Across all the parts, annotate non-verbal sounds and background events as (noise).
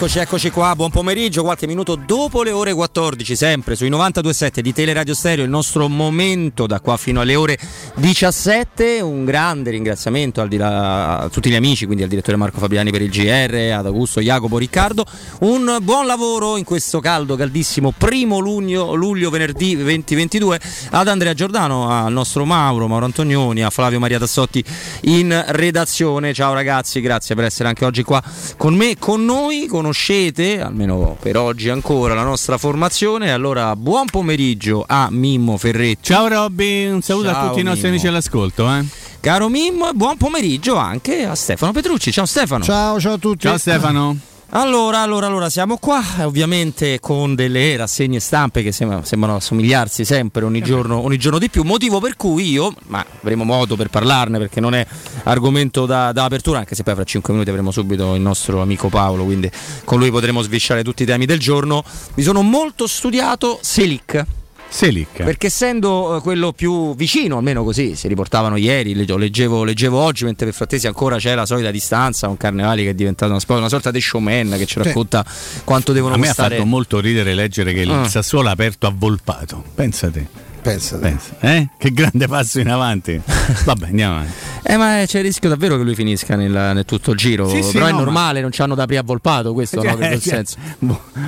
Eccoci, eccoci qua, buon pomeriggio, qualche minuto dopo le ore 14, sempre sui 92.7 di Teleradio Stereo, il nostro momento da qua fino alle ore 17. Un grande ringraziamento a tutti gli amici, quindi al direttore Marco Fabiani per il GR, ad Augusto, Jacopo, Riccardo. Un buon lavoro in questo caldo, caldissimo primo luglio, luglio venerdì 2022 ad Andrea Giordano, al nostro Mauro, Mauro Antonioni, a Flavio Maria Tassotti in redazione. Ciao ragazzi, grazie per essere anche oggi qua con me, con noi. Conoscete, almeno per oggi ancora, la nostra formazione. Allora, buon pomeriggio a Mimmo Ferretti. Ciao Robby, un saluto Ciao, a tutti Mimmo. i nostri amici all'ascolto. Eh. Caro Mimmo, buon pomeriggio anche a Stefano Petrucci. Ciao Stefano. Ciao, ciao a tutti. Ciao Stefano. Allora, allora, allora, siamo qua, ovviamente con delle rassegne stampe che sembrano, sembrano assomigliarsi sempre ogni giorno, ogni giorno, di più, motivo per cui io, ma avremo modo per parlarne perché non è argomento da, da, apertura, anche se poi fra 5 minuti avremo subito il nostro amico Paolo, quindi con lui potremo svisciare tutti i temi del giorno, mi sono molto studiato Selic Selic. Perché essendo eh, quello più vicino, almeno così si riportavano ieri, leggevo, leggevo oggi, mentre per Frattesi ancora c'è la solita distanza, un Carnevali che è diventato una, una sorta di showman che ci racconta sì. quanto devono A me costare. ha fatto molto ridere leggere che il ah. Sassuolo ha aperto avvolpato. Pensate. Pensa. Eh? Che grande passo in avanti. (laughs) Vabbè, andiamo avanti. Eh, ma c'è il rischio davvero che lui finisca nel, nel tutto il giro. Sì, sì, Però no, è normale, ma... non ci hanno da aprire a Volpato, questo cioè, no, cioè, senso.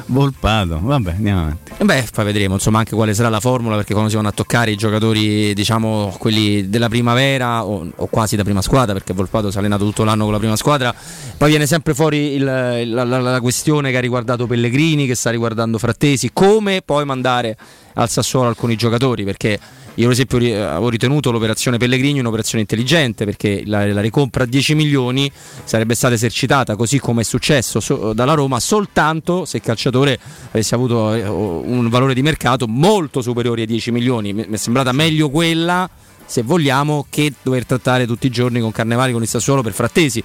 Volpato, vabbè, andiamo avanti. Beh, poi vedremo insomma anche quale sarà la formula, perché quando si vanno a toccare i giocatori, diciamo, quelli della primavera o, o quasi da prima squadra, perché Volpato si è allenato tutto l'anno con la prima squadra, poi viene sempre fuori il, la, la, la questione che ha riguardato Pellegrini, che sta riguardando Frattesi, come poi mandare al Sassuolo alcuni giocatori perché io per esempio avevo ritenuto l'operazione Pellegrini un'operazione intelligente perché la, la ricompra a 10 milioni sarebbe stata esercitata così come è successo so, dalla Roma soltanto se il calciatore avesse avuto eh, un valore di mercato molto superiore ai 10 milioni. Mi è sembrata meglio quella se vogliamo, che dover trattare tutti i giorni con Carnevali, con il Sassuolo per frattesi.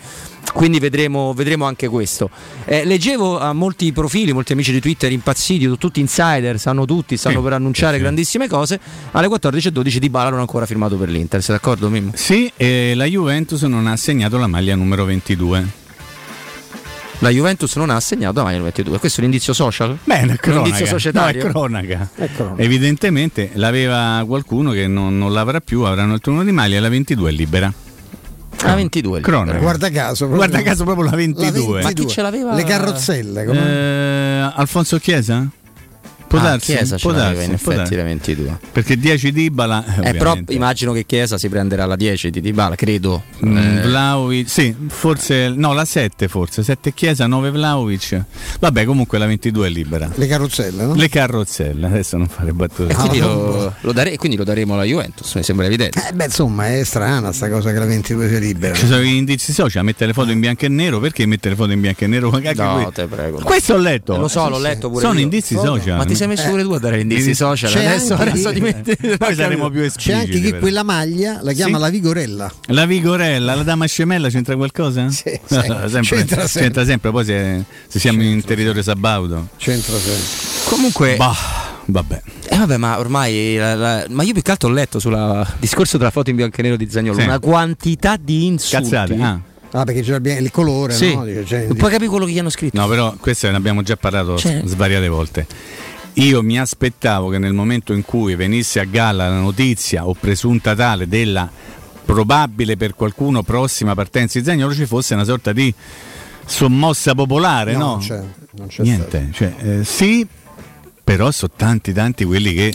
Quindi vedremo, vedremo anche questo. Eh, leggevo a molti profili, molti amici di Twitter impazziti, tutti insider, sanno tutti, stanno sì, per annunciare sì. grandissime cose. Alle 14.12 Di Bala non ha ancora firmato per l'Inter, sei d'accordo Mimmo? Sì, e la Juventus non ha assegnato la maglia numero 22 la Juventus non ha assegnato a Maglia 22. Questo è un indizio social? Beh, è cronaca. Un indizio societario? No, è cronaca. È cronaca. Evidentemente l'aveva qualcuno che non, non l'avrà più, avranno il turno di maglia, la 22 è libera. La 22 Cronaca. Guarda caso, proprio, guarda caso proprio la 22. la 22. Ma chi ce l'aveva? Le carrozzelle. Eh, Alfonso Chiesa? Può ah, darsi, Chiesa può darsi, in effetti la 22. Perché 10 di Dybala eh, però immagino che Chiesa si prenderà la 10 di Dybala, credo. Mm, eh. Vlaovic, sì, forse no, la 7 forse, 7 Chiesa, 9 Vlaovic. Vabbè, comunque la 22 è libera. Le carrozzelle, no? Le carrozzelle, adesso non fare battute. E quindi, lo, lo, dare, quindi lo daremo alla Juventus, mi sembra evidente. Eh, beh, insomma, è strana sta cosa che la 22 sia libera. Ci sono gli indizi social, mettere le foto in bianco e nero, perché mettere le foto in bianco e nero? No, te prego. Questo ho letto. Eh, lo so, l'ho letto pure Sono io. indizi social. Ma ti sei messo pure tu a dare indizi social. Adesso, anche, adesso ti metti. (laughs) Poi saremo più espliciti. C'è anche chi però. quella maglia la chiama Sì? la Vigorella. La Vigorella, la dama scemella c'entra qualcosa? Sì, (laughs) sempre, C'entra sempre. c'entra sempre, poi se, se siamo in territorio sabaudo. C'entra sempre. Comunque. Bah, vabbè. Eh vabbè, ma ormai. la- la- ma io più che altro ho letto sul discorso della foto in bianco e nero di Zagnolo Sì. una quantità di insulti. Cazzate. Ah. Ah, perché c'era il colore, Sì. no? Dice, cioè, puoi capire quello che gli hanno scritto. No, però questo ne abbiamo già parlato Cioè- svariate volte. Io mi aspettavo che nel momento in cui venisse a galla la notizia o presunta tale della probabile per qualcuno prossima partenza di Zagnolo ci fosse una sorta di sommossa popolare, no? non c'è, non c'è Niente, cioè, eh, sì, però sono tanti tanti quelli che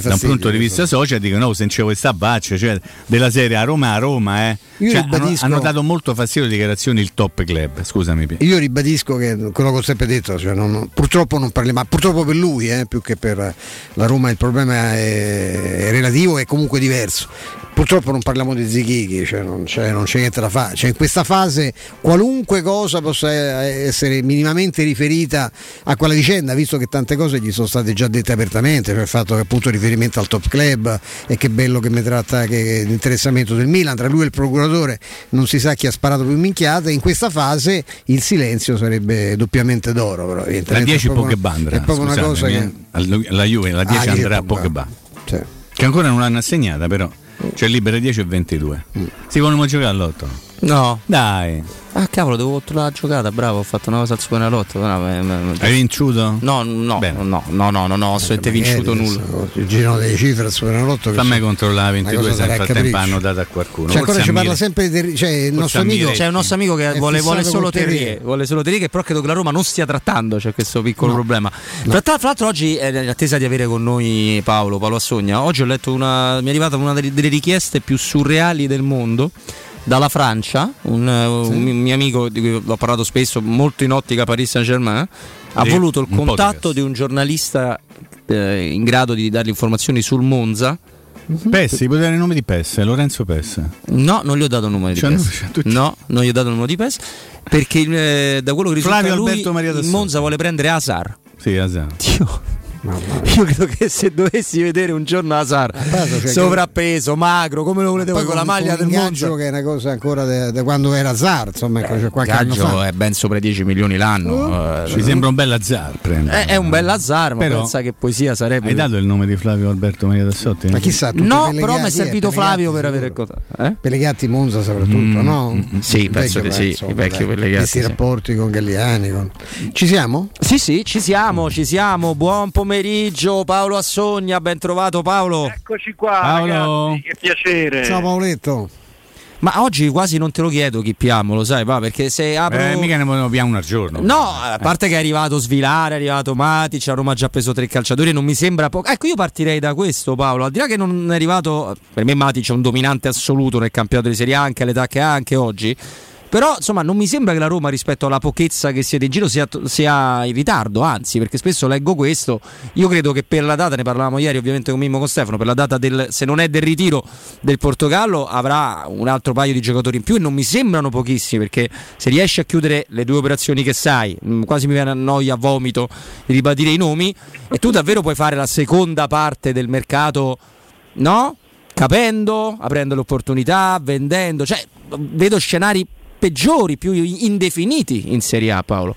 da un punto di vista social dicono no, se non c'è questa faccia, cioè della serie a Roma a Roma, eh. Io Cioè, hanno, ribadisco- hanno dato molto fastidio le dichiarazioni il top club, scusami. Io ribadisco che quello che ho sempre detto, cioè non- purtroppo non parliamo, ma purtroppo per lui, eh, più che per la Roma il problema è, è relativo e comunque diverso. Purtroppo non parliamo di Zichichi, cioè non, c'è, non c'è niente da fare. Cioè in questa fase qualunque cosa possa essere minimamente riferita a quella vicenda, visto che tante cose gli sono state già dette apertamente, cioè il fatto che appunto riferimento al top club e che bello che mi tratta che l'interessamento del Milan, tra lui e il procuratore non si sa chi ha sparato più minchiate, in questa fase il silenzio sarebbe doppiamente d'oro. Però, La evidentemente 10 è proprio una- Pogba È proprio una cosa che... che la Juve, la 10 Ah, andrà a Pogba. Pogba, Cioè, che ancora non l'hanno assegnata però. Cioè libera 10 e 22. Mm. Si vogliono giocare all'8. No. Dai. Ah cavolo, devo controllare la giocata, bravo, ho fatto una cosa al Superenalotto. No, Hai vinciuto? no, no, Bene. no, no, no, no, no, assolutamente vinciuto nulla. Il girano delle cifre al Superenalotto. Fammi controllare una 22 cosa se nel frattempo hanno dato a qualcuno. Cioè, ancora ci parla sempre di cioè, il nostro amico. C'è un nostro amico che È vuole, vuole solo Terrier. Vuole solo Terrier, che però credo che la Roma non stia trattando, c'è questo piccolo problema. Tra l'altro oggi, eh, in attesa di avere con noi Paolo, Paolo Assogna, oggi ho letto una, mi è arrivata una delle richieste più surreali del mondo. Dalla Francia, un, eh, un mi- mio amico di cui ho parlato spesso, molto in ottica Paris Saint Germain, ha voluto il contatto di un giornalista eh, in grado di dargli informazioni sul Monza. Pessi, puoi dare il nome di Pesse, Lorenzo Pesse. No, non gli ho dato il numero di Cioè, PES. no, cioè, No, non gli ho dato il numero di PES perché eh, da quello che risulta Flavio lui Alberto Maria il. Monza vuole prendere Asar. Sì, esatto. Dio. Io credo che se dovessi vedere un giorno Asar cioè, sovrappeso, magro, come lo volete voi, con la maglia del ingaggio Monza. che è una cosa ancora da quando era Zar, insomma, ecco, cioè qualche anno fa. è ben sopra i 10 milioni l'anno. eh, Mi sembra un bel azzar prendere. è, è un bel Azar, ma Però- pensa che poesia sarebbe. Hai dato il nome di Flavio Alberto Maria Tassotti? Ma chissà, No, i però mi è servito Flavio per avere il contatto. Eh? Pellegatti Monza soprattutto, Mm, no? mm, sì, Il penso vecchio, di sì, vecchio dai, Pellegatti, Questi sì. rapporti con Galliani. con- Ci siamo? Sì, sì, ci siamo, ci siamo. Buon pomeriggio, Paolo Assogna, ben trovato Paolo. Eccoci qua, Paolo. ragazzi, che piacere. Ciao Paoletto. Ma oggi quasi non te lo chiedo chi piamo, lo sai, va, perché se apro... Eh, mica ne muoviamo uno al giorno. No, a parte che è arrivato Svilare, è arrivato Matic, a Roma ha già preso tre calciatori, non mi sembra poco. Ecco, io partirei da questo, Paolo. Al di là che non è arrivato, per me Matic è un dominante assoluto nel campionato di Serie A, anche all'età che ha, anche oggi. Però insomma non mi sembra che la Roma rispetto alla pochezza che siete in giro sia, sia in ritardo, anzi perché spesso leggo questo, io credo che per la data, ne parlavamo ieri ovviamente con Mimmo con Stefano, per la data del, se non è del ritiro del Portogallo avrà un altro paio di giocatori in più e non mi sembrano pochissimi perché se riesci a chiudere le due operazioni che sai, mh, quasi mi viene a noia, a vomito di ribadire i nomi e tu davvero puoi fare la seconda parte del mercato, no? Capendo, aprendo le opportunità, vendendo, cioè vedo scenari peggiori, più indefiniti in Serie A, Paolo.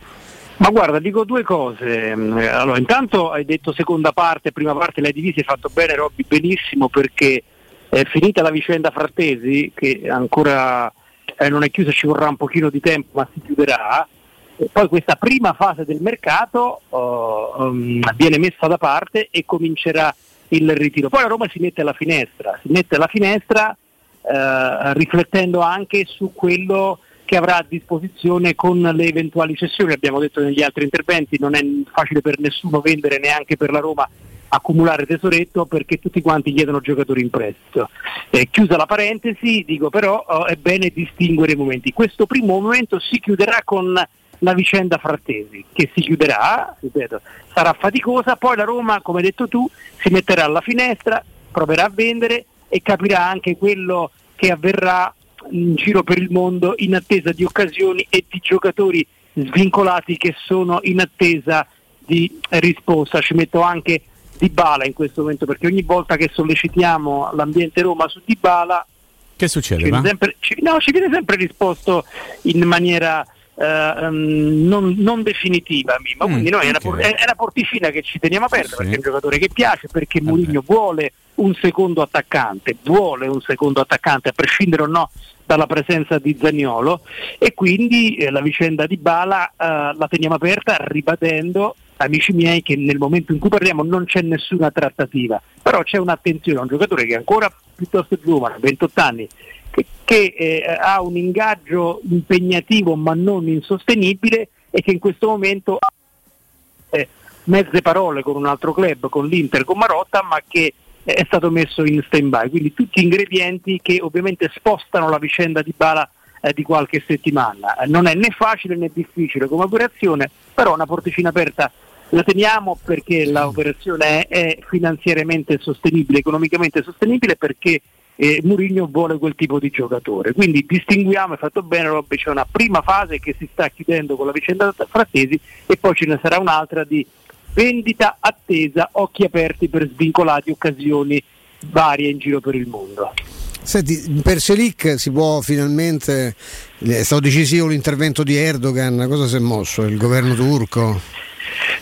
Ma guarda, dico due cose. Allora, intanto hai detto seconda parte, prima parte l'hai divisa, hai fatto bene Robby, benissimo perché è finita la vicenda Frattesi, che ancora eh, non è chiusa, ci vorrà un pochino di tempo, ma si chiuderà. E poi questa prima fase del mercato oh, um, viene messa da parte e comincerà il ritiro. Poi la Roma si mette alla finestra, si mette alla finestra eh, riflettendo anche su quello che avrà a disposizione con le eventuali cessioni. Abbiamo detto negli altri interventi, non è facile per nessuno vendere, neanche per la Roma accumulare tesoretto perché tutti quanti chiedono giocatori in prestito. Eh, chiusa la parentesi, dico però oh, è bene distinguere i momenti. Questo primo momento si chiuderà con la vicenda Frattesi, che si chiuderà, ripeto, sarà faticosa, poi la Roma, come hai detto tu, si metterà alla finestra, proverà a vendere e capirà anche quello che avverrà in giro per il mondo in attesa di occasioni e di giocatori svincolati che sono in attesa di risposta. Ci metto anche Dybala in questo momento perché ogni volta che sollecitiamo l'ambiente Roma su Dybala Che ci succede? viene va? sempre, ci- no, ci viene sempre risposto in maniera eh, ehm, non, non definitiva Mimmo. Mm, quindi noi è, una, è una porticina che ci teniamo aperta Sì, perché è un giocatore che piace perché. Mourinho vuole un secondo attaccante vuole un secondo attaccante a prescindere o no dalla presenza di Zagnolo e quindi eh, la vicenda di Bala eh, la teniamo aperta ribadendo amici miei che nel momento in cui parliamo non c'è nessuna trattativa però c'è un'attenzione a un giocatore che è ancora piuttosto giovane 28 anni che, che, eh, ha un ingaggio impegnativo ma non insostenibile e che in questo momento ha mezze parole con un altro club, con l'Inter, con Marotta, ma che è stato messo in stand-by. Quindi tutti ingredienti che ovviamente spostano la vicenda di Bala eh, di qualche settimana. Eh, non è né facile né difficile come operazione, però una porticina aperta la teniamo perché l'operazione è, finanziariamente sostenibile, economicamente sostenibile perché eh, Mourinho vuole quel tipo di giocatore. Quindi distinguiamo, è fatto bene Robby, c'è una prima fase che si sta chiudendo con la vicenda Frattesi e poi ce ne sarà un'altra di vendita attesa, occhi aperti per svincolati occasioni varie in giro per il mondo. Senti, per Selic si può finalmente. È stato decisivo l'intervento di Erdogan, cosa si è mosso? Il governo turco?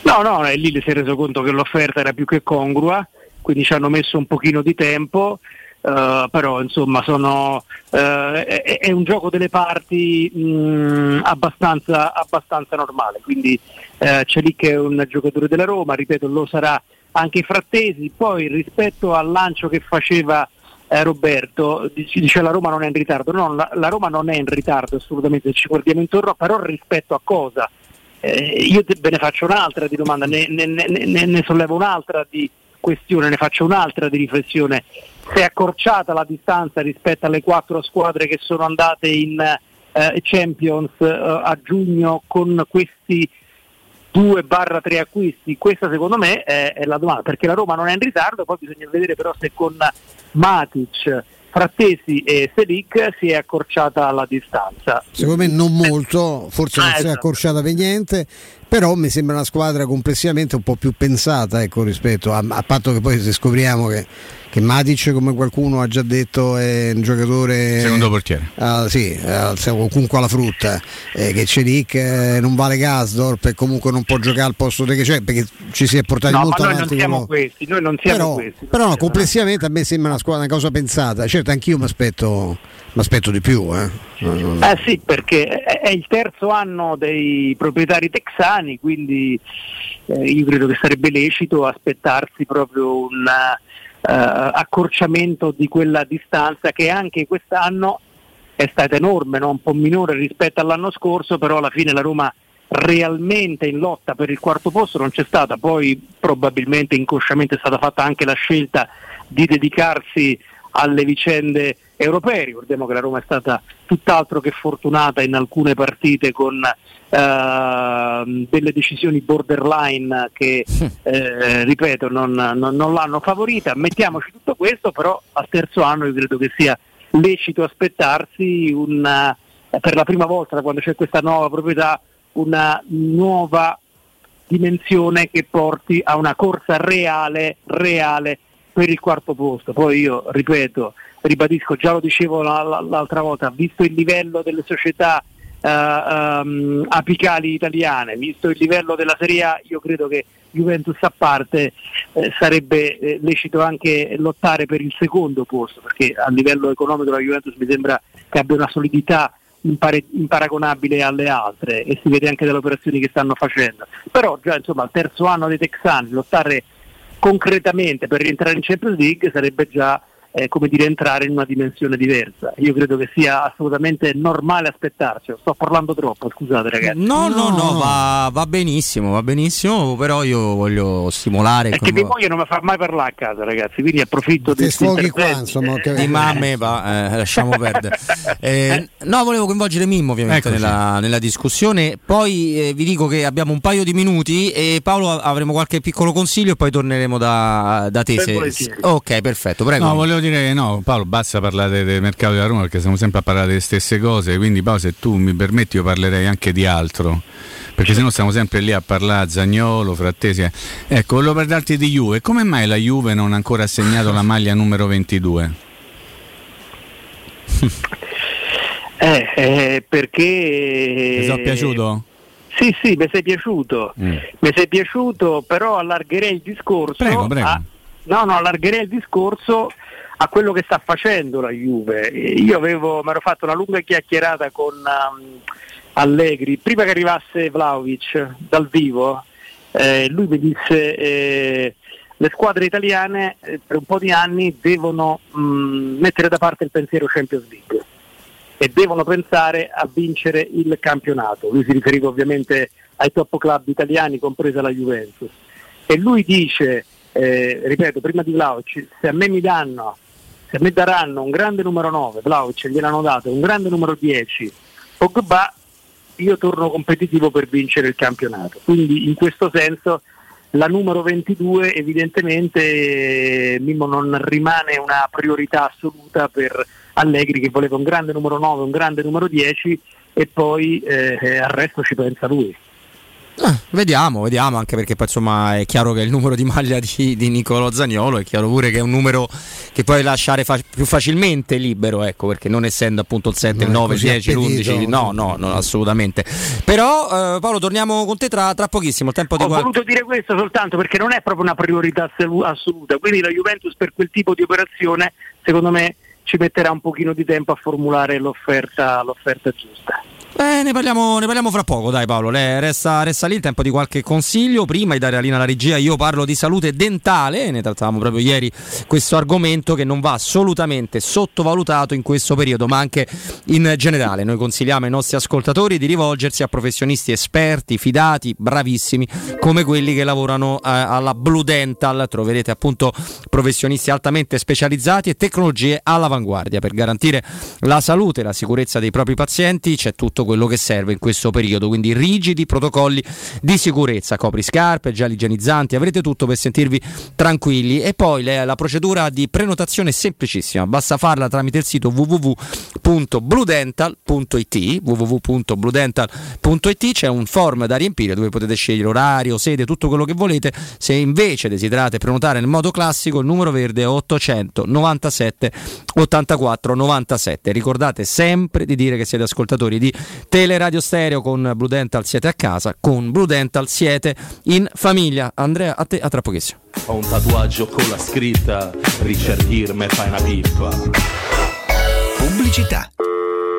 No, no, lì si è reso conto che l'offerta era più che congrua, quindi ci hanno messo un pochino di tempo. Uh, però insomma sono, uh, è, è, un gioco delle parti mh, mm, abbastanza, abbastanza, normale, quindi lì che è un giocatore della Roma, ripeto lo sarà anche Frattesi, poi rispetto al lancio che faceva eh, Roberto, dice la Roma non è in ritardo, no, la, la, Roma non è in ritardo assolutamente, ci guardiamo intorno, però rispetto a cosa? Eh, io te, ve ne faccio un'altra di domanda, ne, ne, ne, ne sollevo un'altra di questione, ne faccio un'altra di riflessione. Si è accorciata la distanza rispetto alle quattro squadre che sono andate in eh, Champions eh, a giugno con questi 2-3 acquisti? Questa secondo me è, è, la domanda, perché la Roma non è in ritardo, poi bisogna vedere però se con Matic, Frattesi e Selic si è accorciata la distanza. Secondo me non molto, forse non ah, si è esatto. accorciata per niente, però mi sembra una squadra complessivamente un po' più pensata ecco, rispetto a, a patto che poi se scopriamo che che Matic come qualcuno ha già detto è un giocatore secondo portiere. Uh, sì, uh, comunque alla frutta. Eh, che Celic eh, non vale Gasdorp e comunque non può giocare al posto che c'è perché ci si è portati no, molto ma noi non siamo questi noi non siamo però, questi però no, complessivamente a me sembra una squadra una cosa pensata. Certo anch'io mi aspetto di più eh. eh sì perché è il terzo anno dei proprietari texani quindi eh, io credo che sarebbe lecito aspettarsi proprio una accorciamento di quella distanza che anche quest'anno è stata enorme, no? un po' minore rispetto all'anno scorso, però alla fine la Roma realmente in lotta per il quarto posto non c'è stata, poi probabilmente inconsciamente è stata fatta anche la scelta di dedicarsi alle vicende europee. Ricordiamo che la Roma è stata tutt'altro che fortunata in alcune partite con eh, delle decisioni borderline che, eh, ripeto, non, non, non, l'hanno favorita. Mettiamoci tutto questo, però al terzo anno io credo che sia lecito aspettarsi una, per la prima volta da quando c'è questa nuova proprietà una nuova dimensione che porti a una corsa reale, reale per il quarto posto. Poi io ripeto, ribadisco, già lo dicevo l'altra volta, visto il livello delle società uh, um, apicali italiane, visto il livello della Serie A, io credo che Juventus a parte eh, sarebbe eh, lecito anche lottare per il secondo posto, perché a livello economico la Juventus mi sembra che abbia una solidità imparagonabile alle altre e si vede anche dalle operazioni che stanno facendo. Però già insomma al terzo anno dei Texani lottare concretamente per rientrare in Champions League sarebbe già eh, come dire, entrare in una dimensione diversa. Io credo che sia assolutamente normale aspettarci. Sto parlando troppo, scusate ragazzi. No, no, no, no va, va, benissimo, va benissimo, però io voglio stimolare. Perché mia moglie non mi fa mai parlare a casa, ragazzi, quindi approfitto di sfoghi qua, insomma, che... di mamme, va, eh, lasciamo perdere. (laughs) Eh, no, volevo coinvolgere Mimmo ovviamente nella, nella, discussione, poi eh, vi dico che abbiamo un paio di minuti e Paolo avremo qualche piccolo consiglio e poi torneremo da, da te. Se... Ok, perfetto, prego. No, volevo dire no, Paolo, basta parlare del mercato della Roma perché siamo sempre a parlare delle stesse cose, quindi Paolo se tu mi permetti io parlerei anche di altro. Perché se no stiamo sempre lì a parlare Zagnolo, Frattesi. Ecco, volevo parlarti di Juve. Come mai la Juve non ha ancora assegnato la maglia numero 22? (laughs) eh, eh, perché... Ti sono piaciuto? Sì, sì, mi sei piaciuto. Mm. Mi sei piaciuto, però allargherei il discorso. Prego, prego. A... No, no, allargherei il discorso a quello che sta facendo la Juve. Io mi ero fatto una lunga chiacchierata con um, Allegri, prima che arrivasse Vlaovic dal vivo, eh, lui mi disse eh, le squadre italiane eh, per un po' di anni devono mh, mm, mettere da parte il pensiero Champions League e devono pensare a vincere il campionato. Lui si riferiva ovviamente ai top club italiani, compresa la Juventus. E lui dice, eh, ripeto, prima di Vlaovic, se a me mi danno se mi daranno un grande numero 9, Vlaovic gliel'hanno dato, un grande numero 10, Pogba, io torno competitivo per vincere il campionato. Quindi in questo senso la numero 22 evidentemente Mimmo non rimane una priorità assoluta per Allegri che voleva un grande numero 9, un grande numero 10 e poi eh, al resto ci pensa lui. Eh, vediamo, vediamo, anche perché poi insomma è chiaro che il numero di maglia di, di Nicolo Zagnolo è chiaro pure che è un numero che puoi lasciare fa- più facilmente libero, ecco, perché non essendo appunto il 7, il 9, il 10, l'11, no, no, no, assolutamente. Però eh, Paolo torniamo con te tra, tra pochissimo, il tempo di Ho qual- voluto dire questo soltanto perché non è proprio una priorità assoluta, quindi la Juventus per quel tipo di operazione secondo me ci metterà un pochino di tempo a formulare l'offerta, l'offerta giusta. Eh, ne parliamo, ne parliamo fra poco, dai Paolo. Lei resta, resta, lì il tempo di qualche consiglio. Prima di dare la linea alla regia, io parlo di salute dentale. Ne trattavamo proprio ieri questo argomento che non va assolutamente sottovalutato in questo periodo, ma anche in generale. Noi consigliamo ai nostri ascoltatori di rivolgersi a professionisti esperti, fidati, bravissimi, come quelli che lavorano eh, alla Blue Dental. Troverete appunto professionisti altamente specializzati e tecnologie all'avanguardia per garantire la salute e la sicurezza dei propri pazienti. C'è tutto quello che serve in questo periodo, quindi rigidi protocolli di sicurezza, copri scarpe, gel igienizzanti, avrete tutto per sentirvi tranquilli. E poi le, la procedura di prenotazione è semplicissima, basta farla tramite il sito www.bludental.it www.bludental.it c'è un form da riempire dove potete scegliere orario, sede, tutto quello che volete, se invece desiderate prenotare nel modo classico il numero verde è 897 84 97 ricordate sempre di dire che siete ascoltatori di Teleradio Stereo con Blue Dental siete a casa, con Blue Dental siete in famiglia. Andrea, a te, a tra pochissimo. Ho un tatuaggio con la scritta Richard Gere me fai una pippa. Pubblicità.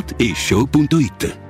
whatishow.it. Corri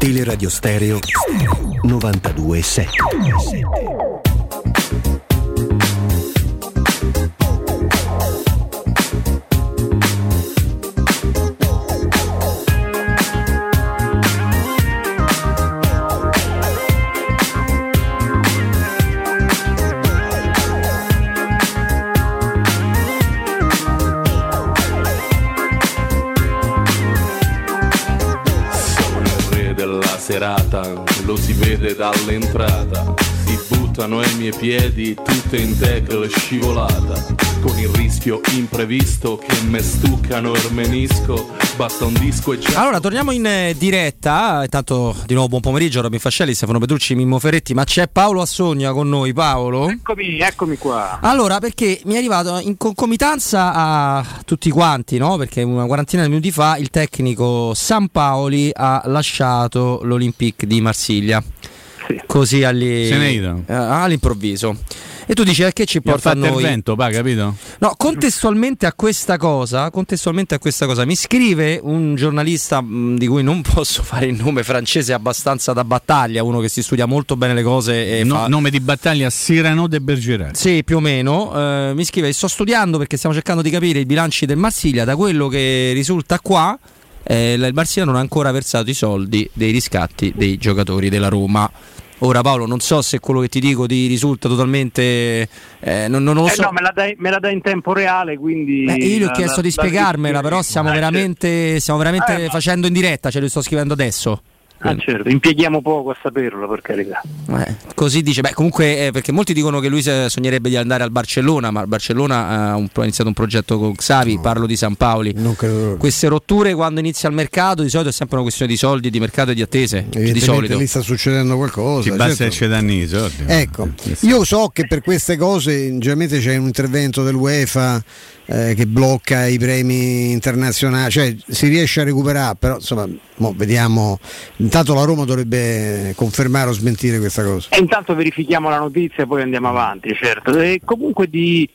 Teleradio Stereo 927. Serata, lo si vede dall'entrata. Si buttano ai miei piedi tutte in tackle scivolata. Con il rischio imprevisto che me stuccano il menisco. Basta un disco e già. Allora, torniamo in eh, diretta. Intanto, di nuovo, buon pomeriggio. Robin Fascelli, Stefano Petrucci, Mimmo Ferretti. Ma c'è Paolo Assogna con noi. Paolo? Eccomi, eccomi qua. Allora, perché mi è arrivato in concomitanza a tutti quanti, no? Perché una quarantina di minuti fa il tecnico San Paoli ha lasciato l'Olympique di Marsiglia. Così n'è ido. eh, all'improvviso. E tu dici, eh, che ci porta a fatto il noi? vento, pa, capito? No, contestualmente a questa cosa, contestualmente a questa cosa, mi scrive un giornalista mh, di cui non (laughs) posso fare il nome francese abbastanza da battaglia, uno che si studia molto bene le cose e No- fa... Nome di battaglia Cyrano de Bergerac. Sì, più o meno. eh, mi scrive: Sto studiando perché stiamo cercando di capire i bilanci del Marsiglia. Da quello che risulta qua, eh, il Marsiglia non ha ancora versato i soldi dei riscatti dei giocatori della Roma. Ora, Paolo, non so se quello che ti dico ti risulta totalmente. eh, non, non lo Eh so. no, me la, dai, me la dai in tempo reale, quindi... Beh, io gli ho la- chiesto la- di la- spiegarmela, però stiamo Eh, veramente, stiamo veramente Eh, facendo in diretta, ce lo sto scrivendo adesso. Ah, certo, impieghiamo poco a saperlo, per carità. Eh, così dice, beh, comunque, eh, perché molti dicono che lui sognerebbe di andare al Barcellona, ma il Barcellona ha, un- ha iniziato un progetto con Xavi, parlo di San Paoli. Queste rotture quando inizia il mercato di solito è sempre una questione di soldi, di mercato e di attese. Di solito. lì sta succedendo qualcosa. Ci basta certo. danno i soldi. Ecco, io so che per queste cose generalmente c'è un intervento dell'UEFA eh, che blocca i premi internazionali, cioè si riesce a recuperare, però insomma, mo vediamo. Intanto la Roma dovrebbe confermare o smentire questa cosa. E intanto verifichiamo la notizia e poi andiamo avanti, certo. E comunque di,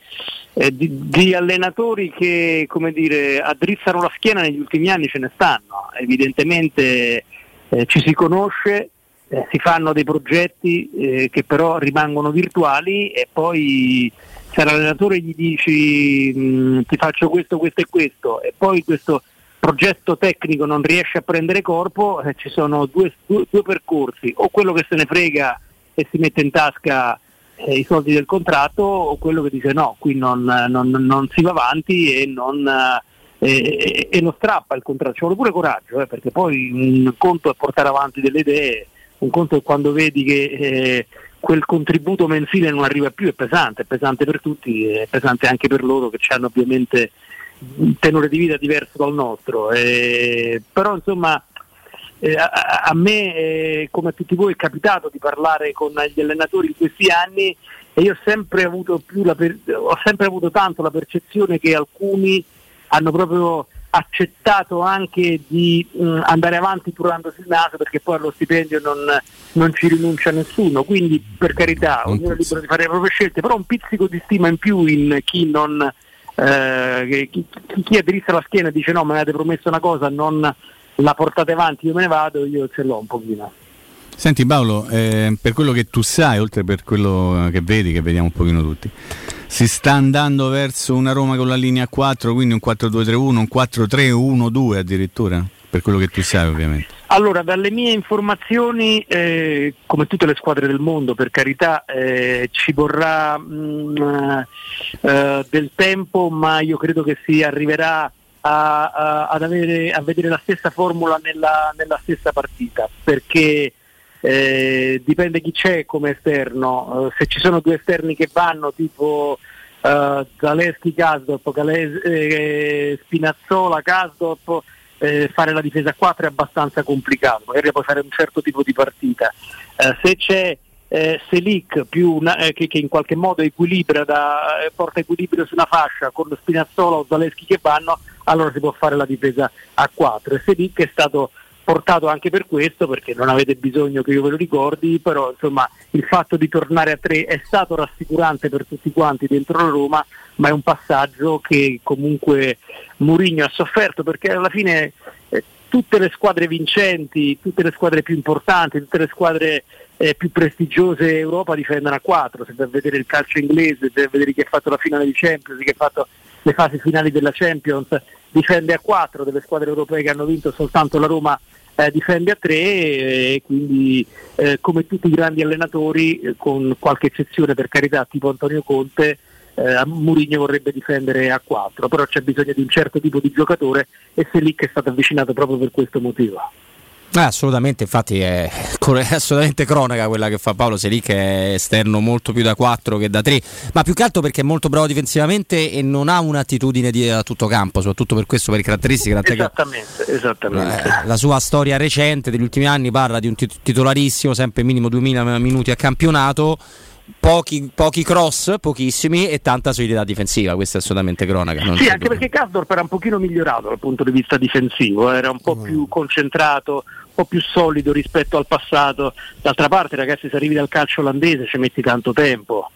eh, di- di allenatori che dire, addrizzano la schiena negli ultimi anni ce ne stanno. Evidentemente eh, ci si conosce, eh, si fanno dei progetti eh, che però rimangono virtuali e poi se all'allenatore gli dici "Mh, ti faccio questo, questo e questo e poi questo progetto tecnico non riesce a prendere corpo, eh, ci sono due, due- due percorsi, o quello che se ne frega e si mette in tasca eh, i soldi del contratto, o quello che dice no, qui non, non- non si va avanti e non, e, e lo strappa il contratto, ci vuole pure coraggio, eh, perché poi un conto è portare avanti delle idee, un conto è quando vedi che eh, quel contributo mensile non arriva più, è pesante, è pesante per tutti, è pesante anche per loro che hanno ovviamente un tenore di vita diverso dal nostro, eh, però insomma eh, a, a, me eh, come a tutti voi è capitato di parlare con gli allenatori in questi anni e io ho sempre avuto, per, ho sempre avuto tanto la percezione che alcuni hanno proprio accettato anche di mh, andare avanti purandosi il naso perché poi allo stipendio non, non ci rinuncia nessuno, quindi per carità ognuno è libero di fare le proprie scelte, però un pizzico di stima in più in chi non eh, chi, chi aderisce alla schiena e dice no, mi avete promesso una cosa, non la portate avanti, io me ne vado, io ce l'ho un pochino. Senti Paolo, eh, per quello che tu sai, oltre per quello che vedi, che vediamo un pochino tutti, si sta andando verso una Roma con la linea 4, quindi un 4-2-3-1, un 4-3-1-2 addirittura, per quello che tu sai ovviamente. Allora, dalle mie informazioni, eh, come tutte le squadre del mondo, per carità, eh, ci vorrà mh, mm, eh, del tempo, ma io credo che si arriverà a, a, avere, a vedere la stessa formula nella, nella stessa partita, perché eh, dipende chi c'è come esterno, uh, se ci sono due esterni che vanno tipo uh, Zaleschi Kasdorp, Gales- eh, Spinazzola Kasdorp, eh, fare la difesa a 4 è abbastanza complicato, magari puoi fare un certo tipo di partita. Uh, se c'è eh, Selic più una, eh, che, che, in qualche modo equilibra da, eh, porta equilibrio su una fascia con Spinazzola o Zaleschi che vanno, allora si può fare la difesa a 4. E Selic è stato portato anche per questo, perché non avete bisogno che io ve lo ricordi, però insomma il fatto di tornare a 3 è stato rassicurante per tutti quanti dentro la Roma, ma è un passaggio che comunque Mourinho ha sofferto perché alla fine eh, tutte le squadre vincenti, tutte le squadre più importanti, tutte le squadre eh, più prestigiose Europa difendono a 4, se vai vedere il calcio inglese, se vai vedere chi ha fatto la finale di Champions, chi ha fatto le fasi finali della Champions, difende a 4, delle squadre europee che hanno vinto soltanto la Roma eh, difende a 3 e quindi eh, come tutti i grandi allenatori, eh, con qualche eccezione per carità tipo Antonio Conte, eh, Mourinho vorrebbe difendere a 4, però c'è bisogno di un certo tipo di giocatore e Selic è stato avvicinato proprio per questo motivo. Eh, assolutamente, infatti è, (laughs) è, assolutamente cronaca quella che fa Paolo Selic che è esterno molto più da 4 che da 3, ma più che altro perché è molto bravo difensivamente e non ha un'attitudine di, a tutto campo, soprattutto per questo, per caratteristiche. Esattamente, esattamente. Eh, la sua storia recente degli ultimi anni parla di un titolarissimo, sempre minimo 2000 minuti a campionato pochi, pochi, cross, pochissimi e tanta solidità difensiva, questa è assolutamente cronaca. sì, anche perché Kasdorp era un pochino migliorato dal punto di vista difensivo, era un po' più concentrato, po' più solido rispetto al passato. D'altra parte ragazzi se arrivi dal calcio olandese ci metti tanto tempo.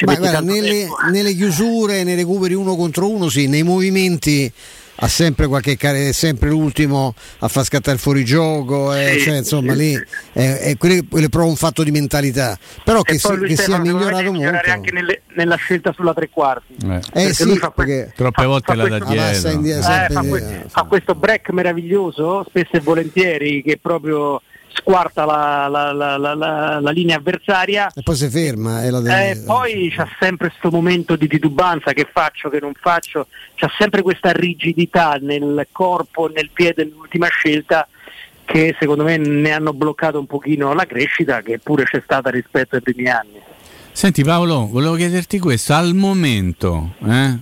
Beh, guarda, nelle, nelle, chiusure, nei recuperi uno contro uno, sì, nei movimenti ha sempre qualche care, è sempre l'ultimo a far scattare il fuorigioco, eh, sì, cioè, insomma sì, lì è, è, quello, quello è proprio un fatto di mentalità. Però e che, si, che sia migliorato molto. anche nelle, nella scelta sulla tre quarti. Eh, eh sì, fa perché troppe volte la da dietro. Indietro, eh, fa, que- fa questo break meraviglioso, spesso e volentieri, che proprio squarta la, la, la, la, linea avversaria. E poi si ferma e eh, poi c'è sempre questo momento di titubanza che faccio, che non faccio? C'è sempre questa rigidità nel corpo, nel piede nell'ultima scelta che secondo me ne hanno bloccato un pochino la crescita che pure c'è stata rispetto ai primi anni. Senti Paolo, volevo chiederti questo, al momento eh,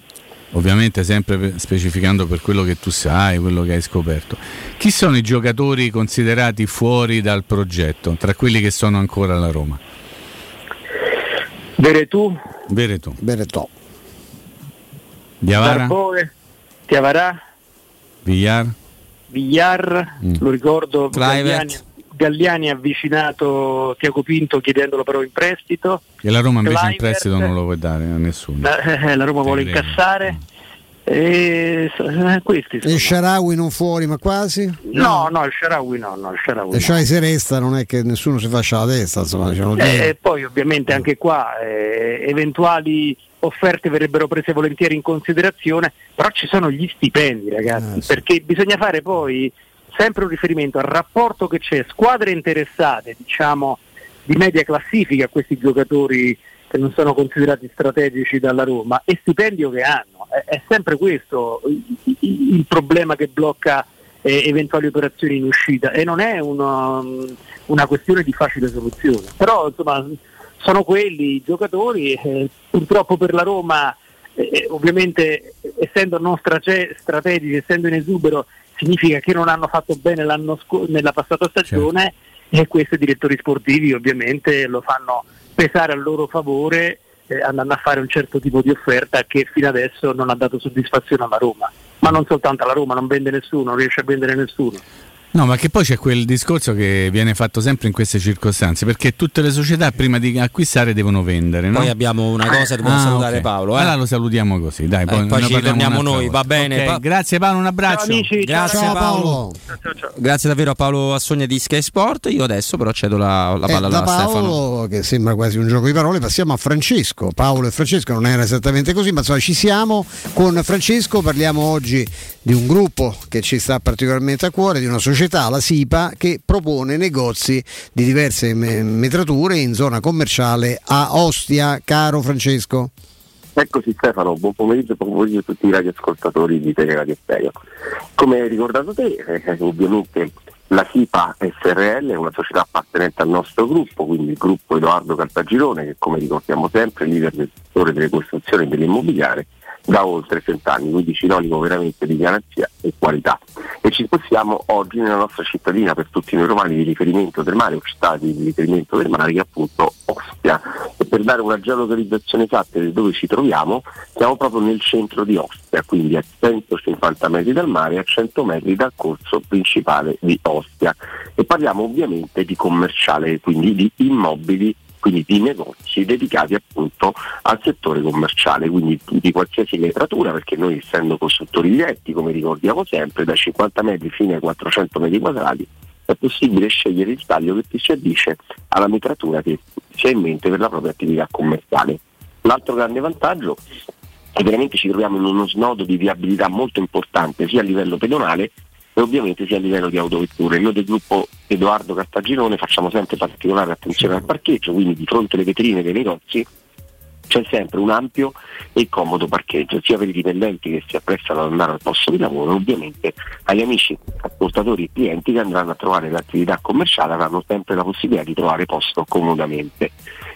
ovviamente sempre specificando per quello che tu sai, quello che hai scoperto. Chi sono i giocatori considerati fuori dal progetto, tra quelli che sono ancora alla Roma? Veretù. Veretù. Veretù. Diavara. Darboe, Tiavarà. Villar. Villar, mm. lo ricordo, Galliani, Galliani ha avvicinato Tiago Pinto chiedendolo però in prestito. E la Roma invece Clivert, in prestito non lo vuole dare a nessuno. La, eh, la Roma vuole incassare. E, eh, questi e Sharawi non fuori ma quasi? No, no, il Sharawi no, no il Sharawi e no. se resta non è che nessuno si faccia la testa insomma, diciamo eh, e poi ovviamente anche qua eh, eventuali offerte verrebbero prese volentieri in considerazione però ci sono gli stipendi ragazzi ah, sì. perché bisogna fare poi sempre un riferimento al rapporto che c'è, squadre interessate, diciamo, di media classifica a questi giocatori che non sono considerati strategici dalla Roma e stipendio che hanno. è, è sempre questo il, problema che blocca eh, eventuali operazioni in uscita e non è una, una questione di facile soluzione. Però insomma sono quelli i giocatori, eh, purtroppo per la Roma eh, ovviamente essendo non strate- strategici, essendo in esubero, significa che non hanno fatto bene l'anno sc- nella passata stagione e questi direttori sportivi ovviamente lo fanno pesare a loro favore eh, andando a fare un certo tipo di offerta che fino adesso non ha dato soddisfazione alla Roma, ma non soltanto alla Roma, non vende nessuno, non riesce a vendere nessuno. No, ma che poi c'è quel discorso che viene fatto sempre in queste circostanze, perché tutte le società prima di acquistare devono vendere. No? Poi abbiamo una cosa, dobbiamo Ah, salutare ok. Paolo. Eh? Allora lo salutiamo così, dai. Eh, Poi, poi ne ci torniamo noi, volta. va bene. Ok, Pa- grazie Paolo, un abbraccio. Grazie Paolo. Grazie davvero a Paolo Assogna di Sky Sport. Io adesso però cedo la, la Eh, palla da a Stefano. Paolo, che sembra quasi un gioco di parole, passiamo a Francesco. Paolo e Francesco non era esattamente così, ma insomma ci siamo. Con Francesco parliamo oggi di un gruppo che ci sta particolarmente a cuore, di una società, la SIPA, che propone negozi di diverse me- metrature in zona commerciale a Ostia. Caro Francesco. Eccoci Stefano, buon pomeriggio, buon pomeriggio a tutti i radioascoltatori di Teleradio Stereo. Come hai ricordato te, eh, ovviamente la SIPA SRL è una società appartenente al nostro gruppo, quindi il gruppo Edoardo Cartagirone, che come ricordiamo sempre è leader del settore delle costruzioni e dell'immobiliare da oltre 30 anni, quindi sinonimo veramente di garanzia e qualità. E ci spostiamo oggi nella nostra cittadina per tutti noi romani di riferimento del mare, o città di riferimento del mare che è appunto Ostia. E per dare una geolocalizzazione esatta di dove ci troviamo, siamo proprio nel centro di Ostia, quindi a 150 metri dal mare e a 100 metri dal corso principale di Ostia. E parliamo ovviamente di commerciale, quindi di immobili quindi di negozi dedicati appunto al settore commerciale, quindi di qualsiasi letratura, perché noi essendo costruttori diretti, come ricordiamo sempre, da 50 metri fino ai 400 metri quadrati, è possibile scegliere il taglio che si addice alla metratura che si ha in mente per la propria attività commerciale. L'altro grande vantaggio è veramente ci troviamo in uno snodo di viabilità molto importante sia a livello pedonale e ovviamente sia a livello di autovetture. Noi del gruppo Edoardo Cartagirone facciamo sempre particolare attenzione al parcheggio, quindi di fronte alle vetrine dei negozi c'è sempre un ampio e comodo parcheggio, sia per i dipendenti che si apprestano ad andare al posto di lavoro, ovviamente agli amici ascoltatori e clienti che andranno a trovare l'attività commerciale avranno sempre la possibilità di trovare posto comodamente.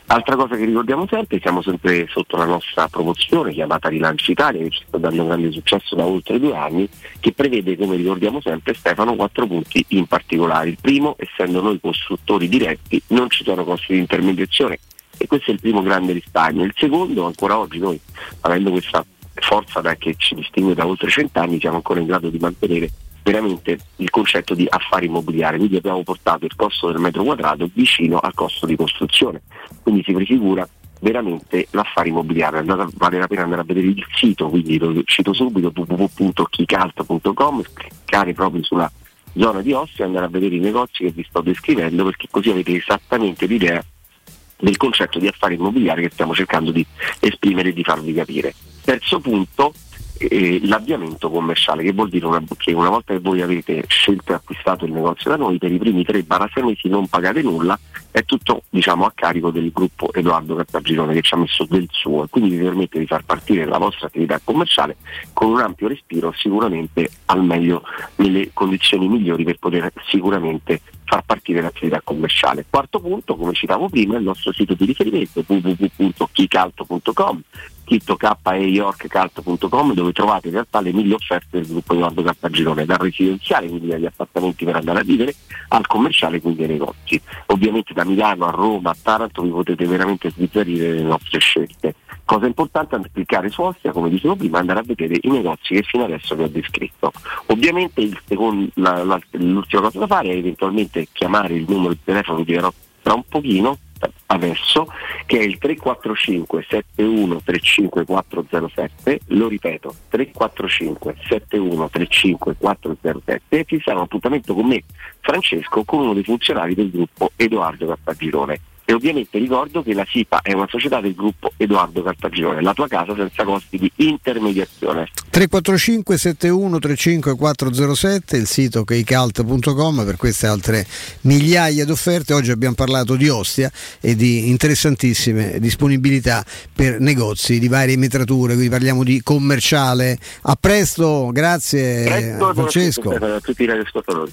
Altra cosa che ricordiamo sempre, siamo sempre sotto la nostra promozione chiamata Rilancio Italia, che ci sta dando un grande successo da oltre due anni, che prevede, come ricordiamo sempre Stefano, quattro punti in particolare. Il primo, essendo noi costruttori diretti, non ci sono costi di intermediazione e questo è il primo grande risparmio. Il secondo, ancora oggi noi, avendo questa forza da- che ci distingue da oltre cent'anni, siamo ancora in grado di mantenere veramente il concetto di affari immobiliari, quindi abbiamo portato il costo del metro quadrato vicino al costo di costruzione, quindi si prefigura veramente l'affare immobiliare, Andate- vale la pena andare a vedere il sito, quindi lo cito subito www.chicalt.com, cliccare proprio sulla zona di Ostia e andare a vedere i negozi che vi sto descrivendo perché così avete esattamente l'idea del concetto di affari immobiliari che stiamo cercando di esprimere e di farvi capire. Terzo punto, l'avviamento commerciale, che vuol dire una- che una volta che voi avete scelto e acquistato il negozio da noi, per i primi 3-6 mesi non pagate nulla, è tutto diciamo, a carico del gruppo Edoardo Cartagirone che ci ha messo del suo e quindi vi permette di far partire la vostra attività commerciale con un ampio respiro sicuramente al meglio nelle condizioni migliori per poter sicuramente far partire l'attività commerciale. Quarto punto, come citavo prima, il nostro sito di riferimento www.chicalto.com keyyorkcalto.com dove trovate in realtà le mille offerte del gruppo Edoardo Cartagirone, dal residenziale, quindi dagli appartamenti per andare a vivere, al commerciale, quindi ai negozi. Ovviamente da Milano a Roma a Taranto vi potete veramente sbizzarrire le nostre scelte. Cosa importante è cliccare su Ostia, come dicevo prima, andare a vedere i negozi che fino adesso vi ho descritto. Ovviamente secondo- la- la- l'ultima cosa da fare è eventualmente chiamare il numero di telefono che dirò tra un pochino, adesso, che è il 345 71 35 407, lo ripeto, 345 71 35 407 e ci sarà un appuntamento con me, Francesco, con uno dei funzionari del gruppo Edoardo Cartagirone. E ovviamente ricordo che la SIPA è una società del gruppo Edoardo Cartagione, la tua casa senza costi di intermediazione. 345 71 35 407 il sito keicalt.com per queste altre migliaia di offerte oggi abbiamo parlato di Ostia e di interessantissime disponibilità per negozi di varie metrature quindi parliamo di commerciale a presto grazie Presto, Francesco a tutti i radioascoltatori.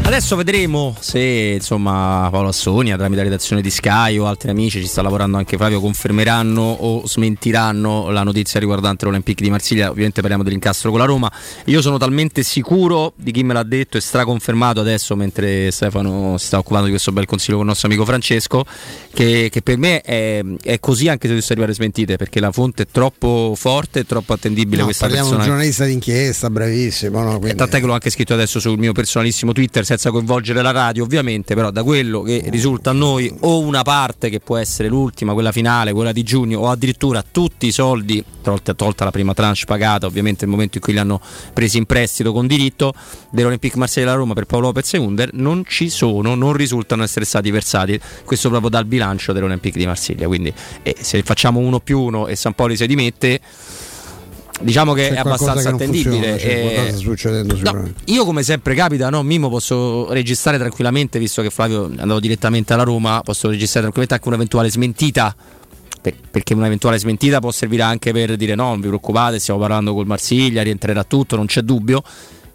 Adesso vedremo. Se insomma Paolo Assonia tramite la redazione di Sky o altri amici ci sta lavorando anche Fabio confermeranno o smentiranno la notizia riguardante l'Olympique di Marsiglia. Ovviamente parliamo dell'incastro con la Roma. Io sono talmente sicuro di chi me l'ha detto e straconfermato adesso mentre Stefano si sta occupando di questo bel consiglio con il nostro amico Francesco che, che per me è, è così anche se dovesse arrivare smentite perché la fonte è troppo forte e troppo attendibile No, questa parliamo di un persona giornalista d'inchiesta bravissimo no? Quindi- Tant'è che l'ho anche scritto adesso sul mio personalissimo Twitter senza coinvolgere la radio ovviamente, però da quello che risulta a noi o una parte che può essere l'ultima, quella finale, quella di giugno o addirittura tutti i soldi, tolta, tolta la prima tranche pagata ovviamente nel momento in cui li hanno presi in prestito con diritto dell'Olympique Marseille della Roma per Paolo Lopez e Under non ci sono, non risultano essere stati versati, questo proprio dal bilancio dell'Olympique di Marsiglia, quindi eh, se facciamo uno più uno e San Poli si dimette diciamo che C'è è abbastanza che funziona, attendibile. c'è eh, no, io come sempre capita, no, Mimo posso registrare tranquillamente, visto che Flavio è andato direttamente alla Roma, posso registrare tranquillamente anche un'eventuale smentita. per- Perché un'eventuale smentita può servire anche per dire no, non vi preoccupate, stiamo parlando col Marsiglia, rientrerà tutto, non c'è dubbio.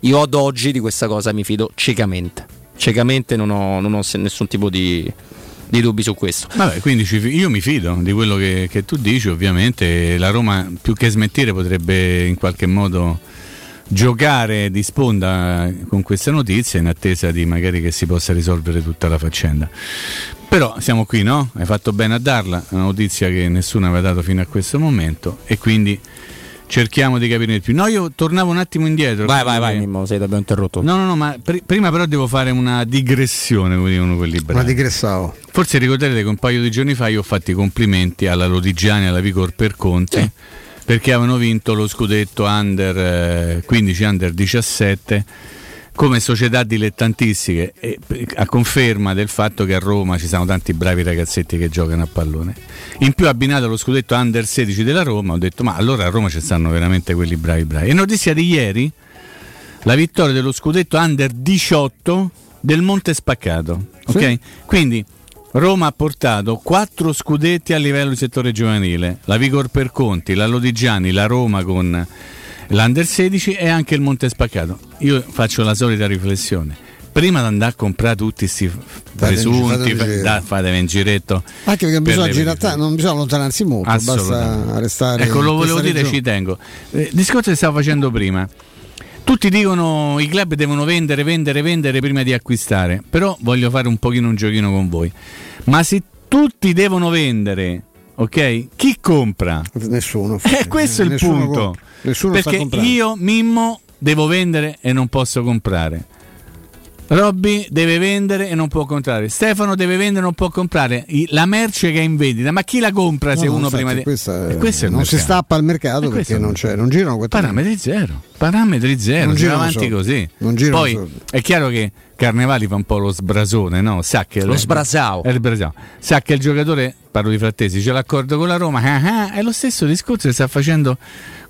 Io ad oggi di questa cosa mi fido ciecamente. Ciecamente non ho, non ho nessun tipo di, di dubbi su questo. Vabbè, quindi io mi fido di quello che, che tu dici, ovviamente la Roma più che smentire potrebbe in qualche modo giocare di sponda con questa notizia in attesa di magari che si possa risolvere tutta la faccenda. Però siamo qui, no? Hai fatto bene a darla, una notizia che nessuno aveva dato fino a questo momento e quindi cerchiamo di capire di più. No, io tornavo un attimo indietro. Vai, vai, vai, Eh, Mimmo, sei abbiamo interrotto. No, no, no, ma pri- prima però devo fare una digressione, come dicono quelli bravi. Una digressavo. Forse ricorderete che un paio di giorni fa io ho fatto i complimenti alla Lodigiani e alla Vigor per Conti perché avevano vinto lo scudetto under eh, 15 under 17 come società dilettantistiche a conferma del fatto che a Roma ci sono tanti bravi ragazzetti che giocano a pallone. In più abbinato allo scudetto under 16 della Roma ho detto ma allora a Roma ci stanno veramente quelli bravi bravi. E notizia di ieri la vittoria dello scudetto under 18 del Monte Spaccato. Sì. Quindi Roma ha portato quattro scudetti a livello di settore giovanile, la Vigor per Conti, la Lodigiani, la Roma con l'Under 16 e anche il Monte Spaccato. Io faccio la solita riflessione. Prima di andare a comprare tutti questi presunti, fate un fa- giro. da- fatevi un giretto. Anche perché bisogna, le girare- non bisogna allontanarsi molto, basta restare. Ecco, lo volevo dire, regione. ci tengo. Eh, discorso che stavo facendo prima. Tutti dicono i club devono vendere, vendere, vendere prima di acquistare. Però voglio fare un pochino un giochino con voi. Ma se tutti devono vendere, ok? Chi compra? Nessuno. Eh, questo è il Nessuno punto. sta Perché io, Mimmo, devo vendere e non posso comprare. Robby deve vendere e non può comprare. Stefano deve vendere e non può comprare. La merce che è in vendita, ma chi la compra se No, no, uno infatti, prima di. questa è- E questo non si stappa al mercato questo perché non, c'è, non girano quattro Parametri zero, parametri zero, Non girano avanti così. Non girano Poi soldi. è chiaro che Carnevali fa un po' lo sbrasone, no? Sa che Lo sbrasao. è il brasao. Sa che il giocatore, parlo di frattesi, c'è l'accordo con la Roma. ah, ah, è lo stesso discorso che sta facendo.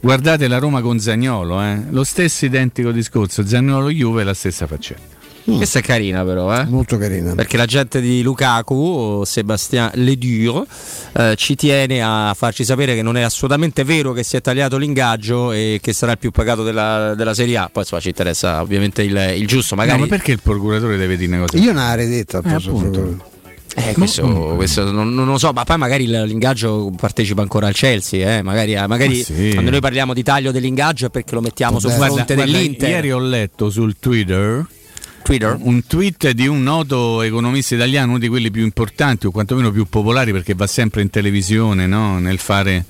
Guardate la Roma con Zagnolo, eh? lo stesso identico discorso. Zagnolo Juve è la stessa faccenda. Questa è carina però, eh? Molto carina. Perché la gente di Lukaku, Sebastien Ledur, eh, ci tiene a farci sapere che non è assolutamente vero che si è tagliato l'ingaggio e che sarà il più pagato della, della Serie A. Poi insomma, ci interessa ovviamente il, il giusto, magari... No, ma perché il procuratore deve dire una cosa? Io ne avrei detto Eh, appunto. Eh, questo, questo non, non lo so, ma poi magari il- l'ingaggio partecipa ancora al Chelsea, eh? magari, magari Ma sì. quando noi parliamo di taglio dell'ingaggio è perché lo mettiamo sul Guarda, fronte dell'Inter. Ieri ho letto sul Twitter, Twitter? un tweet di un noto economista italiano, uno di quelli più importanti o quantomeno più popolari perché va sempre in televisione no? nel fare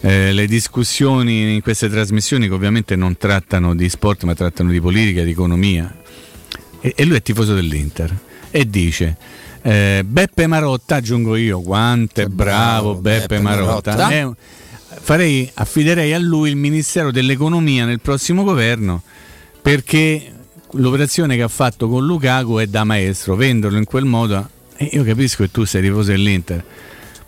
eh, le discussioni in queste trasmissioni che ovviamente non trattano di sport ma trattano di politica, di economia. E, e lui è tifoso dell'Inter e dice... eh, Beppe Marotta, aggiungo io, quanto è bravo, Beppe, Beppe Marotta. Marotta. Un- farei, affiderei a lui il Ministero dell'Economia nel prossimo governo perché l'operazione che ha fatto con Lukaku è da maestro, venderlo in quel modo. E io capisco che tu sei tifoso dell'Inter,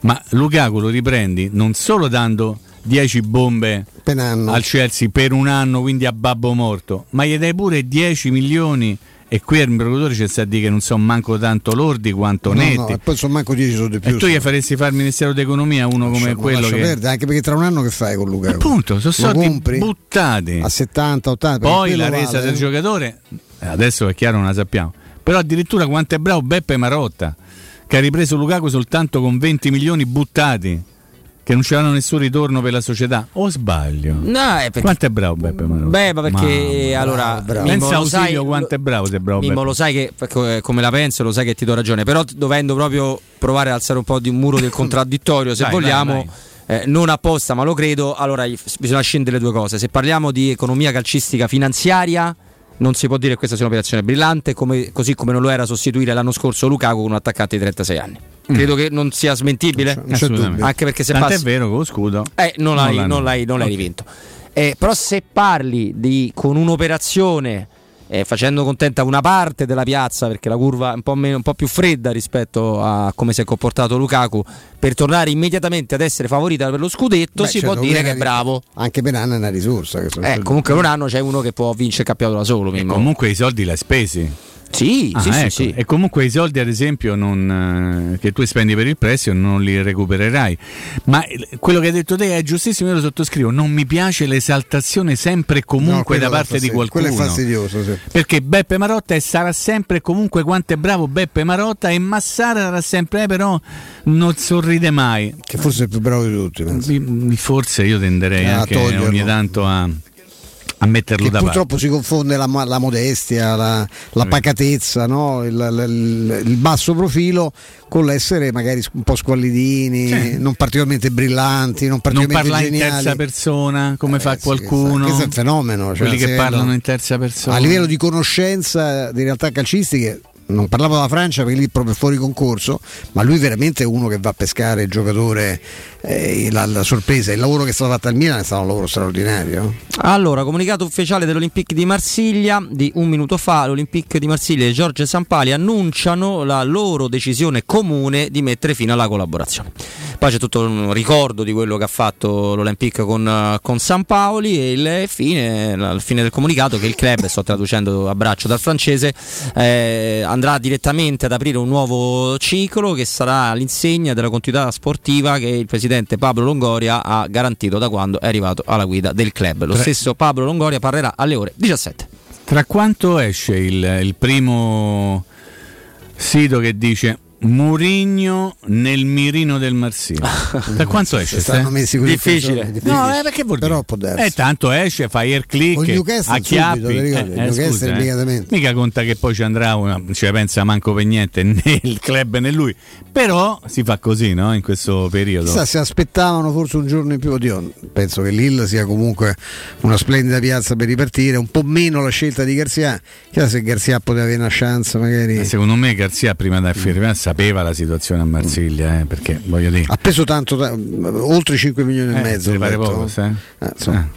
ma Lukaku lo riprendi non solo dando 10 bombe al Chelsea per un anno, quindi a babbo morto, ma gli dai pure 10 milioni e qui il procuratore ci sta a dire che non sono manco tanto lordi quanto No, netti. no, e poi sono manco 10 sono di più. e tu gli faresti fare il Ministero d'Economia uno come Lascia- quello che... perdere, anche perché tra un anno che fai con Luca? Appunto, sono soldi buttati. a 70, 80. perché Poi la resa vale, del eh. giocatore, eh, adesso è chiaro, non la sappiamo. Però addirittura quanto è bravo Beppe Marotta, che ha ripreso Lukaku soltanto con 20 milioni buttati, che non c'erano nessun ritorno per la società. O sbaglio? No, è perché- Quanto è bravo Beppe Marotta? Beh, ma perché Mamma, allora bravo. Mimmo, Pensa Ausilio sai- quanto è bravo se è bravo Mimmo, Beppe. lo sai che co- come la penso, lo sai che ti do ragione, però dovendo proprio provare ad alzare un po' di un muro del (laughs) contraddittorio, se Dai, vogliamo, dai, eh, non apposta, ma lo credo, allora bisogna scendere le due cose. Se parliamo di economia calcistica finanziaria, non si può dire che questa sia un'operazione brillante, come- così come non lo era sostituire l'anno scorso Lukaku con un attaccante di 36 anni. Credo che non sia smentibile, Mm. Assolutamente. anche perché se Tant'è passi vero con lo scudo. eh, non, l'hai, non l'hai- non l'hai Ok. rivinto. Eh, però se parli di, con un'operazione eh, facendo contenta una parte della piazza perché la curva è un po', meno- un po' più fredda rispetto a come si è comportato Lukaku per tornare immediatamente ad essere favorita per lo scudetto Beh, si certo, può dire che è bravo Anche per Anna è una risorsa. Che sono eh, comunque per un anno c'è uno che può vincere il campionato da solo. Comunque i soldi li hai spesi. Sì, Ah, sì, sì, ecco. sì. E comunque i soldi, ad esempio, non, eh, che tu spendi per il prestito non li recupererai. Ma quello che hai detto te è giustissimo, io lo sottoscrivo. Non mi piace l'esaltazione sempre e No, comunque quello da parte di qualcuno. Quello è fastidioso, sì. Perché Beppe Marotta è- sarà sempre e comunque quanto è bravo Beppe Marotta e Massara sarà sempre, eh, però non sorride mai. Che forse è il più bravo di tutti. penso. Forse io tenderei A anche toglierlo. ogni tanto a, a metterlo Che da parte. purtroppo si confonde la, la modestia, la, la pacatezza, no? il, il- il basso profilo con l'essere magari un po' squallidini, non particolarmente brillanti, non non particolarmente parlare in geniali. terza persona come fa Eh, sì, qualcuno. questo è un fenomeno. cioè, Quelli che parlano in terza persona. A livello di conoscenza di realtà calcistiche, non parlavo della Francia perché lì è proprio fuori concorso, ma lui veramente è uno che va a pescare il giocatore, eh, la, la sorpresa. Il lavoro che è stato fatto al Milan è stato un lavoro straordinario. Allora, comunicato ufficiale dell'Olympique di Marsiglia di un minuto fa, l'Olympique di Marsiglia e Giorgio Sampali annunciano la loro decisione comune di mettere fine alla collaborazione. Poi c'è tutto un ricordo di quello che ha fatto l'Olympique con, eh, con Sampaoli e il fine, la- il fine del comunicato che il club, sto traducendo a braccio dal francese, eh, andrà direttamente ad aprire un nuovo ciclo che sarà all'insegna della continuità sportiva che il presidente Pablo Longoria ha garantito da quando è arrivato alla guida del club. Lo stesso Pablo Longoria parlerà alle ore 17. Tra quanto esce il, il primo sito che dice Murigno nel mirino del Marsiglia? Da (laughs) quanto esce? Stanno così Difficile. difficili. No, eh, perché vuol dire? Però può darsi. Eh, tanto esce, fai air click, Con Newcastle acchiappi. subito, ti ricordi? Newcastle scusa, eh. immediatamente. Mica conta che poi ci andrà una, ci pensa manco per niente (laughs) né il club né lui. Però si fa così, no? In questo periodo. Chissà se aspettavano forse un giorno in più. Oddio, penso che Lille sia comunque una splendida piazza per ripartire. Un po' meno la scelta di Garzia. Chissà se Garzia poteva avere una chance, magari. Eh, Secondo me Garzia prima da firmare sapeva la situazione a Marsiglia, eh, perché voglio dire. Ha preso tanto, ta- oltre 5 milioni e Eh, mezzo. poco? Eh, insomma.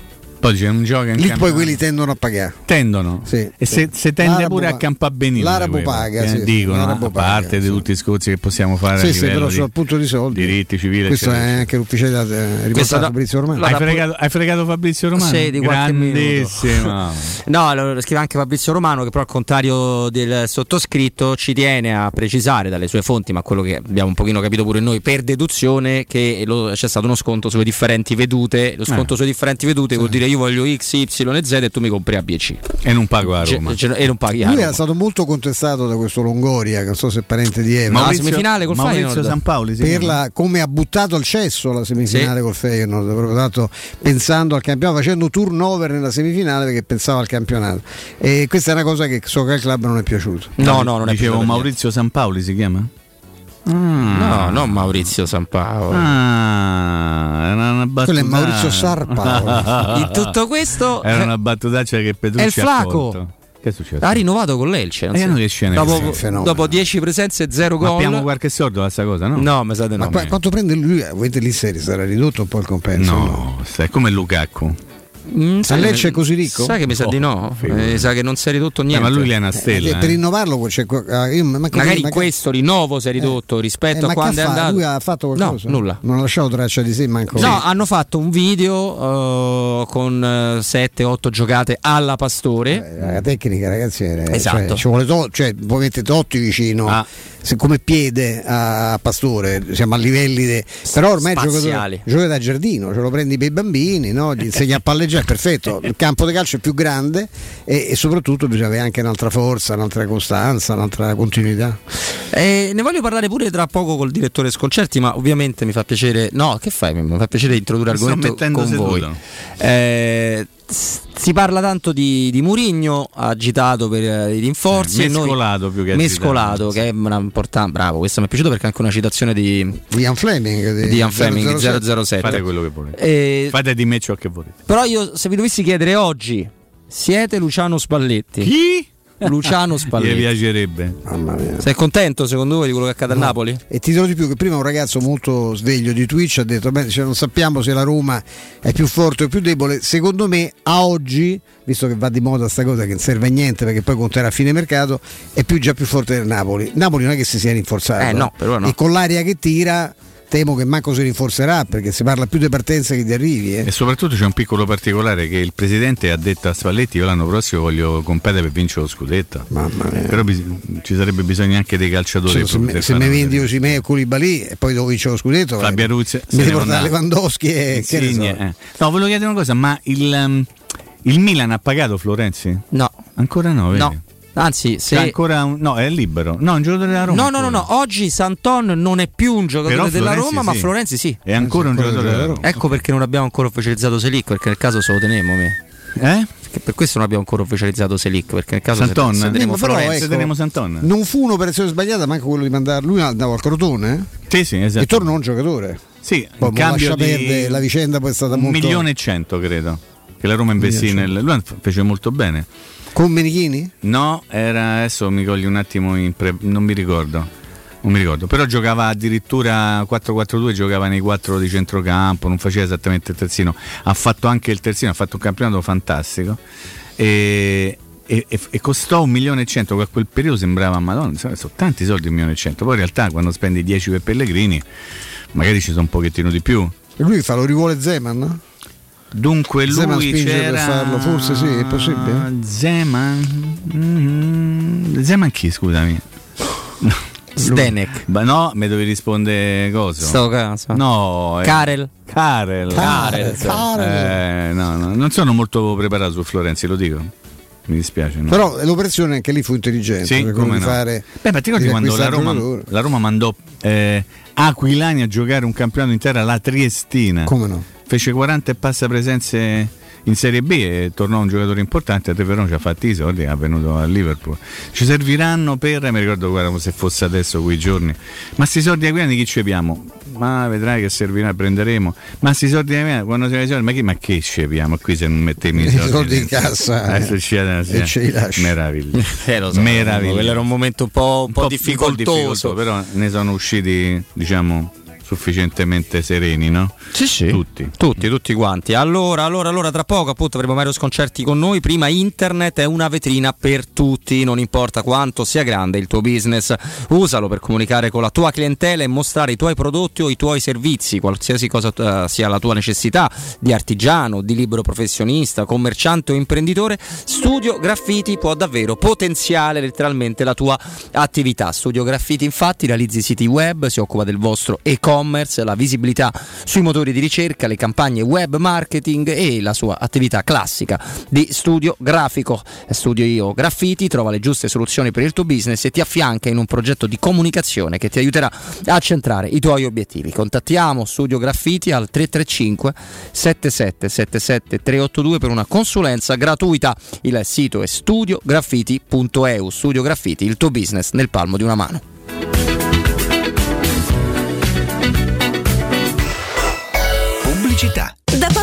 Eh. Poi dice non gioca in Lì poi quelli tendono a pagare. tendono Sì, e se, sì. se tende L'arabo pure a pa- campare benissimo l'arabo quello, paga, che sì, dicono l'arabo a paga, parte di sì. tutti i discorsi che possiamo fare Sì, a sì, però di sul punto di soldi. diritti civili Questo eccetera, è anche l'ufficiale eh, Questa riportato da- Fabrizio Romano. hai fregato, hai fregato Fabrizio Romano? Sì, di. Grandissimo. (laughs) No, lo scrive anche Fabrizio Romano che però al contrario del sottoscritto ci tiene a precisare dalle sue fonti, ma quello che abbiamo un pochino capito pure noi per deduzione, che lo- c'è stato uno sconto sulle differenti vedute. Lo sconto Eh. sulle differenti vedute vuol dire io voglio X, Y e Z e tu mi compri A, B e C. e non pago a Ce- Roma. ce- e non paghi a Lui Roma. era stato molto contestato da questo Longoria, che non so se è parente di Eva. Ma- semifinale col Maurizio Feyenoord. San Paoli si per la- come ha buttato al cesso la semifinale Sì. col Feyenoord, proprio tanto pensando al campionato, facendo turnover nella semifinale perché pensava al campionato. E questa è una cosa che so che al club non è piaciuta. No, no, non è Dicevo piaciuto Maurizio San Paoli si chiama? Niente. No, non Maurizio San Paolo. Ah, era una battuta. Quello è Maurizio Sarpaoli. (laughs) In tutto questo Era eh, una battutaccia che Petrucci È il ha Flaco. colto. Che è successo? ha rinnovato con l'Elce. non E hanno che scene dopo, dopo 10 presenze e 0 Ma gol. abbiamo qualche sordo da sta cosa, no? No, mi sa di Ma no. qua- quanto prende lui? Ovviamente lì serie sarà ridotto un po' il compenso. No, sai, come Lukaku. Mm, A Lecce è così ricco? Sai che mi sa di no. figurati. Eh, sa che non si è ridotto Eh, niente. ma lui è una Eh, stella. per eh. rinnovarlo c'è qua- ah, io- ma Magari ma in che- questo rinnovo si è ridotto eh, rispetto ma a quando è andato. Lui ha fatto qualcosa? No, nulla. Non ha lasciato traccia di sé manco. No, hanno fatto un video eh, con 7-8 giocate alla Pastore. La tecnica, ragazzi, è- Esatto. cioè, ci vuole to- cioè, voi mettete Totti vicino Ah. Se- come piede a, Pastore, siamo a livelli de- però ormai giocatore, gioca da giardino, ce lo prendi per i bambini, no? gli insegni a palleggiare, perfetto. (laughs) Il campo di calcio è più grande e, e soprattutto bisogna avere anche un'altra forza, un'altra costanza, un'altra continuità. Eh, ne voglio parlare pure tra poco col direttore Sconcerti, ma ovviamente mi fa piacere. No, che fai? Mi fa piacere introdurre Mi sto argomento mettendo con seduto. voi. Eh, si parla tanto di, di Murigno agitato per eh, i rinforzi. Eh, e noi- mescolato più che mescolato, agitato. che è una importante. Bravo, questo mi è piaciuto perché è anche una citazione di, Di Ian Fleming, di Ian Fleming 007. Fate quello che volete. Eh, Fate di me ciò che volete. però io se vi dovessi chiedere oggi, siete Luciano Spalletti? Chi? Luciano Mi Spalletti. piacerebbe. Mamma mia. Sei contento secondo voi di quello che accade a Napoli? E ti dirò di più che prima un ragazzo molto sveglio di Twitch ha detto: Beh, cioè, non sappiamo se la Roma è più forte o più debole. Secondo me, a oggi, visto che va di moda sta cosa che non serve a niente perché poi conterà a fine mercato, è più già più forte del Napoli. Napoli non è che si sia rinforzato. Eh, no, per ora no. E con l'aria che tira, temo che manco si rinforzerà perché si parla più di partenze che di arrivi. eh. E soprattutto c'è un piccolo particolare che il presidente ha detto a Spalletti io l'anno prossimo voglio competere per vincere lo scudetto. Mamma mia. Però bis- ci sarebbe bisogno anche dei calciatori. Cioè, se, me- se mi vendi. Osimè e Koulibaly e poi devo vincere lo scudetto Fabio eh, Ruzzi mi andare. Lewandowski e che ne so. Insigne, eh. No, volevo chiedere una cosa, ma il, um, il Milan ha pagato Florenzi? No. Ancora no, vedi? No. Anzi, se... C'è ancora un- no, è libero. No, un giocatore della Roma. No, no, no, no, oggi Santon non è più un giocatore Però della Florenzi Roma, ma sì. Florenzi sì. È ancora un giocatore della Roma. Ecco perché non abbiamo ancora ufficializzato Selic, perché nel caso se lo teniamo me. Eh? Che per questo non abbiamo ancora ufficializzato Selic, perché nel caso se- Santon? se, Eh, teniamo ma però, Florenzi. ecco, Teniamo Santon. Non fu un'operazione sbagliata, manco quello di mandarlo. Lui andava al Crotone eh? Sì, sì, esatto. e tornò un giocatore. Sì, Poi in cambio lascia di perdere, la vicenda poi è stata un molto. milione e cento, credo. Che la Roma investì nel. Lui fece molto bene. Con Menichini? No, era adesso mi cogli un attimo in pre- non mi ricordo. Non mi ricordo, però giocava addirittura 4-4-2, giocava nei 4 di centrocampo, non faceva esattamente il terzino. Ha fatto anche il terzino, ha fatto un campionato fantastico. E, e- e- costò un milione e cento, che a quel periodo sembrava, madonna, sono tanti soldi un milione e cento. Poi in realtà quando spendi 10 per Pellegrini, magari ci sono un pochettino di più. E lui fa lo rivuole Zeman? no? Dunque Zeman lui spinge c'era per farlo, forse sì, è possibile. Zeman mm, Zeman chi scusami? Zdenek. Ma no, mi dovevi rispondere cosa? Sto caso. No, eh, Karel. Karel. Karel. Eh, no, no, non sono molto preparato su Florenzi, lo dico. Mi dispiace. no. Però l'operazione anche lì fu intelligente. Sì, come no. fare, Beh, ma ti ricordi di quando la Roma, la Roma mandò eh, Aquilani a giocare un campionato intero alla Triestina? Come no? Fece 40 e passa presenze in Serie B e tornò un giocatore importante. A Teferone ci ha fatti i soldi, è venuto a Liverpool. Ci serviranno per, mi ricordo guarda, se fosse adesso quei giorni, ma sti soldi Aquilani chi ci abbiamo? Ma vedrai che servirà, prenderemo. Ma sti soldi Aquilani, quando si i soldi, ma che, ma che ci abbiamo qui se non mettiamo i (laughs) I soldi, soldi in cassa, Adesso eh, ci- e ce li lasci. Meraviglia. (laughs) Eh, lo so, Meraviglia. quello era un momento un po', un po' difficoltoso. difficoltoso, però ne sono usciti, diciamo, sufficientemente sereni, no? Sì, sì. Tutti. Tutti, tutti quanti. Allora, allora, allora, tra poco appunto avremo Mario Sconcerti con noi. Prima internet è una vetrina per tutti, non importa quanto sia grande il tuo business. Usalo per comunicare con la tua clientela e mostrare i tuoi prodotti o i tuoi servizi, qualsiasi cosa eh, sia la tua necessità, di artigiano, di libero professionista, commerciante o imprenditore. Studio Graffiti può davvero potenziare letteralmente la tua attività. Studio Graffiti infatti realizza i siti web, si occupa del vostro e-commerce, la visibilità sui motori di ricerca, le campagne web marketing e la sua attività classica di studio grafico. Studio Io Graffiti trova le giuste soluzioni per il tuo business e ti affianca in un progetto di comunicazione che ti aiuterà a centrare i tuoi obiettivi. Contattiamo Studio Graffiti al 335 7777 382 per una consulenza gratuita. Il sito è studiograffiti.eu. Studio Graffiti, il tuo business nel palmo di una mano. Pubblicità. Da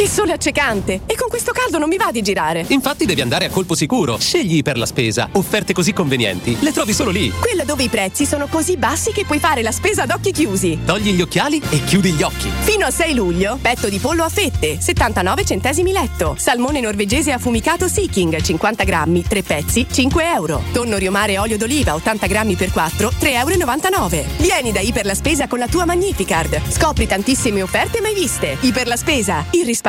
Che sole accecante! E con questo caldo non mi va di girare. Infatti devi andare a colpo sicuro. Scegli per la spesa. Offerte così convenienti. Le trovi solo lì. Quella dove i prezzi sono così bassi che puoi fare la spesa ad occhi chiusi. Togli gli occhiali e chiudi gli occhi. Fino a 6 luglio, petto di pollo a fette, 79 centesimi letto. Salmone norvegese affumicato Seeking, 50 grammi, 3 pezzi, 5 euro. Tonno riomare olio d'oliva, 80 grammi per 4, 3,99 euro. Vieni da Iper la Spesa con la tua Magnificard. Scopri tantissime offerte mai viste. Iper la Spesa, il risparmio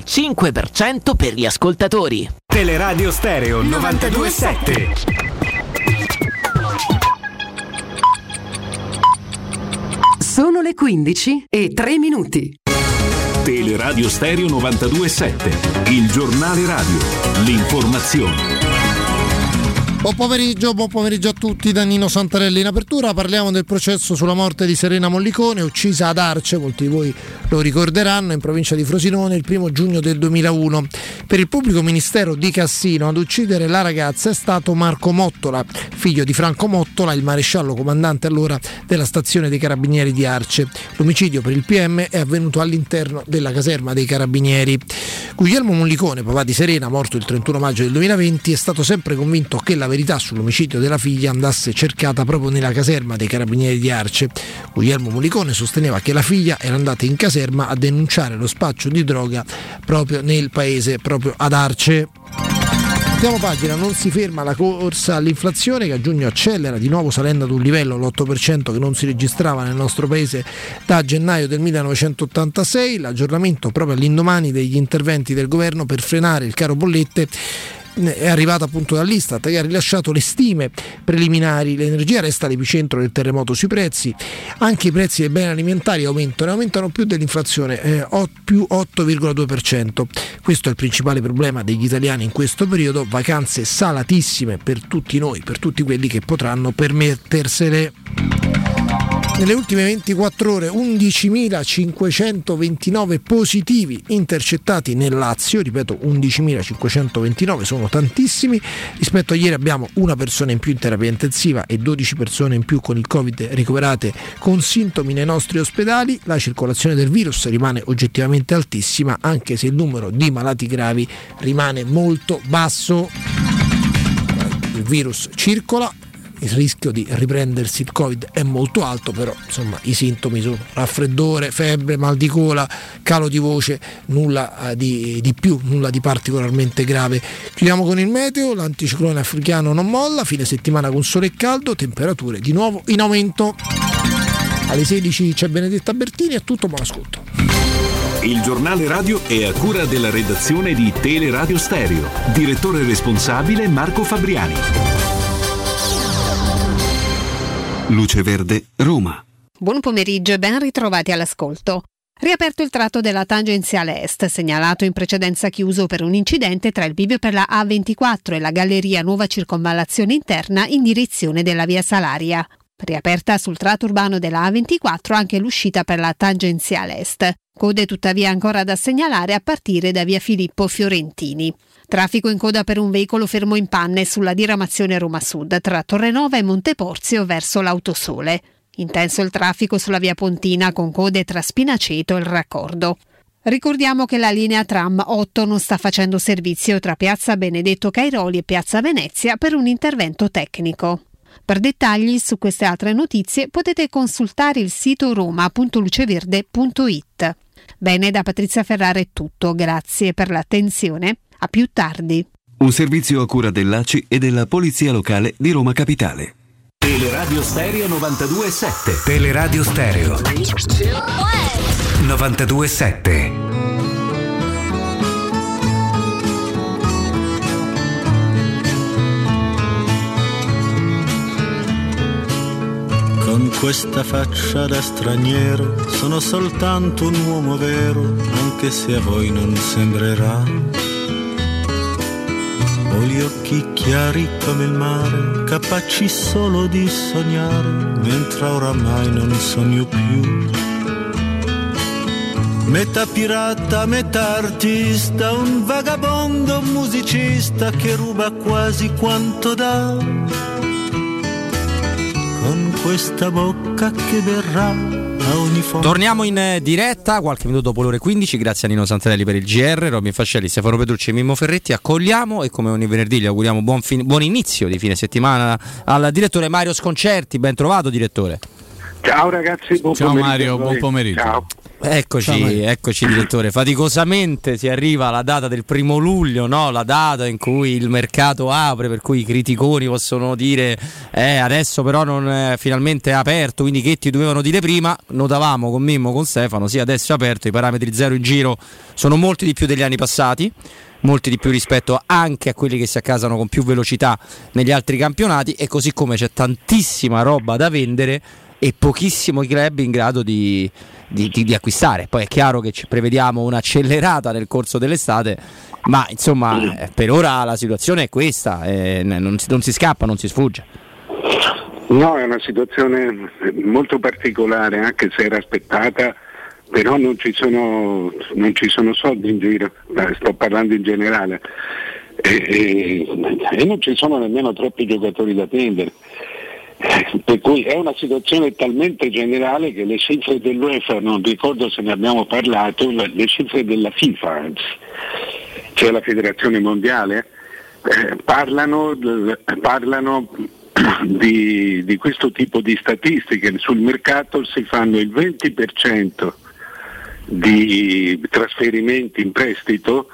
del 5% per gli ascoltatori. Teleradio Stereo 927. Sono le 15 e 3 minuti. Teleradio Stereo 927, il giornale radio, l'informazione. Buon pomeriggio, buon pomeriggio a tutti da Nino Santarelli. In apertura parliamo del processo sulla morte di Serena Mollicone, uccisa ad Arce, molti di voi lo ricorderanno, in provincia di Frosinone il primo giugno del 2001. Per il pubblico ministero di Cassino ad uccidere la ragazza è stato Marco Mottola, figlio di Franco Mottola, il maresciallo comandante allora della stazione dei carabinieri di Arce. L'omicidio per il PM è avvenuto all'interno della caserma dei carabinieri. Guglielmo Mollicone, papà di Serena, morto il 31 maggio del 2020, è stato sempre convinto che la verità sull'omicidio della figlia andasse cercata proprio nella caserma dei carabinieri di Arce. Guglielmo Molicone sosteneva che la figlia era andata in caserma a denunciare lo spaccio di droga proprio nel paese, proprio ad Arce. Diamo pagina, non si ferma la corsa all'inflazione che a giugno accelera di nuovo salendo ad un livello l'8% che non si registrava nel nostro paese da gennaio del 1986, l'aggiornamento proprio all'indomani degli interventi del governo per frenare il caro bollette è arrivata appunto dall'Istat che ha rilasciato le stime preliminari. L'energia resta l'epicentro del terremoto sui prezzi, anche i prezzi dei beni alimentari aumentano, aumentano più dell'inflazione, eh, più 8,2%. Questo è il principale problema degli italiani in questo periodo, vacanze salatissime per tutti noi, per tutti quelli che potranno permettersele. Nelle ultime 24 ore 11.529 positivi intercettati nel Lazio, ripeto 11.529 sono tantissimi, rispetto a ieri abbiamo una persona in più in terapia intensiva e 12 persone in più con il Covid ricoverate con sintomi nei nostri ospedali, la circolazione del virus rimane oggettivamente altissima anche se il numero di malati gravi rimane molto basso. Il virus circola, il rischio di riprendersi il covid è molto alto però insomma i sintomi sono raffreddore febbre mal di gola calo di voce nulla eh, di, di, più nulla di particolarmente grave. Chiudiamo con il meteo l'anticiclone africano non molla fine settimana con sole e caldo temperature di nuovo in aumento. Alle 16 c'è Benedetta Bertini è tutto buon ascolto. Il giornale radio è a cura della redazione di Teleradio Stereo. Direttore responsabile Marco Fabriani Luce Verde, Roma. Buon pomeriggio e ben ritrovati all'ascolto. Riaperto il tratto della tangenziale est, segnalato in precedenza chiuso per un incidente tra il bivio per la A24 e la galleria Nuova Circonvallazione Interna in direzione della via Salaria. Riaperta sul tratto urbano della A24 anche l'uscita per la tangenziale est. Code tuttavia ancora da segnalare a partire da via Filippo Fiorentini. Traffico in coda per un veicolo fermo in panne sulla diramazione Roma Sud tra Torrenova e Monteporzio verso l'Autosole. Intenso il traffico sulla via Pontina con code tra Spinaceto e il raccordo. Ricordiamo che la linea tram 8 non sta facendo servizio tra Piazza Benedetto Cairoli e Piazza Venezia per un intervento tecnico. Per dettagli su queste altre notizie potete consultare il sito roma.luceverde.it. Bene, da Patrizia Ferrara è tutto, grazie per l'attenzione. A più tardi. Un servizio a cura dell'ACI e della Polizia Locale di Roma Capitale. Teleradio Stereo 927. Teleradio Stereo 927. Con questa faccia da straniero sono soltanto un uomo vero, anche se a voi non sembrerà. Ho gli occhi chiari come il mare, capaci solo di sognare, mentre oramai non sogno più. Metà pirata, metà artista, un vagabondo musicista che ruba quasi quanto dà con questa bocca che verrà. Torniamo in eh, diretta qualche minuto dopo le ore 15, grazie a Nino Santarelli per il GR, Robin Fascelli, Stefano Petrucci e Mimmo Ferretti. Accogliamo e come ogni venerdì gli auguriamo buon, fin- buon inizio di fine settimana al direttore Mario Sconcerti. Ben trovato direttore. Ciao ragazzi, buon Ciao pomeriggio. Mario, buon pomeriggio. Ciao. Eccoci, eccoci direttore. Faticosamente si arriva alla data del primo luglio, no? la data in cui il mercato apre, per cui i criticoni possono dire eh, adesso però non è finalmente aperto, quindi che ti dovevano dire prima. Notavamo con Mimmo, con Stefano, sì adesso è aperto, i parametri zero in giro sono molti di più degli anni passati. Molti di più rispetto anche a quelli che si accasano con più velocità negli altri campionati e così come c'è tantissima roba da vendere e pochissimo i club in grado di, di- di- di acquistare. Poi è chiaro che ci prevediamo un'accelerata nel corso dell'estate, ma insomma eh, per ora la situazione è questa, eh, non, si, non si scappa, non si sfugge. No, è una situazione molto particolare, anche se era aspettata, però non ci sono, non ci sono soldi in giro, Eh, sto parlando in generale, e, e- e non ci sono nemmeno troppi giocatori da prendere. Eh, Per cui è una situazione talmente generale che le cifre dell'UEFA, non ricordo se ne abbiamo parlato, le cifre della FIFA, cioè la federazione mondiale, eh, parlano, parlano di, di questo tipo di statistiche. Sul mercato si fanno il 20% di trasferimenti in prestito,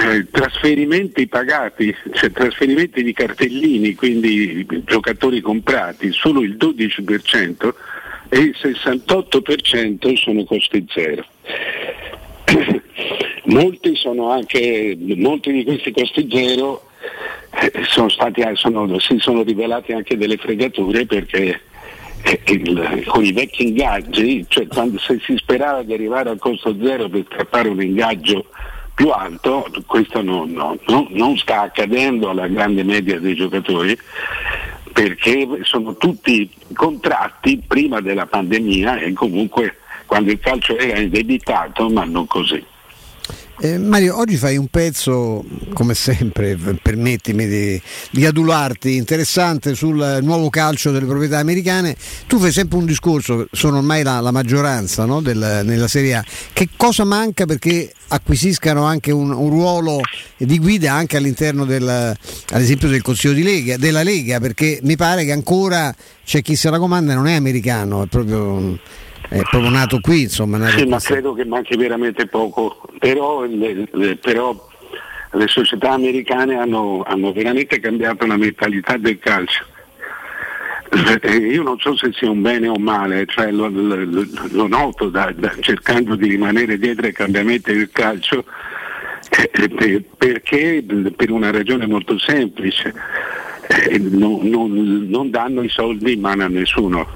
eh, trasferimenti pagati, cioè trasferimenti di cartellini, quindi giocatori comprati, solo il 12% e il 68% sono costi zero. (coughs) Molti anche, molti di questi costi zero eh, sono stati, sono- si sono rivelati anche delle fregature perché eh, il- con i vecchi ingaggi, cioè quando se si sperava di arrivare al costo zero per strappare un ingaggio più alto, questo non, no- no- non sta accadendo alla grande media dei giocatori perché sono tutti contratti prima della pandemia e comunque quando il calcio era indebitato, ma non così. Eh, Mario, oggi fai un pezzo, come sempre, permettimi di, di adularti, interessante sul nuovo calcio delle proprietà americane. Tu fai sempre un discorso, sono ormai la, la maggioranza no, del- nella Serie A. Che cosa manca perché acquisiscano anche un, un ruolo di guida anche all'interno del, ad esempio del Consiglio di Lega, della Lega? Perché mi pare che ancora c'è chi se la comanda non è americano, è proprio, è proprio nato qui, insomma. nato Sì, ma credo che manchi veramente poco, però le, le- però le società americane hanno, hanno veramente cambiato la mentalità del calcio. Eh, Io non so se sia un bene o un male, cioè lo, lo- lo- noto da- da- cercando di rimanere dietro ai cambiamenti del calcio eh, eh, per- perché per una ragione molto semplice. Eh, non, non- non danno i soldi in mano a nessuno,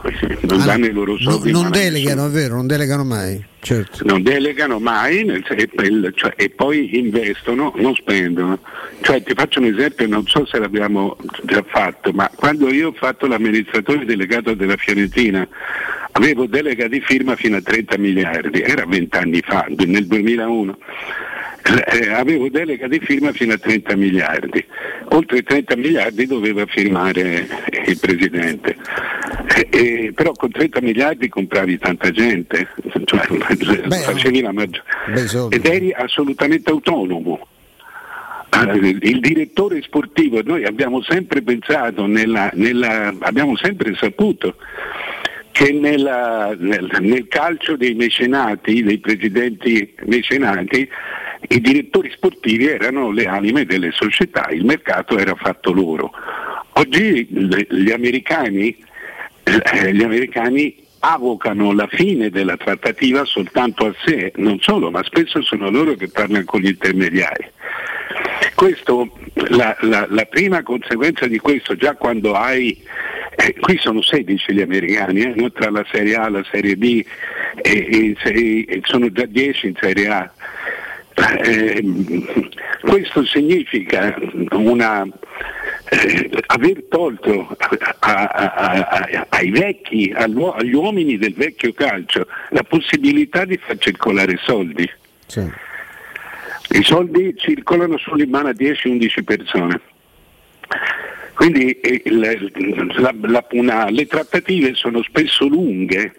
non Ah, danno i loro no- soldi in non delegano, è vero, non delegano mai. Certo. non delegano mai nel- cioè, e poi investono, non spendono. Cioè, ti faccio un esempio, non so se l'abbiamo già fatto, ma quando io ho fatto l'amministratore delegato della Fiorentina avevo delega di firma fino a 30 miliardi, era vent'anni fa, nel 2001. Eh, avevo delega di firma fino a 30 miliardi, oltre 30 miliardi doveva firmare il Presidente, Eh, eh, però con 30 miliardi compravi tanta gente, cioè, facevi la maggior- soldi. ed eri assolutamente autonomo. Eh, Il direttore sportivo, noi abbiamo sempre pensato, nella- nella- abbiamo sempre saputo che nella- nel, nel calcio dei mecenati, dei presidenti mecenati, i direttori sportivi erano le anime delle società, il mercato era fatto loro. Oggi gli americani, eh, gli americani avocano la fine della trattativa soltanto a sé, non solo, ma spesso sono loro che parlano con gli intermediari. Questo, la, la- la prima conseguenza di questo, già quando hai, eh, qui sono 16 gli americani, eh, tra la Serie A e la Serie B, e, e e sono già 10 in Serie A. Eh, questo significa una, eh, aver tolto a- a- a- ai vecchi, agli uomini del vecchio calcio, la possibilità di far circolare soldi. I soldi circolano solo in mano a 10-11 persone. Quindi eh, la- la- una- le trattative sono spesso lunghe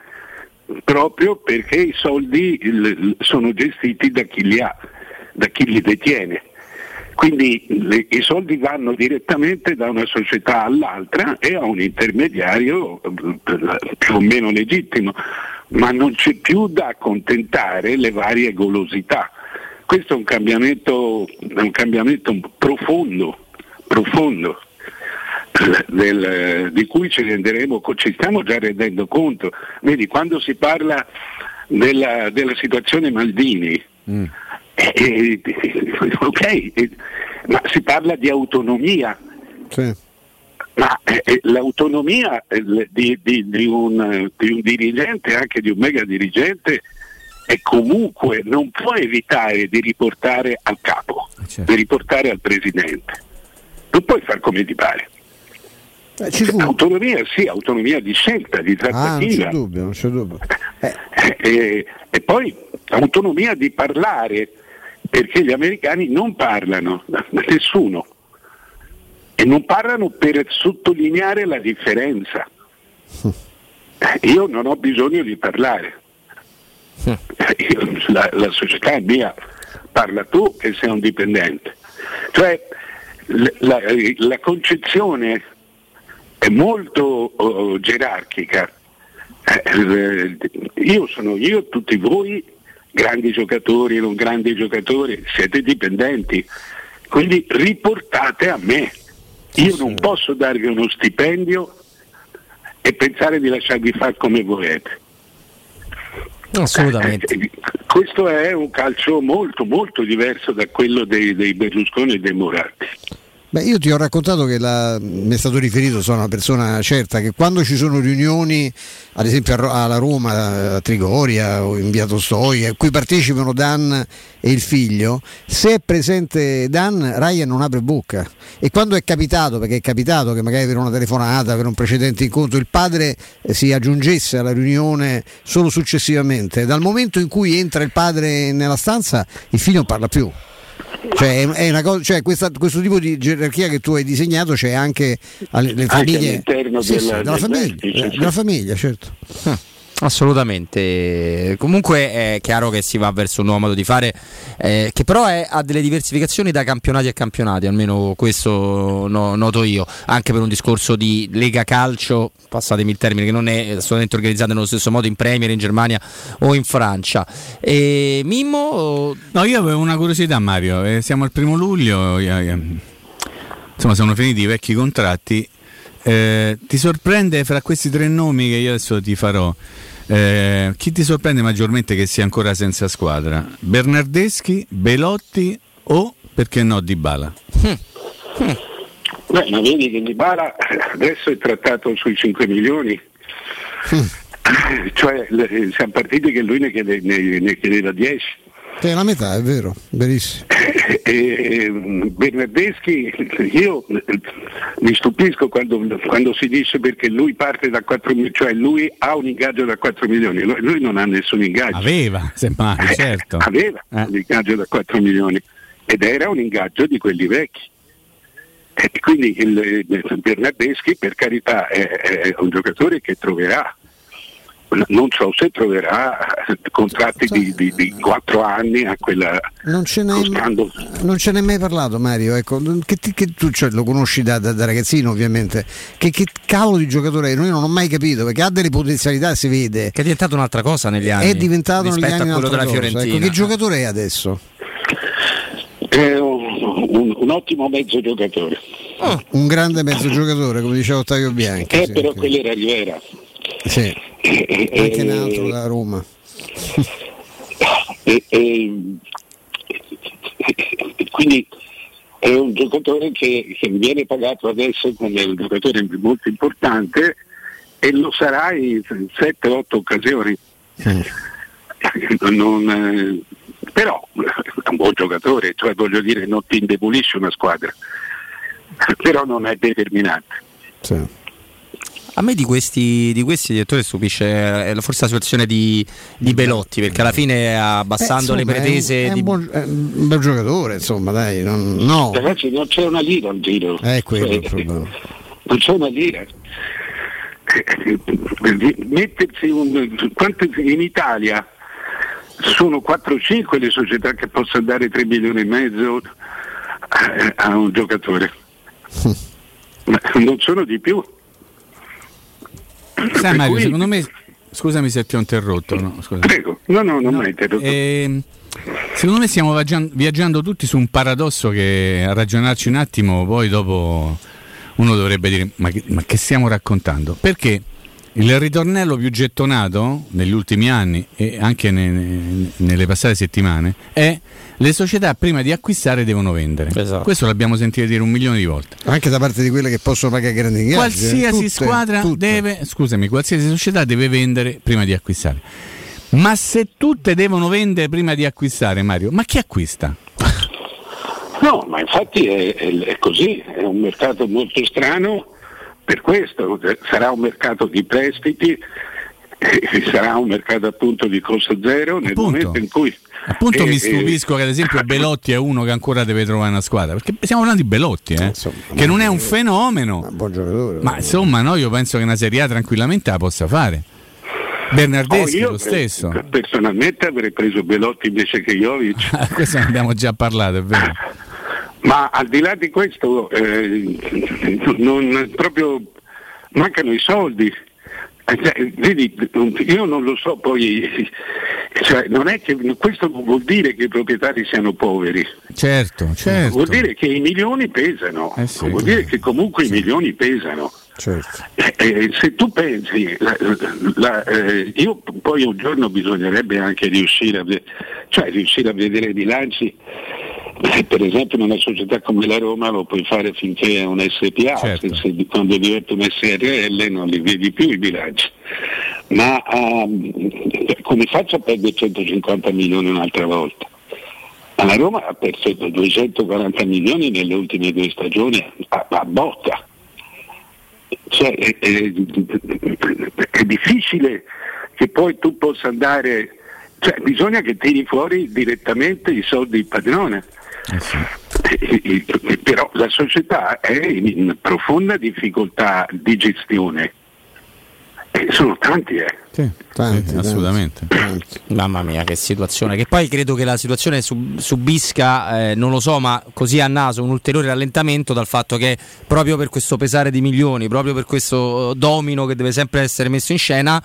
proprio perché i soldi sono gestiti da chi li ha, da chi li detiene. Quindi le- i soldi vanno direttamente da una società all'altra e a un intermediario eh, più o meno legittimo, ma non c'è più da accontentare le varie golosità. Questo è un cambiamento, un cambiamento profondo, profondo del- di cui ci renderemo, ci stiamo già rendendo conto. Vedi, quando si parla della, della situazione Maldini, eh, eh, ok, eh, ma si parla di autonomia. Ma eh, eh, l'autonomia eh, di, di- di un, eh, di un dirigente, anche di un mega dirigente, è comunque non può evitare di riportare al capo, di riportare al presidente. Non puoi far come ti pare. Autonomia sì, autonomia di scelta, di Ah, non trattativa. c'è dubbio, non c'è dubbio. e, e poi autonomia di parlare, perché gli americani non parlano, (laughs) nessuno, e non parlano per sottolineare la differenza. Io non ho bisogno di parlare, Io- la, la società è mia, parla tu che sei un dipendente. Cioè l- la, la concezione è molto oh, gerarchica. Eh, io sono io, tutti voi, grandi giocatori, non grandi giocatori, siete dipendenti, quindi riportate a me. Io non posso darvi uno stipendio e pensare di lasciarvi fare come volete. Assolutamente. Eh, questo è un calcio molto molto diverso da quello dei, dei Berlusconi e dei Moratti. Beh, io ti ho raccontato che la- mi è stato riferito, sono una persona certa, che quando ci sono riunioni, ad esempio alla Roma, a Trigoria o in via Tostoi, a cui partecipano Dan e il figlio, se è presente Dan, Ryan non apre bocca. E quando è capitato, perché è capitato che magari per una telefonata, per un precedente incontro, il padre eh, si aggiungesse alla riunione solo successivamente, dal momento in cui entra il padre nella stanza, il figlio non parla più. Cioè, è- una cosa, cioè questa- questo tipo di gerarchia che tu hai disegnato c'è anche alle le Anche famiglie all'interno Sì, sì, della- della, del famiglia, vertice, eh, sì. della famiglia, certo. Assolutamente, comunque è chiaro che si va verso un nuovo modo di fare, eh, che però è- ha delle diversificazioni da campionati a campionati, almeno questo no- noto io, anche per un discorso di Lega Calcio, passatemi il termine, che non è assolutamente organizzata nello stesso modo in Premier, in Germania o in Francia. E Mimmo, No, io avevo una curiosità, Mario. eh, siamo al primo luglio, eh, eh, insomma, sono finiti i vecchi contratti. Eh, ti sorprende fra questi tre nomi che io adesso ti farò? Eh, chi ti sorprende maggiormente che sia ancora senza squadra? Bernardeschi, Belotti o perché no Dybala? Beh, ma vedi che Dybala adesso è trattato sui 5 milioni. Cioè le- siamo partiti che lui ne, chiede- ne- ne chiedeva 10. È la metà, è vero, verissimo. (laughs) E, mm, Bernardeschi, io eh, mi stupisco quando, quando si dice perché lui parte da 4 milioni, cioè lui ha un ingaggio da 4 milioni, lui, non ha nessun ingaggio. Aveva, semmai, certo. Aveva un ingaggio da 4 milioni ed era un ingaggio di quelli vecchi. E quindi il, il Bernardeschi per carità è, è un giocatore che troverà, non so se troverà contratti di, di, di 4 anni a quella Non ce n'è, costando non ce n'è mai parlato Mario, ecco, che, ti- che tu cioè, lo conosci da, da- da ragazzino ovviamente, che, che cavolo di giocatore è? Noi non ho mai capito perché ha delle potenzialità, si vede. che è diventato un'altra cosa negli anni. È diventato negli rispetto anni a quello della cosa. Fiorentina. Ecco, che giocatore è adesso? è un, un- un ottimo mezzo giocatore. Un grande mezzo giocatore, come diceva Ottavio Bianchi. Eh, sì, però quello era Rivera. Sì. Anche un altro da Roma. E, e- e quindi è un giocatore che, che viene pagato adesso come un giocatore molto importante e lo sarà in 7-8 occasioni. Non, eh, però è un buon giocatore, cioè voglio dire non ti indebolisce una squadra, però non è determinante. A me di questi, di questi direttore stupisce eh, forse la situazione di, di Belotti, perché alla fine abbassando Eh, le insomma, pretese È un, è di- un buon, è un bel giocatore, insomma, dai. non- no. Ragazzi non c'è una lira al giro. È quello Cioè, il problema. (laughs) non c'è una lira. eh, mettersi un, in Italia sono 4-5 le società che possono dare 3 milioni e mezzo a, a un giocatore. (laughs) Ma non sono di più. Sai Mario, cui- secondo me, scusami se ti ho interrotto. No, scusa. Prego, no, no, non mi hai interrotto. Ehm, secondo me stiamo viaggian- viaggiando tutti su un paradosso che a ragionarci un attimo, poi dopo uno dovrebbe dire ma che, ma che stiamo raccontando? Perché il ritornello più gettonato negli ultimi anni e anche ne- ne- nelle passate settimane è le società prima di acquistare devono vendere. Questo l'abbiamo sentito dire un milione di volte. Anche da parte di quelle che possono pagare grandi ingaggi. eh. Qualsiasi Tutte, squadra tutte. deve, scusami, qualsiasi società deve vendere prima di acquistare. Ma se tutte devono vendere prima di acquistare, Mario, ma chi acquista? No, ma infatti è, è- è così, è un mercato molto strano per questo, sarà un mercato di prestiti, eh, (laughs) sarà un mercato appunto di costo zero nel Appunto. momento in cui... Appunto eh, mi eh, stupisco che ad esempio Belotti è uno che ancora deve trovare una squadra, perché stiamo parlando di Belotti, eh, che non è un fenomeno. Ma insomma, no, io penso che una Serie A tranquillamente la possa fare. Bernardeschi oh, io, lo stesso. eh, Personalmente avrei preso Belotti invece che Jovic. (laughs) Questo ne abbiamo già parlato, è vero. Ma al di là di questo, eh, non, proprio mancano i soldi. Eh, cioè, vedi, io non lo so poi, (laughs) cioè, non è che questo non vuol dire che i proprietari siano poveri, Certo, certo. vuol dire che i milioni pesano, Eh sì. vuol dire che comunque i milioni pesano. Certo. Eh, eh, se tu pensi, la- la- eh, io poi un giorno bisognerebbe anche riuscire a, ve- cioè riuscire a vedere i bilanci, eh, per esempio in una società come la Roma lo puoi fare finché è un SPA, Certo. se- se- quando diventa un SRL non li vedi più i bilanci. Ma ehm, come faccio a perdere 150 milioni un'altra volta? La Roma ha perso 240 milioni nelle ultime due stagioni a, a botta. Cioè, è, è- è difficile che poi tu possa andare, cioè bisogna che tiri fuori direttamente i soldi del padrone. Eh, eh, eh, Però la società è in profonda difficoltà di gestione. Eh, sono tanti, eh. Sì, assolutamente. Mamma mia, che situazione. Che poi credo che la situazione sub- subisca, eh, non lo so, ma così a naso un ulteriore rallentamento dal fatto che proprio per questo pesare di milioni, proprio per questo domino che deve sempre essere messo in scena.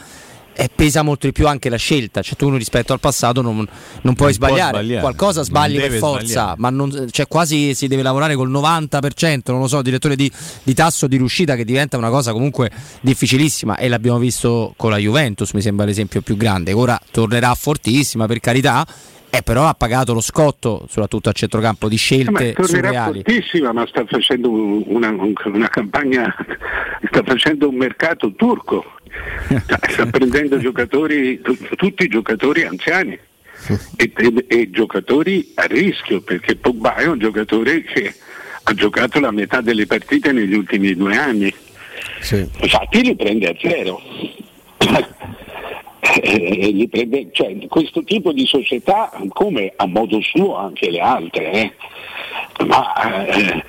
Eh, pesa molto di più anche la scelta, cioè tu rispetto al passato non, non puoi può sbagliare. sbagliare, qualcosa non sbagli per forza, sbagliare. ma non- cioè quasi si deve lavorare col 90%, non lo so, direttore di, di tasso di riuscita che diventa una cosa comunque difficilissima e l'abbiamo visto con la Juventus, mi sembra l'esempio più grande, ora tornerà fortissima per carità, eh, però ha pagato lo scotto soprattutto a centrocampo di Ma scelte tornerà surreali. fortissima, ma sta facendo una, una campagna, sta facendo un mercato turco, Sta- sta (laughs) prendendo giocatori, tu- tutti i giocatori anziani e, e- e giocatori a rischio, perché Pogba è un giocatore che ha giocato la metà delle partite negli ultimi due anni. Infatti li prende a zero. (laughs) Eh, li prende- cioè, questo tipo di società, come a modo suo anche le altre, eh, ma eh,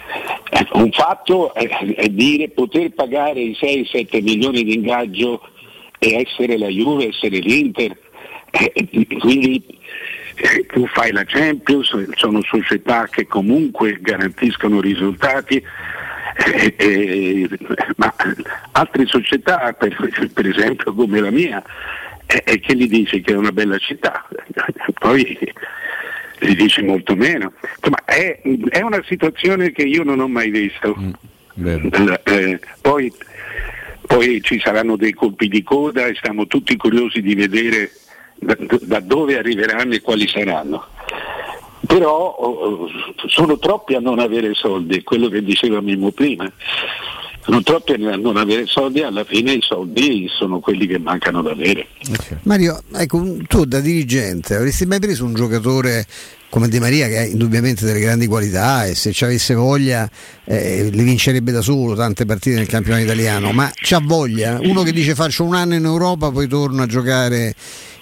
eh, un fatto è, dire poter pagare i 6-7 milioni di ingaggio e essere la Juve, essere l'Inter, eh, quindi eh, tu fai la Champions, sono società che comunque garantiscono risultati, eh, eh, ma altre società, per, per esempio come la mia, eh, che gli dici che è una bella città, (laughs) poi gli dici molto meno. Insomma, è, è una situazione che io non ho mai visto. Eh, eh, poi, poi ci saranno dei colpi di coda e stiamo tutti curiosi di vedere da, da dove arriveranno e quali saranno. Però oh, sono troppi a non avere soldi, quello che diceva Mimmo prima. Troppi a non avere soldi alla fine i soldi sono quelli che mancano da avere. Mario, ecco, tu da dirigente avresti mai preso un giocatore come Di Maria che ha indubbiamente delle grandi qualità e se ci avesse voglia eh, le vincerebbe da solo tante partite nel campionato italiano, ma c'ha voglia? Uno che dice faccio un anno in Europa poi torno a giocare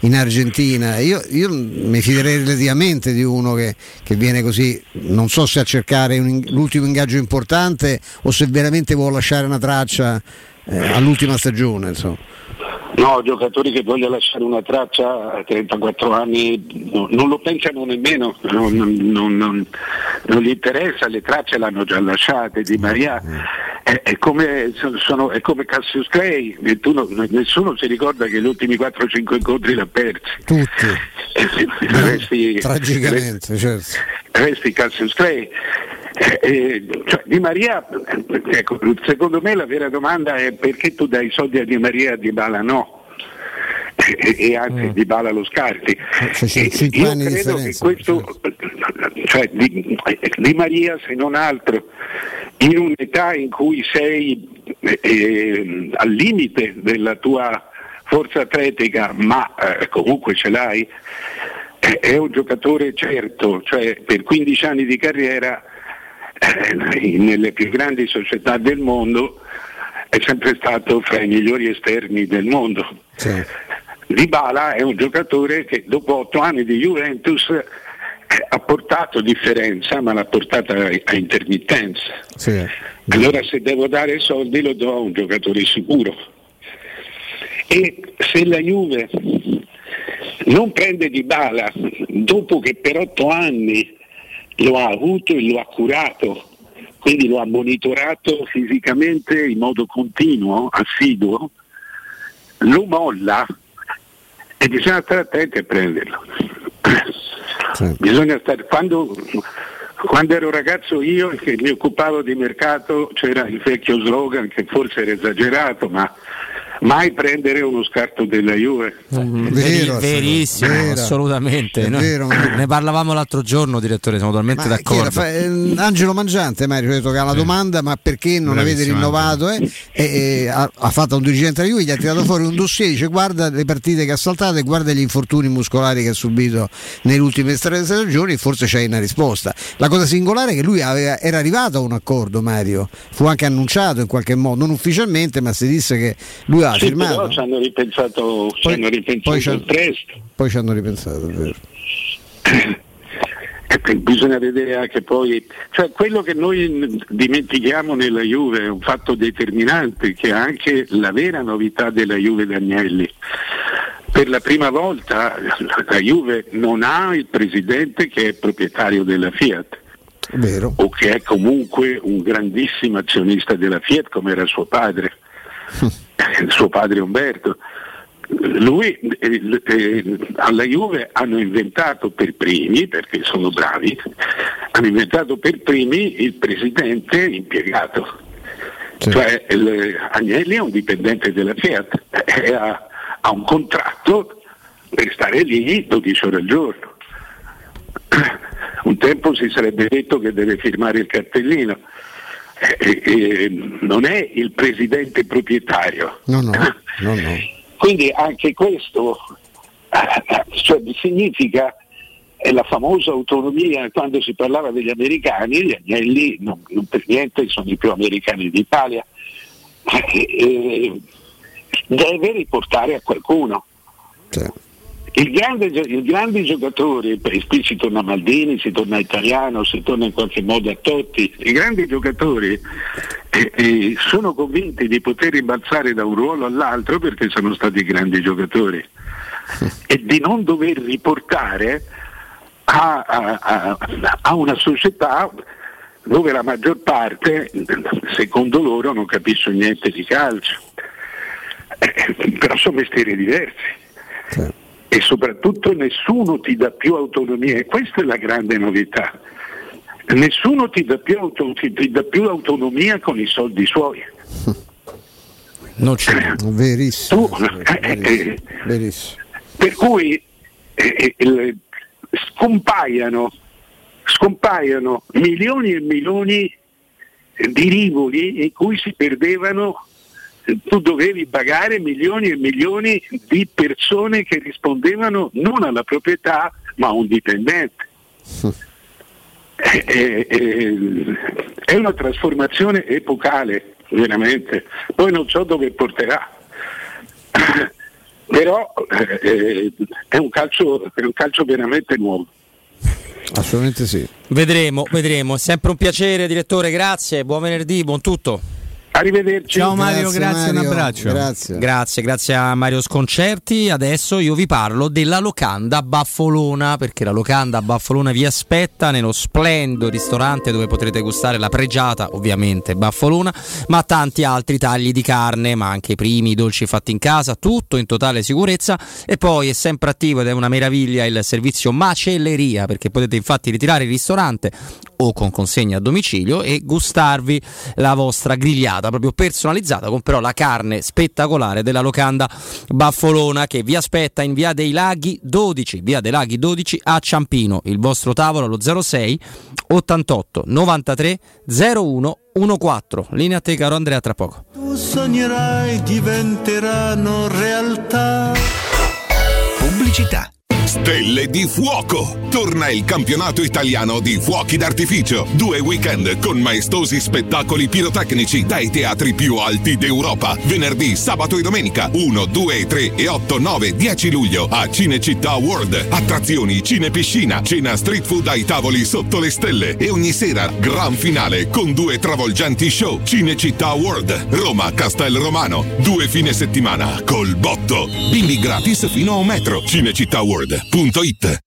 in Argentina, io, io mi fiderei relativamente di uno che, che viene così, non so se a cercare un- l'ultimo ingaggio importante o se veramente vuole lasciare una traccia eh, all'ultima stagione. Insomma. No, giocatori che vogliono lasciare una traccia a 34 anni no, non lo pensano nemmeno, non, non, non, non gli interessa, le tracce l'hanno già lasciate. Di Maria è, è come, sono, è come Cassius Clay, nessuno si ricorda che gli ultimi 4-5 incontri l'ha persi. Tutti. resti, Tragicamente, resti, certo. resti Cassius Clay. Eh, eh, cioè, di Maria, ecco, secondo me la vera domanda è perché tu dai i soldi a Di Maria e a Di Bala no? E, e anzi Mm. Di Bala lo scarti. C'è E cinque io credo che differenza, questo, cioè, di, di Maria se non altro, in un'età in cui sei eh, eh, al limite della tua forza atletica, ma eh, comunque ce l'hai, eh, è un giocatore certo, cioè per 15 anni di carriera eh, nelle più grandi società del mondo è sempre stato fra i migliori esterni del mondo. Dybala è un giocatore che dopo otto anni di Juventus eh, ha portato differenza, ma l'ha portata a, a intermittenza. Sì. Allora se devo dare soldi lo do a un giocatore sicuro. E se la Juve non prende di bala dopo che per otto anni lo ha avuto e lo ha curato, quindi lo ha monitorato fisicamente in modo continuo, assiduo, lo molla e bisogna stare attenti a prenderlo. Bisogna stare, quando, quando ero ragazzo io che mi occupavo di mercato c'era il vecchio slogan che forse era esagerato, ma mai prendere uno scarto della Juve. Veri- Vero, verissimo, vero. assolutamente. Vero, ne parlavamo l'altro giorno, direttore, siamo totalmente Ma d'accordo. Fa- eh, Angelo Mangiante Mario, ha detto che ha la domanda ma perché non avete rinnovato eh? E- e ha, ha fatto un dirigente della Juve gli ha tirato fuori un dossier dice guarda le partite che ha saltato e guarda gli infortuni muscolari che ha subito nelle ultime tre stagioni forse c'hai una risposta la cosa singolare è che lui aveva- era arrivato a un accordo Mario fu anche annunciato in qualche modo non ufficialmente ma si disse che lui aveva Sì, firmato però ci hanno ripensato, ci hanno ripensato poi poi ci hanno ripensato vero. E poi bisogna vedere anche poi, cioè quello che noi dimentichiamo nella Juve è un fatto determinante, che è anche la vera novità della Juve Danielli. Per la prima volta la Juve non ha il presidente che è proprietario della Fiat. Vero. O che è comunque un grandissimo azionista della Fiat come era suo padre, suo padre Umberto. Lui eh, eh, alla Juve hanno inventato per primi, perché sono bravi, hanno inventato per primi il presidente impiegato. Cioè il- Agnelli è un dipendente della Fiat, e ha, ha un contratto per stare lì 12 ore al giorno. (clears throat) Un tempo si sarebbe detto che deve firmare il cartellino. Eh, eh, non è il presidente proprietario. no no no (laughs) Quindi anche questo eh, cioè, significa è la famosa autonomia quando si parlava degli americani, gli agnelli non, non per niente sono i più americani d'Italia, Eh, eh, deve riportare a qualcuno. Il grande gio- I grandi giocatori, e qui si torna a Maldini, si torna a Italiano, si torna in qualche modo a Totti, i grandi giocatori eh, eh, sono convinti di poter rimbalzare da un ruolo all'altro perché sono stati grandi giocatori. E di non dover riportare a, a- a- a una società dove la maggior parte, secondo loro, non capisce niente di calcio. Eh, però sono mestieri diversi e soprattutto nessuno ti dà più autonomia e questa è la grande novità. Nessuno ti dà più, auto- ti- ti dà più autonomia con i soldi suoi. (laughs) Non c'è. verissimo, eh, eh, verissimo. Per cui eh, eh, scompaiono, scompaiono milioni e milioni di rivoli in cui si perdevano, tu dovevi pagare milioni e milioni di persone che rispondevano non alla proprietà ma a un dipendente. (laughs) Eh, eh, eh, è una trasformazione epocale, veramente. Poi non so dove porterà. (coughs) Però è, un calcio, è un calcio veramente nuovo. Assolutamente sì. Vedremo, vedremo. È sempre un piacere, direttore. Grazie. Buon venerdì, buon tutto. Arrivederci. Ciao Mario, grazie, un abbraccio. Grazie. Grazie, grazie a Mario Sconcerti. Adesso io vi parlo della locanda Baffolona, perché la locanda Baffolona vi aspetta nello splendido ristorante dove potrete gustare la pregiata, ovviamente Baffolona, ma tanti altri tagli di carne, ma anche i primi, i dolci fatti in casa, tutto in totale sicurezza. E poi è sempre attivo ed è una meraviglia il servizio macelleria, perché potete infatti ritirare il ristorante o con consegna a domicilio e gustarvi la vostra grigliata proprio personalizzata con però la carne spettacolare della locanda Baffolona che vi aspetta in via dei Laghi 12 via dei Laghi 12 a Ciampino il vostro tavolo allo 06 88 93 01 14 linea a te caro Andrea tra poco Tu sognerai diventeranno realtà. Pubblicità. Stelle di fuoco! Torna il campionato italiano di fuochi d'artificio. Due weekend con maestosi spettacoli pirotecnici dai teatri più alti d'Europa. Venerdì, sabato e domenica 1, 2, 3 e 8, 9, 10 luglio a Cinecittà World. Attrazioni, cinepiscina, cena street food ai tavoli sotto le stelle e ogni sera gran finale con due travolgenti show. Cinecittà World, Roma, Castel Romano. Due fine settimana col botto. Bimbi gratis fino a un metro. Cinecittàworld.it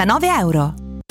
299 euro.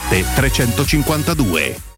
352.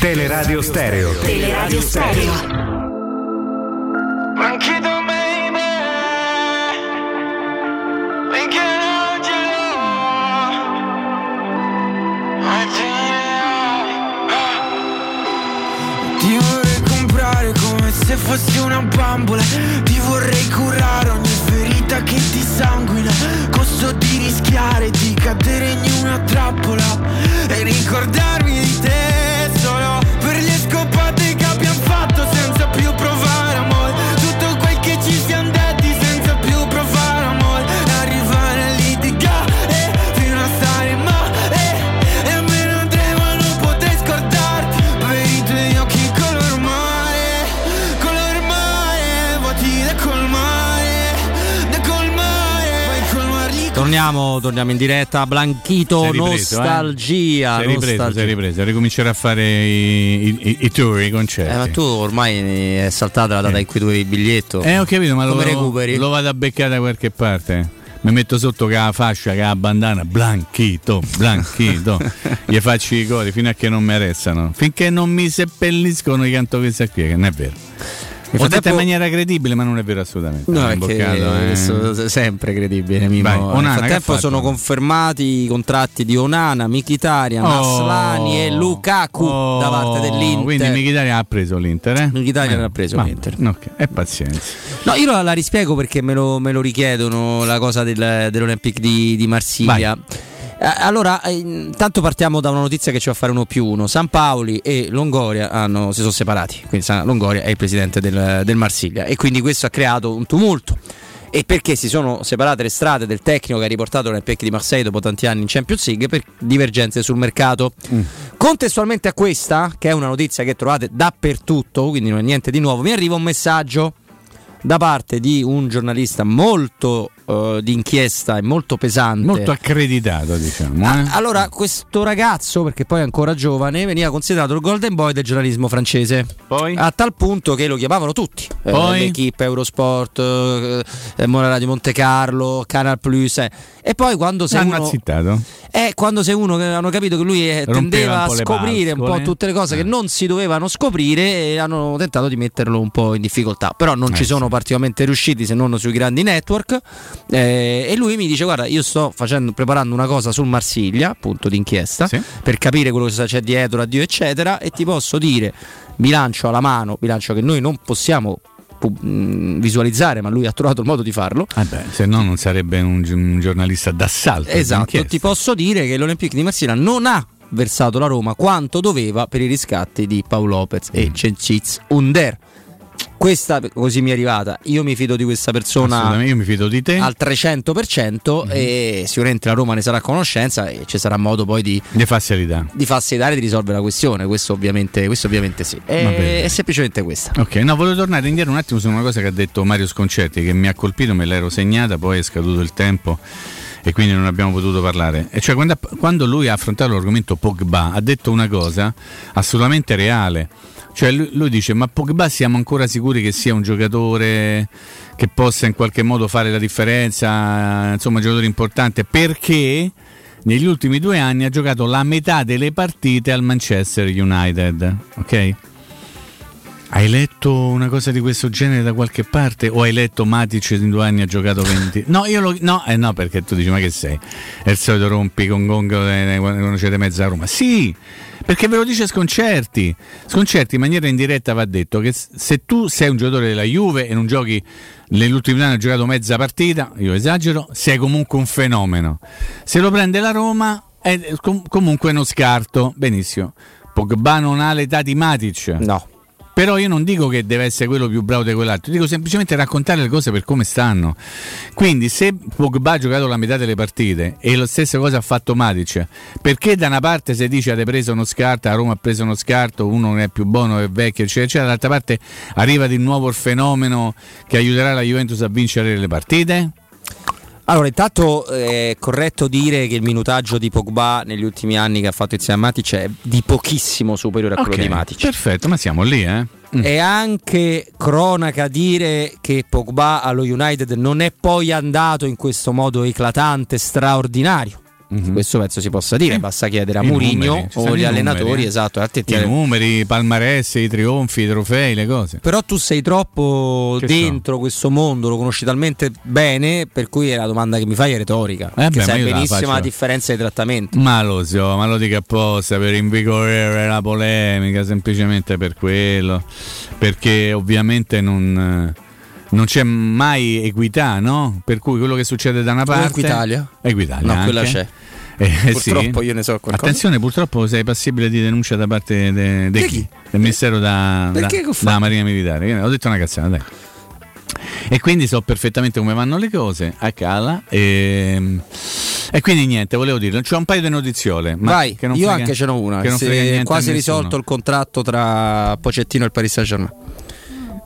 Teleradio Stereo. Teleradio Stereo. Baby. Ti vorrei comprare come se fossi una bambola Ti vorrei curare ogni ferita che ti sanguina Costo di rischiare di cadere in una trappola E ricordarmi di te per le scopate che abbiamo fatto Torniamo, torniamo in diretta. Blanchito, Sei ripreso, eh? nostalgia. Sei ripreso, nostalgia. sei ripreso, ricomincerà a fare i, i, i tour, i concerti. Eh, ma tu ormai è saltata la data in cui tu avevi il biglietto. Eh, ho capito, ma come lo, recuperi? lo vado a beccare da qualche parte. Mi metto sotto che la fascia, che la bandana, blanchito, blanchito. (laughs) Gli faccio i cori fino a che non mi arrestano. Finché non mi seppelliscono i canto questa qui, che non è vero. Ho detto in maniera credibile, ma non è vero assolutamente. No, è che imboccato, eh. sempre credibile. Mimo. Vai, Onana, Nel frattempo sono confermati i contratti di Onana, Mkhitaryan, Oh. Aslani e Lukaku Oh, da parte dell'Inter. Quindi Mkhitaryan ha preso l'Inter, eh? Mkhitaryan ha preso ma- l'Inter. Ok, e pazienza. No, io la, la rispiego perché me lo, me lo richiedono la cosa del- dell'Olympique di, di Marsiglia. Eh, Allora, eh, intanto partiamo da una notizia che ci va a fare uno più uno. San Paoli e Longoria hanno- si sono separati, quindi Longoria è il presidente del, del Marsiglia e quindi questo ha creato un tumulto. E perché si sono separate le strade del tecnico che ha riportato l'Olympique di Marseille dopo tanti anni in Champions League per divergenze sul mercato. Contestualmente a questa, che è una notizia che trovate dappertutto, quindi non è niente di nuovo, mi arriva un messaggio da parte di un giornalista molto eh, di inchiesta e molto pesante. Molto accreditato, diciamo. Ah, eh. Allora, questo ragazzo, perché poi è ancora giovane, veniva considerato il golden boy del giornalismo francese. Poi? A tal punto che lo chiamavano tutti. Eh, Poi? L'equipe, Eurosport, eh, eh, Morale di Monte Carlo, Canal Plus. eh. E poi quando sei L'hanno uno... azzittato. Eh, quando sei uno che hanno capito che lui eh, Rompeva tendeva a scoprire un po' tutte le cose che non si dovevano scoprire e hanno tentato di metterlo un po' in difficoltà. Però non Eh, ci sono particolarmente riusciti se non sui grandi network. Eh, e lui mi dice: Guarda, io sto facendo, preparando una cosa sul Marsiglia, appunto d'inchiesta, per capire quello che c'è dietro, addio, eccetera. E ti posso dire, bilancio alla mano, bilancio che noi non possiamo mh, visualizzare, ma lui ha trovato il modo di farlo. Eh beh, se no non sarebbe un, un giornalista d'assalto. Esatto, ti posso dire che l'Olympique di Marsiglia non ha versato la Roma quanto doveva per i riscatti di Paolo Lopez Mm. e Cengiz Under. Questa così mi è arrivata. Io mi fido di questa persona io mi fido di te. al 300% Mm-hmm. e sicuramente la Roma ne sarà a conoscenza e ci sarà modo poi di, di facilità. di facilitare e di risolvere la questione. Questo ovviamente, questo ovviamente sì. Bene. È, semplicemente questa. Ok, no, volevo tornare indietro un attimo su una cosa che ha detto Mario Sconcerti che mi ha colpito, me l'ero segnata, poi è scaduto il tempo e quindi non abbiamo potuto parlare. E cioè quando, quando lui ha affrontato l'argomento Pogba ha detto una cosa assolutamente reale. Cioè lui, lui dice ma Pogba siamo ancora sicuri che sia un giocatore che possa in qualche modo fare la differenza, insomma un giocatore importante perché negli ultimi due anni ha giocato la metà delle partite al Manchester United, ok? Hai letto una cosa di questo genere da qualche parte? O hai letto Matic in due anni ha giocato 20? (laughs) No, io lo. No, eh no, perché tu dici, ma che sei? È il solito rompi con gongo eh, quando c'è mezza Roma. Sì, perché ve lo dice Sconcerti. Sconcerti in maniera indiretta va detto che se tu sei un giocatore della Juve e non giochi negli ultimi anni hai giocato mezza partita, io esagero, sei comunque un fenomeno. Se lo prende la Roma è com- comunque uno scarto. Benissimo. Pogba non ha l'età di Matic. No. Però io non dico che deve essere quello più bravo di quell'altro, dico semplicemente raccontare le cose per come stanno. Quindi se Pogba ha giocato la metà delle partite e la stessa cosa ha fatto Matic, perché da una parte si dice avete preso uno scarto, a Roma ha preso uno scarto, uno non è più buono, è vecchio, eccetera, eccetera, dall'altra parte arriva di nuovo il fenomeno che aiuterà la Juventus a vincere le partite? Allora, intanto è corretto dire che il minutaggio di Pogba negli ultimi anni che ha fatto insieme a Matic è di pochissimo superiore a quello Ok, di Matic. Perfetto, ma siamo lì, eh? È anche cronaca dire che Pogba allo United non è poi andato in questo modo eclatante, straordinario. Questo penso si possa dire, basta chiedere a Mourinho o i gli allenatori, numeri, eh. esatto, attenti I numeri, i palmarès, i trionfi, i trofei, le cose. Però tu sei troppo Che dentro questo mondo, lo conosci talmente bene, per cui la domanda che mi fai è retorica. Eh che beh, sai la benissimo faccio. la differenza di trattamento. Ma lo so, ma lo dico apposta per invigorare la polemica, semplicemente per quello, perché ovviamente non, non c'è mai equità, no? Per cui quello che succede da una parte... Equitalia? Equitalia No, quella anche. c'è. Eh, (laughs) Purtroppo sì. io ne so qualcosa. Attenzione, purtroppo sei passibile di denuncia da parte de- de Di chi? chi? del Ministero da, da- dalla Marina Militare. Ho detto una cazzata, dai. E quindi so perfettamente come vanno le cose a Cala. E, e quindi niente, volevo dire, c'ho un paio di notiziole. Ma Vai, che non io frega- anche ce n'ho una. che non frega quasi risolto il contratto tra Pocettino e il Paris Saint-Germain.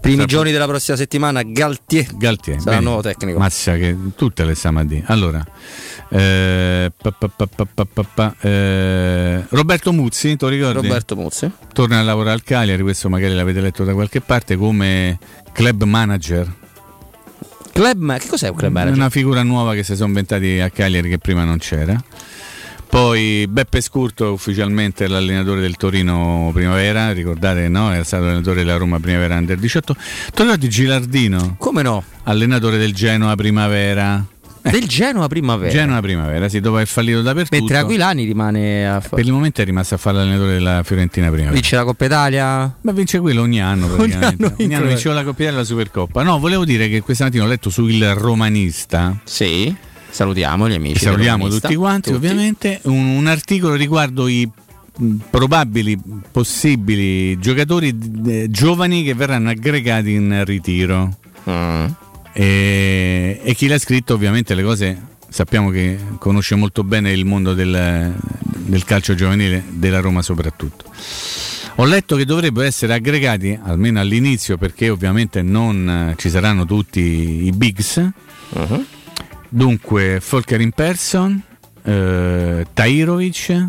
Primi Tra- giorni della prossima settimana, Galtier. Galtier, sarà il nuovo tecnico. Mazza che tutte le stiamo a dire. Allora, eh, pa, pa, pa, eh, Roberto Muzzi, tu ricordi? Roberto Muzzi. Torna a lavorare al Cagliari, questo magari l'avete letto da qualche parte, come club manager. Club, ma che cos'è un club manager? Una figura nuova che si sono inventati a Cagliari che prima non c'era. Poi Beppe Scurto ufficialmente l'allenatore del Torino Primavera, ricordate no? Era stato allenatore della Roma Primavera Under 18. Tu ricordi Gilardino? Come no? Allenatore del Genoa Primavera. Del Genoa Primavera. Genoa Primavera, sì, dopo aver fallito dappertutto. Mentre Aquilani rimane a fa- Per il momento è rimasto a fare l'allenatore della Fiorentina Primavera. vince la Coppa Italia. Ma vince quello ogni anno praticamente. anno Ogni anno vinceva la Coppa Italia e la Supercoppa. No, volevo dire che questa mattina ho letto su Il Romanista. Sì. Salutiamo gli amici. Salutiamo tutti quanti, Tutti. ovviamente. Un, un articolo riguardo i probabili, possibili giocatori eh, giovani che verranno aggregati in ritiro. Mm. E, e chi l'ha scritto, ovviamente, le cose sappiamo che conosce molto bene il mondo del, del calcio giovanile, della Roma soprattutto. Ho letto che dovrebbero essere aggregati, almeno all'inizio, perché ovviamente non eh, ci saranno tutti i bigs. Uh-huh. Dunque, Volker in person, eh, Tairovic,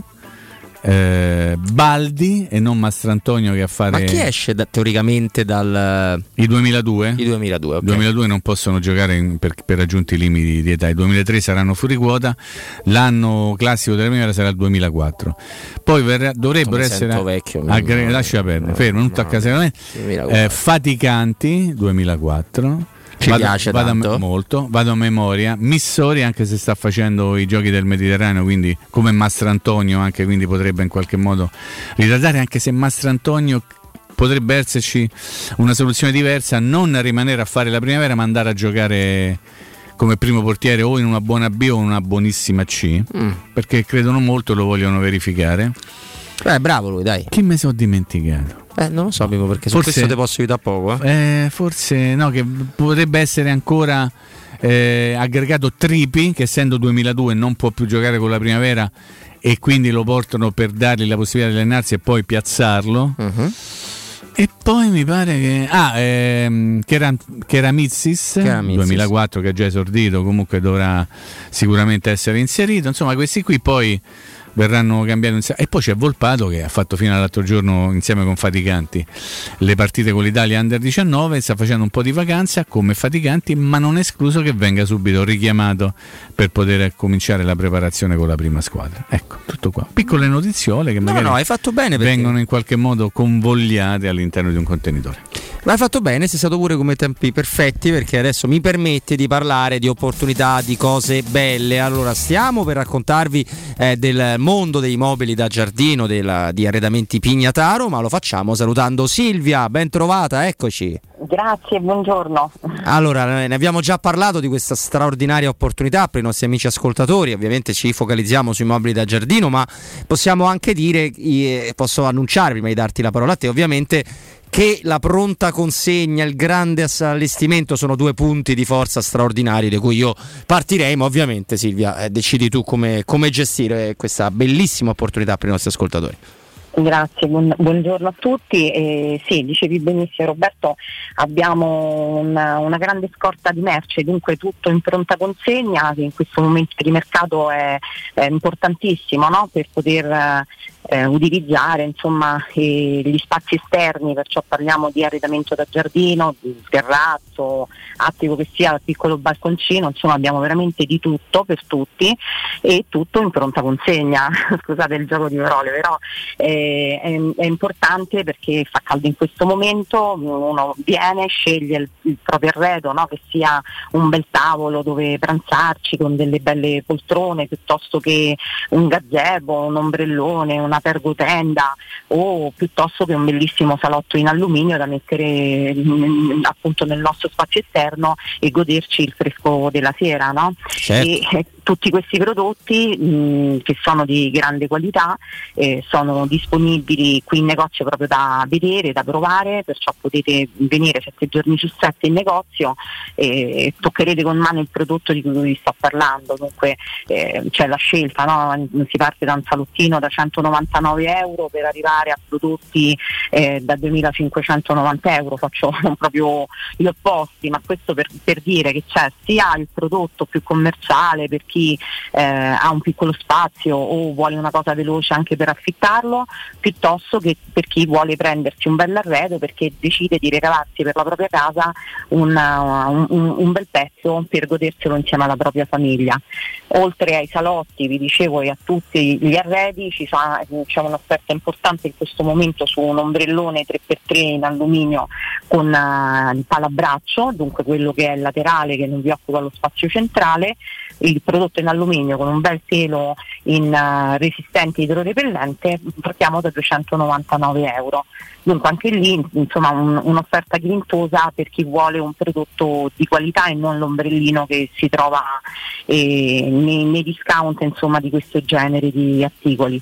eh, Baldi e non Mastrantonio che a fare Ma chi esce da- teoricamente dal i 2002? I 2002, ok. I 2002 non possono giocare in- per, per raggiunti i limiti di età, i 2003 saranno fuori quota, l'anno classico della primavera sarà il 2004. Poi verrà- dovrebbero essere vecchio, aggre- lascia perdere, fermo, non tocca secondo me. 2004. Eh, Faticanti 2004. Ci Vado- piace vado a me- molto, vado a memoria. Missori anche se sta facendo i giochi del Mediterraneo, quindi come Mastrantonio anche quindi potrebbe in qualche modo ritardare anche se Mastrantonio potrebbe esserci una soluzione diversa, non rimanere a fare la primavera ma andare a giocare come primo portiere o in una buona B o in una buonissima C, Mm. perché credono molto e lo vogliono verificare. Eh, bravo lui, dai. Chi me sono dimenticato? Eh, non lo so, Mimo, perché su Forse- questo ti posso aiutare poco. Eh. Eh, forse no, che potrebbe essere ancora eh, aggregato Tripi, che essendo 2002 non può più giocare con la primavera e quindi lo portano per dargli la possibilità di allenarsi e poi piazzarlo. Mhm. E poi mi pare che. Ah, ehm, Keram- Keramizis, Keramizis. 2004 che è già esordito, comunque dovrà sicuramente essere inserito. Insomma, questi qui poi verranno cambiati insieme. E poi c'è Volpato che ha fatto fino all'altro giorno insieme con Faticanti le partite con l'Italia Under 19, sta facendo un po' di vacanza come Faticanti, ma non è escluso che venga subito richiamato per poter cominciare la preparazione con la prima squadra. Ecco, tutto qua. Piccole notiziole che magari no, fatto bene vengono in qualche modo convogliate all'interno di un contenitore. Ma hai fatto bene, sei stato pure come tempi perfetti perché adesso mi permette di parlare di opportunità, di cose belle. Allora, stiamo per raccontarvi eh, del mondo dei mobili da giardino, della, di arredamenti Pignataro, ma lo facciamo salutando Silvia, ben trovata, eccoci. Grazie, buongiorno. Allora, ne abbiamo già parlato di questa straordinaria opportunità per i nostri amici ascoltatori, ovviamente ci focalizziamo sui mobili da giardino, ma possiamo anche dire, eh, posso annunciare prima di darti la parola a te, ovviamente che la pronta consegna, il grande allestimento sono due punti di forza straordinari di cui io partirei, ma ovviamente Silvia eh, decidi tu come, come gestire questa bellissima opportunità per i nostri ascoltatori. Grazie, buon, buongiorno a tutti. Eh, sì, dicevi benissimo Roberto, abbiamo una, una, grande scorta di merce, dunque tutto in pronta consegna, che in questo momento di mercato è, è importantissimo no? per poter eh, utilizzare insomma, eh, gli spazi esterni, perciò parliamo di arredamento da giardino, di terrazzo, attico che sia piccolo balconcino, insomma abbiamo veramente di tutto per tutti e tutto in pronta consegna, (laughs) scusate il gioco di parole, però eh, è, è, importante perché fa caldo in questo momento, uno viene, sceglie il, il proprio arredo, no? che sia un bel tavolo dove pranzarci con delle belle poltrone piuttosto che un gazebo, un ombrellone, una pergotenda o piuttosto che un bellissimo salotto in alluminio da mettere mm, appunto nel nostro spazio esterno e goderci il fresco della sera. No? Certo. E, tutti questi prodotti mh, mm, che sono di grande qualità eh, sono disponibili qui in negozio proprio da vedere, da provare, perciò potete venire sette giorni su sette in negozio e toccherete con mano il prodotto di cui vi sto parlando. Dunque eh, c'è la scelta, no? si parte da un salottino da 199 euro per arrivare a prodotti eh, da 2590 euro, faccio (laughs) proprio gli opposti, ma questo per, per dire che c'è sia il prodotto più commerciale per chi chi eh, ha un piccolo spazio o vuole una cosa veloce anche per affittarlo, piuttosto che per chi vuole prendersi un bel arredo perché decide di regalarsi per la propria casa una, un, un, bel pezzo per goderselo insieme alla propria famiglia. Oltre ai salotti, vi dicevo, e a tutti gli arredi, ci fa, c'è un'offerta importante in questo momento su un ombrellone 3x3 in alluminio con uh, il palabraccio, dunque quello che è laterale che non vi occupa lo spazio centrale, il prodotto in alluminio con un bel telo in uh, resistente idrorepellente partiamo da 299 euro. Dunque anche lì insomma, un, un'offerta grintosa per chi vuole un prodotto di qualità e non l'ombrellino che si trova eh, nei, nei, discount insomma, di questo genere di articoli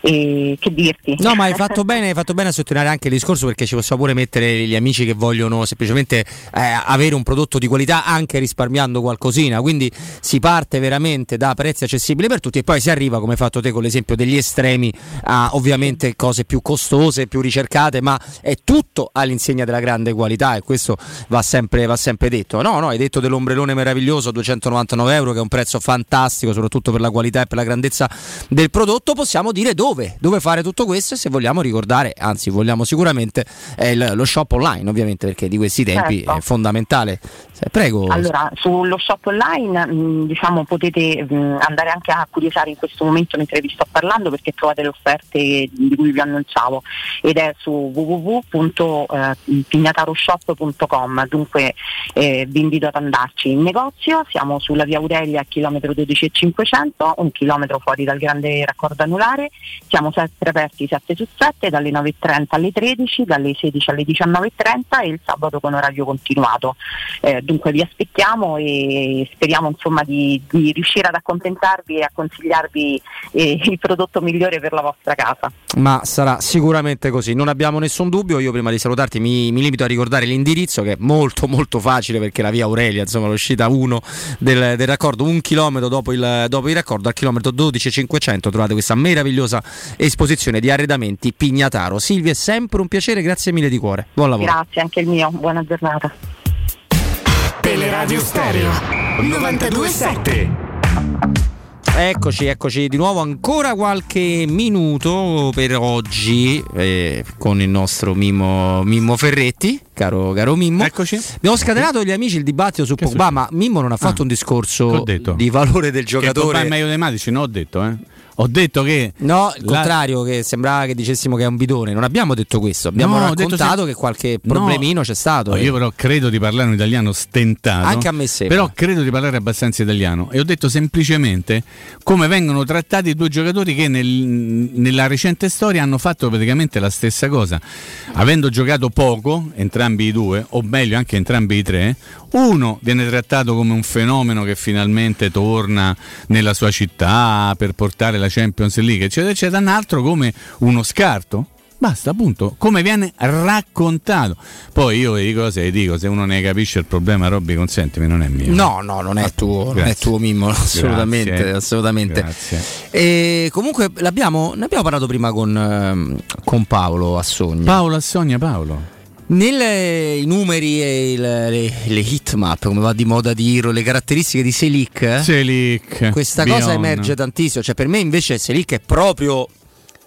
e che dirti. No, ma hai fatto bene, hai fatto bene a sottolineare anche il discorso perché ci possiamo pure mettere gli amici che vogliono semplicemente eh, avere un prodotto di qualità anche risparmiando qualcosina. Quindi si parte veramente da prezzi accessibili per tutti e poi si arriva, come hai fatto te con l'esempio degli estremi, a ovviamente cose più costose, più ricercate, ma è tutto all'insegna della grande qualità e questo va sempre, va sempre detto. No, no, hai detto dell'ombrellone meraviglioso, 299 euro, che è un prezzo fantastico, soprattutto per la qualità e per la grandezza del prodotto. Possiamo dire dove dove, fare tutto questo e se vogliamo ricordare, anzi vogliamo sicuramente eh, lo shop online ovviamente perché di questi tempi certo. è fondamentale. Prego. Allora, sullo shop online mh, mm, diciamo, potete mh, mm, andare anche a curiosare in questo momento mentre vi sto parlando perché trovate le offerte di cui vi annunciavo ed è su www.pignataroshop.com dunque eh, vi invito ad andarci in negozio, siamo sulla via Aurelia a chilometro 12 500, un chilometro fuori dal grande raccordo anulare siamo sempre aperti 7 su 7 dalle 9.30 alle 13, dalle 16 alle 19.30 e il sabato con orario continuato. Eh, dunque vi aspettiamo e speriamo insomma, di, di, riuscire ad accontentarvi e a consigliarvi eh, il prodotto migliore per la vostra casa. Ma sarà sicuramente così, non abbiamo nessun dubbio. Io prima di salutarti mi, mi limito a ricordare l'indirizzo che è molto molto facile perché la via Aurelia, insomma l'uscita 1 del, del raccordo, un chilometro dopo il, dopo il raccordo, al chilometro 12.500 trovate questa meravigliosa esposizione di arredamenti Pignataro. Silvia, è sempre un piacere, grazie mille di cuore. Buon lavoro. Grazie, anche il mio, buona giornata. Teleradio Stereo 927 Eccoci, eccoci di nuovo ancora qualche minuto per oggi eh, con il nostro Mimmo, Mimmo Ferretti, caro, caro Mimmo. Eccoci. Abbiamo scatenato gli amici il dibattito su Pogba, ma Mimmo non ha fatto Ah, un discorso che di valore del Che Pogba giocatore. è meglio dei Matic, no, ho detto, eh. Ho detto che No, il la- contrario, che sembrava che dicessimo che è un bidone. Non abbiamo detto questo, abbiamo No, raccontato se- che qualche No. problemino c'è stato. No, eh. io però credo di parlare un italiano stentato. Anche a me sembra. Però credo di parlare abbastanza italiano. E ho detto semplicemente come vengono trattati due giocatori che nel- nella recente storia hanno fatto praticamente la stessa cosa. Avendo giocato poco, entrambi i due, o meglio anche entrambi i tre, uno viene trattato come un fenomeno che finalmente torna nella sua città per portare la Champions League, eccetera, eccetera, un altro come uno scarto. Basta, appunto, come viene raccontato. Poi io di cose dico, se uno ne capisce il problema, Robby, consentimi, non è mio. No, no, non è tuo, non è Grazie. tuo Mimmo, assolutamente, Grazie. assolutamente. Grazie. E comunque l'abbiamo, ne abbiamo parlato prima con, ehm, con Paolo Assogna. Paolo Assogna, Paolo. Nei numeri e il- le, le hitmap, come va di moda dirlo, le caratteristiche di Selic, eh, Selic, questa Bion. cosa emerge tantissimo. Cioè, per me invece Selic è proprio,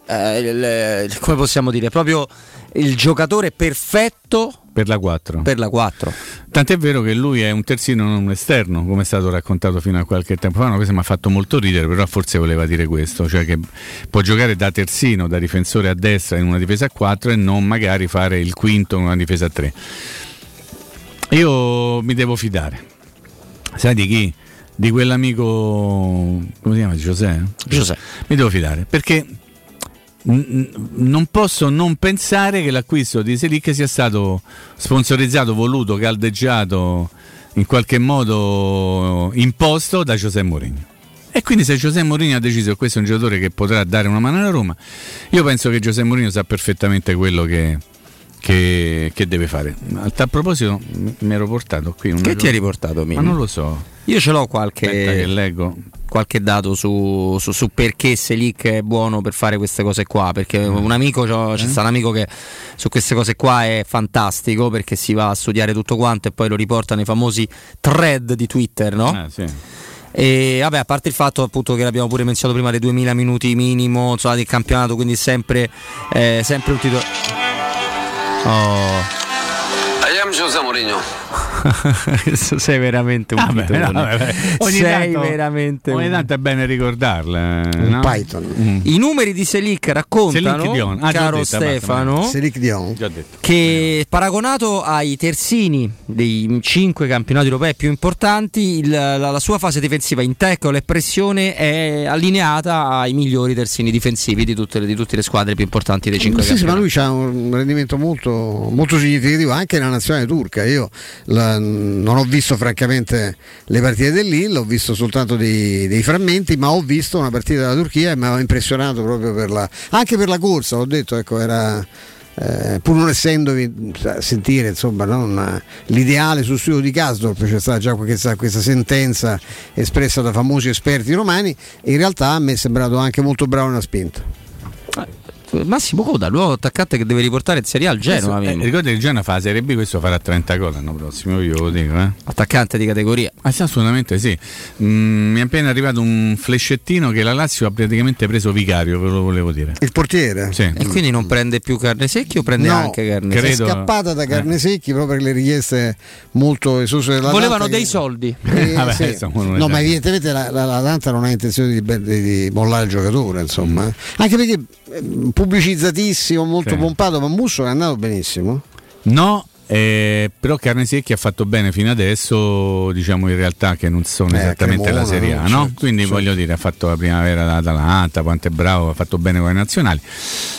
eh, il- come possiamo dire, proprio il giocatore perfetto Per la 4. per la 4. Tant'è vero che lui è un terzino non un esterno, come è stato raccontato fino a qualche tempo fa. Una cosa mi ha fatto molto ridere, però forse voleva dire questo, cioè che può giocare da terzino, da difensore a destra in una difesa a 4 e non magari fare il quinto in una difesa a 3. Io mi devo fidare. Sai di chi? Di quell'amico, come si chiama? Giuseppe? Giuseppe. Mi devo fidare, perché non posso non pensare che l'acquisto di Selic sia stato sponsorizzato, voluto, caldeggiato, in qualche modo imposto da Giuseppe Mourinho. E quindi se Giuseppe Mourinho ha deciso che questo è un giocatore che potrà dare una mano alla Roma, io penso che Giuseppe Mourinho sa perfettamente quello che, che- che deve fare. A tal proposito mi ero portato qui un Che ti hai riportato, Mimmo? Ma non lo so. Io ce l'ho qualche, Aspetta che leggo. Qualche dato su, su- su perché Selic è buono per fare queste cose qua. Perché Mm. un amico, c'è Eh? stato un amico che su queste cose qua è fantastico perché si va a studiare tutto quanto e poi lo riporta nei famosi thread di Twitter, no? Ah, sì. E vabbè, a parte il fatto appunto che l'abbiamo pure menzionato prima dei 2000 minuti minimo insomma, del campionato, quindi sempre, eh, sempre un titolo. Oh. I am José Mourinho. Sei veramente un Vabbè, pitone. no, vabbè. Ogni sei tanto- veramente Ogni un- tanto è bene ricordarle. Un no? Python. Mm. I numeri di Selic raccontano, Selic Dion. Ah, caro detto, Stefano. Selic che paragonato ai terzini dei cinque campionati europei più importanti, il- la, la sua fase difensiva in tackle e pressione è allineata ai migliori terzini difensivi di tutte le, di tutte le squadre più importanti dei cinque Sì, sì, ma campionati. lui ha un rendimento molto, molto significativo anche nella nazionale turca. Io la- non ho visto francamente le partite dell'Ill, ho visto soltanto dei, dei frammenti, ma ho visto una partita della Turchia e mi aveva impressionato proprio per la, anche per la corsa. Ho detto, ecco, era. eh, pur non essendovi a sentire insomma, no, una- l'ideale sul studio di Kasdorp c'è stata già questa, questa sentenza espressa da famosi esperti romani in realtà me è sembrato anche molto bravo nella spinta Massimo Coda, nuovo attaccante che deve riportare in Serie A al Genoa. Questo- eh, ricordi che il Genoa fa la Serie B, questo farà 30 gol l'anno prossimo, io lo dico. Eh. Attaccante di categoria. Ah, sì, assolutamente sì. Mm, mi è appena arrivato un flescettino che la Lazio ha praticamente preso vicario, ve lo volevo dire. il portiere Sì. E quindi non prende più carne secchi o prende No, anche carne è credo- scappata da eh. carne secchi proprio per le richieste molto esose della Volevano dei che- soldi. Eh, (laughs) Vabbè, sì. no, ma evidentemente la, la, la Dante non ha intenzione di, di, di mollare il giocatore, insomma. eh. Anche perché eh, pubblicizzatissimo, molto Sì. pompato, ma Musso è andato benissimo. No, eh, però Carnesecchi ha fatto bene fino adesso, diciamo in realtà che non sono Eh, esattamente Cremona, la Serie A, no? Certo, Quindi certo. voglio dire, ha fatto la primavera dall'Atalanta, quanto è bravo, ha fatto bene con le nazionali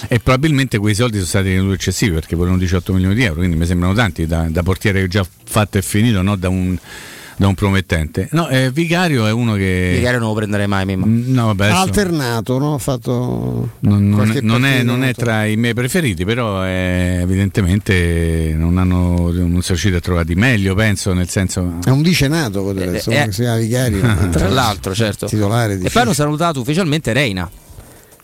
e probabilmente quei soldi sono stati venuti eccessivi perché volevano 18 milioni di euro, quindi mi sembrano tanti da, da portiere che già fatto e finito, no? da un da un promettente. No, eh, Vicario è uno che. Vicario non lo prenderei mai, Mimmo. Mm, No, vabbè, Ha adesso- alternato, no? ha fatto non, non- non è, non è tra i miei preferiti, però eh, evidentemente non, hanno, non sono riusciti a trovare meglio, penso, nel senso... È un vicenato, potrebbe, Eh, insomma, eh. che si chiama Vicario. ma- Tra l'altro, certo. Titolare di E poi hanno salutato ufficialmente Reina.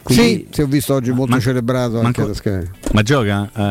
Quindi- Sì, si ho visto oggi molto Ma- celebrato anche manco- da Sky. Ma gioca? Eh,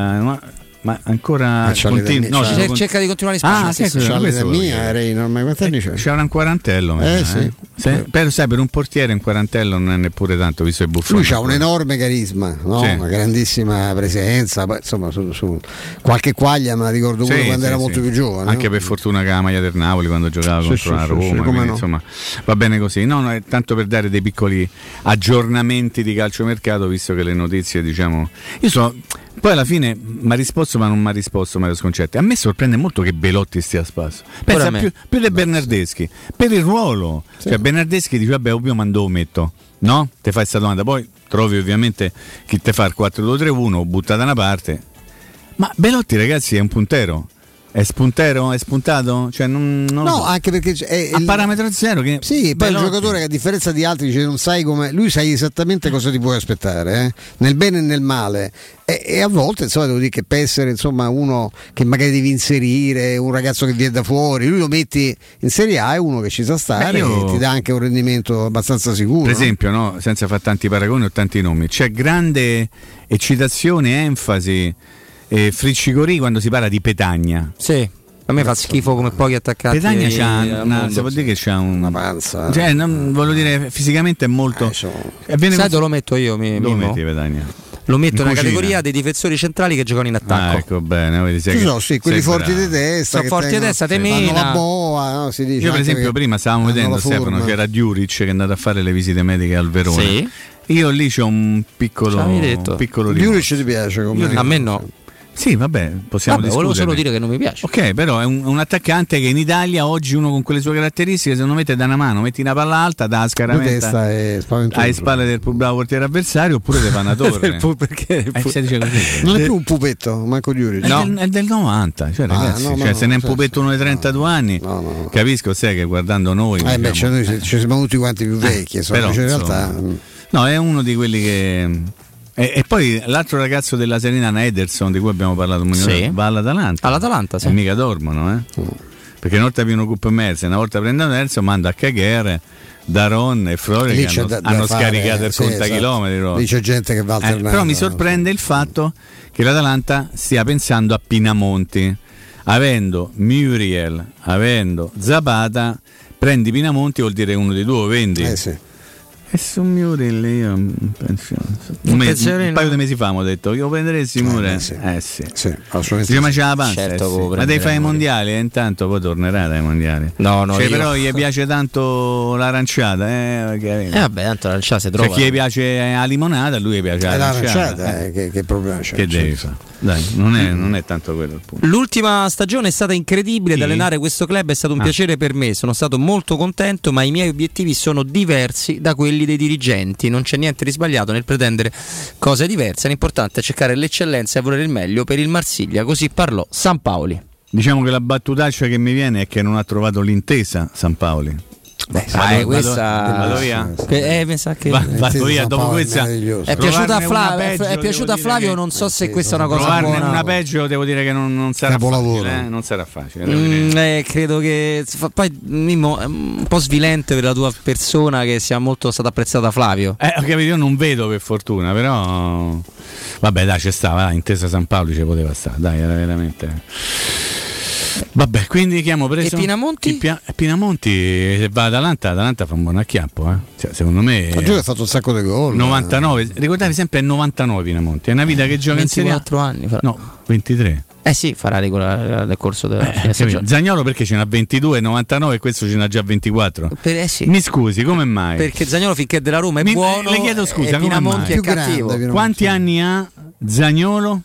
ma- ma ancora l'età continu- no, con- cerca di continuare Ah, C'ha questo l'età volevo mia, dire. Reina, ormai quanti anni c'è? C'era un quarantello, Eh, sa, sì. Se- per, sai, per un portiere un quarantello non è neppure tanto, visto il buffone. Lui ha un enorme carisma, no? Sì. una grandissima presenza, poi, insomma su, su- qualche quaglia me la ricordo pure Sì, quando sì, era sì. molto più giovane. Anche no? per fortuna che la maglia del Napoli quando giocava Sì, contro sì, la Roma. quindi, no. insomma, va bene così. No, no, è tanto per dare dei piccoli aggiornamenti di calciomercato, visto che le notizie, diciamo. Io so. Poi alla fine mi ha risposto, ma non mi ha risposto Mario Sconcetti. A me sorprende molto che Belotti stia a spasso. Pensa più, più di Bernardeschi, per il ruolo. Cioè, Bernardeschi dice: Vabbè, ovvio, ma dove metto? No? Ti fai questa domanda. Poi trovi ovviamente chi te fa il 4-2-3-1, butta da una parte. Ma Belotti, ragazzi, è un puntero. È spuntero? È spuntato? Cioè, non, non No, anche perché è a il- parametro zero. Che Sì, poi è un giocatore che a differenza di altri dice, non sai come. Lui sai esattamente cosa ti puoi aspettare, eh? nel bene e nel male. E, e a volte insomma devo dire che per essere insomma, uno che magari devi inserire, un ragazzo che viene da fuori, lui lo metti in Serie A, è uno che ci sa stare Beh, io- e ti dà anche un rendimento abbastanza sicuro. Per esempio, no, senza fare tanti paragoni o tanti nomi, c'è grande eccitazione, enfasi, eh, friccicorii quando si parla di Petagna. Sì, a me fa schifo come pochi attaccanti. Petagna c'ha una, mondo. si può dire che c'ha un- una panza. Cioè, non- voglio dire, fisicamente è molto. e viene Sai cons- dove lo metto io? Mi, Mimmo? metti Petagna? Lo metto In nella cucina. categoria dei difensori centrali che giocano in attacco. Ah, ecco bene, vedi, sei che- sono, sì, quelli forti bravo. di testa. Sono forti di testa, te fanno mena. la boa, no? si dice Io per esempio prima stavamo vedendo Stefano, c'era Diuric che è andato a fare le visite mediche al Verona. Sì. Io lì c'ho un piccolo, un piccolo. Diuric ti piace A me no. Sì, vabbè, possiamo Vabbè, volevo solo dire che non mi piace. Ok, però è un, un attaccante che in Italia oggi uno con quelle sue caratteristiche, secondo me, ti dà una mano, metti una palla alta, dà la scaramenta testa è spaventosa. alle spalle del bravo portiere avversario oppure ti fa una (laughs) torre. Pu- perché? Eh, dice così. Non è più un pupetto, manco Diuric. È, del, è del 90, cioè, Ah, ragazzi, no, no, cioè, no, se ne è un sì, pupetto uno di 32 anni, capisco sai che guardando noi. Eh beh, diciamo- cioè, noi ci siamo tutti quanti più vecchi, insomma, però, invece in realtà mm, No, è uno di quelli che. E, e poi l'altro ragazzo della Serenana, Ederson, di cui abbiamo parlato un minuto, Sì. va all'Atalanta. All'Atalanta, sì. E mica dormono, eh? Perché una volta pieno Cup Merse, una volta prendono terzo, manda a cagare Daron e c'è hanno, da- da hanno fare, scaricato il sì, contachilometri. esatto. Lì c'è gente che va Eh, alternando. però mi sorprende il fatto che l'Atalanta stia pensando a Pinamonti, avendo Muriel, avendo Zapata, prendi Pinamonti vuol dire uno dei due vendi. Eh sì. E su Muriel io penso, un, mese- pensiero un paio di mesi fa mi ho detto io prenderesti Muriel. beh, sì. Eh sì. Sì, assolutamente Dice, ma sì. c'è la panza, Certo, eh sì. ma devi fare i mondiali e intanto poi tornerà dai mondiali. No, no, Cioè, io- però gli piace tanto l'aranciata, eh, Eh vabbè, tanto la si cioè, trova. chi gli piace la limonata, a lui gli piace È l'aranciata. l'aranciata, eh. eh, che, che problema c'è? Che devi fare? Dai, non è, non è tanto quello il punto. L'ultima stagione è stata incredibile, Sì. da allenare questo club è stato un Ah. piacere per me, sono stato molto contento, ma i miei obiettivi sono diversi da quelli dei dirigenti, non c'è niente di sbagliato nel pretendere cose diverse, l'importante è cercare l'eccellenza e volere il meglio per il Marsiglia, così parlò San Paoli. Diciamo che la battutaccia che mi viene è che non ha trovato l'intesa San Paoli. Beh, eh, questa vado via? Che- eh, mi sa che Va- San via dopo questa. è piaciuta a, Trovarne una Fla- peggio, è piaciuta a Flavio, che- non so se questa è una cosa Trovarne buona. una peggio devo dire che non, non sarà facile. eh, Non sarà facile. Mm, eh, credo che poi Mimmo, è un po' svilente per la tua persona che sia molto stata apprezzata Flavio. Eh, ho capito, io non vedo per fortuna, però. Vabbè, dai, c'è stava, dai, intesa San Paolo ci poteva stare, dai, era veramente. Vabbè, quindi chi abbiamo preso? E Pinamonti? Pia- Pinamonti, se va ad Atalanta, Atalanta fa un buon acchiappo, eh. Cioè, secondo me. Oggi ha fatto un sacco di gol. 99, ricordatevi sempre è 99 Pinamonti, è una vita che gioca in Serie A. 24 anni farà. No, 23. Eh sì, farà regola- nel corso della Capito? stagione. Zagnolo perché ce n'ha 22, 99 e questo ce n'ha già 24. Per- eh sì. Mi scusi, come mai? Perché Zagnolo finché è della Roma è Mi- buono. le chiedo scusa, come Pinamonti mai? è Più grande, cattivo. Pinamonti. Quanti anni ha Zagnolo?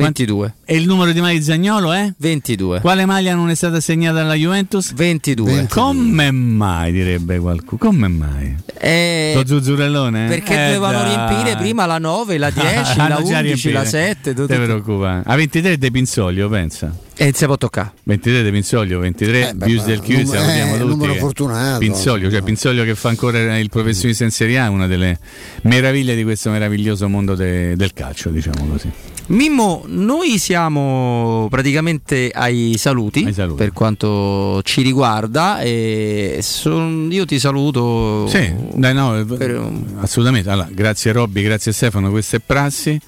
Quanti- 22. E il numero di maglia di Zagnolo è? 22. Quale maglia non è stata assegnata alla Juventus? 22. Come mai, direbbe qualcuno? Come mai? Eh, Lo zuzzurellone? perché Eh, dovevano dai. riempire prima la 9, la 10, (laughs) la Hanno già 11, la riempite. 7. Non ti preoccupare. A 23 De Pinsoglio, pensa. E si può toccare. 23 De Pinsoglio, 23 Eh, beh, ma del Chiusi, numero- salutiamo eh, tutti. numero fortunato. Pinsoglio, cioè Pinsoglio che fa ancora il professionista in Serie A, è una delle meraviglie di questo meraviglioso mondo de- del calcio, diciamo così. Mimmo, noi siamo praticamente ai saluti, Ai saluti. per quanto ci riguarda e son- io ti saluto. Sì, dai, no, per- assolutamente. Allora, grazie Robby, grazie Stefano, questa è prassi.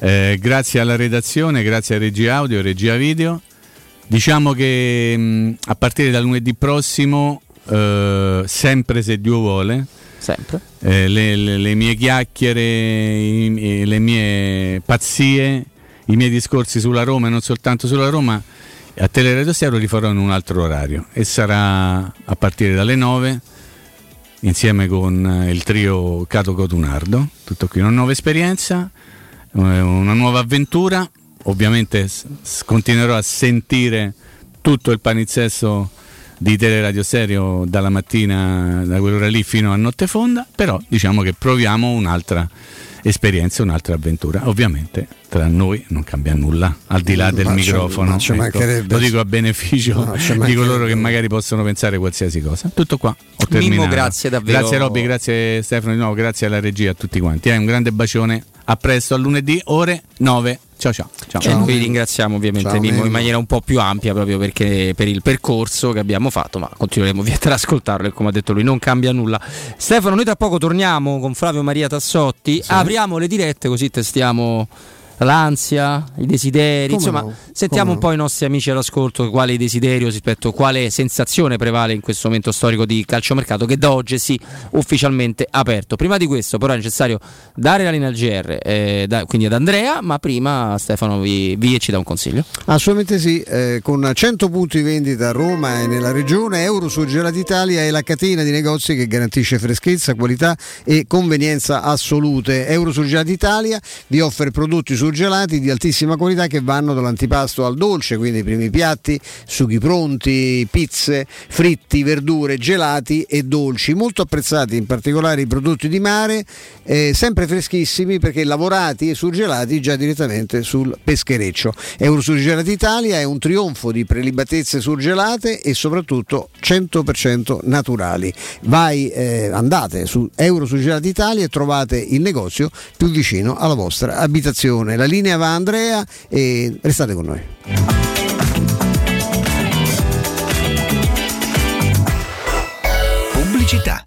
Eh, grazie alla redazione, grazie a regia audio, regia video. Diciamo che mh, a partire da lunedì prossimo, eh, sempre se Dio vuole, eh, le, le- le mie chiacchiere, i- i- le mie pazzie, i miei discorsi sulla Roma e non soltanto sulla Roma, a Teleradio Stereo li farò in un altro orario e sarà a partire dalle 9 insieme con eh, il trio Cato Cotunardo. Tutto qui, una nuova esperienza, eh, una nuova avventura. Ovviamente continuerò a sentire tutto il paninsesto di Teleradio Stereo dalla mattina, da quell'ora lì fino a notte fonda, però diciamo che proviamo un'altra esperienza, un'altra avventura. Ovviamente tra noi non cambia nulla, al di là del Ma ci- microfono. ma ci ecco. lo dico a beneficio No, di coloro che magari possono pensare qualsiasi cosa. Tutto qua. Ho Mimmo, terminato. grazie davvero. Grazie Robby, grazie Stefano di nuovo, grazie alla regia, a tutti quanti. Eh, un grande bacione. A presto, a lunedì, ore 9. Ciao ciao. ciao. E noi ringraziamo ovviamente Ciao, Mimmo in maniera un po' più ampia proprio perché per il percorso che abbiamo fatto, ma continueremo ovviamente ad ascoltarlo e come ha detto lui non cambia nulla. Stefano, noi tra poco torniamo con Flavio Maria Tassotti, apriamo le dirette così testiamo l'ansia, i desideri, Come insomma no? sentiamo Come un po' i nostri amici all'ascolto quale desiderio rispetto quale sensazione prevale in questo momento storico di calciomercato che da oggi è sì ufficialmente aperto. Prima di questo però è necessario dare la linea al GR, eh, da- quindi ad Andrea, ma prima Stefano vi, vi ci dà un consiglio. Assolutamente sì, eh, con 100 punti vendita a Roma e nella regione, Euro Surgelati Italia è la catena di negozi che garantisce freschezza, qualità e convenienza assolute. Euro Surgelati Italia vi offre prodotti surgelati di altissima qualità che vanno dall'antipasto al dolce, quindi i primi piatti, sughi pronti, pizze, fritti, verdure, gelati e dolci, molto apprezzati in particolare i prodotti di mare, eh, sempre freschissimi perché lavorati e surgelati già direttamente sul peschereccio. Eurosurgelati Italia è un trionfo di prelibatezze surgelate e soprattutto 100% naturali. Vai, eh, andate su Eurosurgelati Italia e trovate il negozio più vicino alla vostra abitazione. La linea va a Andrea e restate con noi. Pubblicità.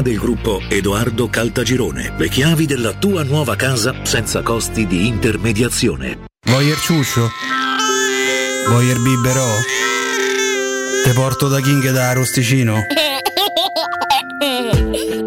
del gruppo Edoardo Caltagirone. Le chiavi della tua nuova casa senza costi di intermediazione. Voyer ciuscio? Voyer biberò? Te porto da King da Arosticino? (laughs)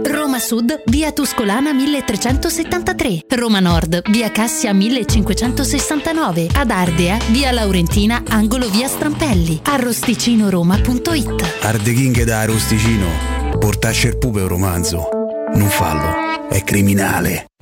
Roma Sud, via Tuscolana 1373. Roma Nord, via Cassia 1569. Ad Ardea, via Laurentina, angolo via Strampelli. Arrosticinoroma.it Arde King da Arosticino. Portasce il pupe un romanzo. Non fallo, è criminale.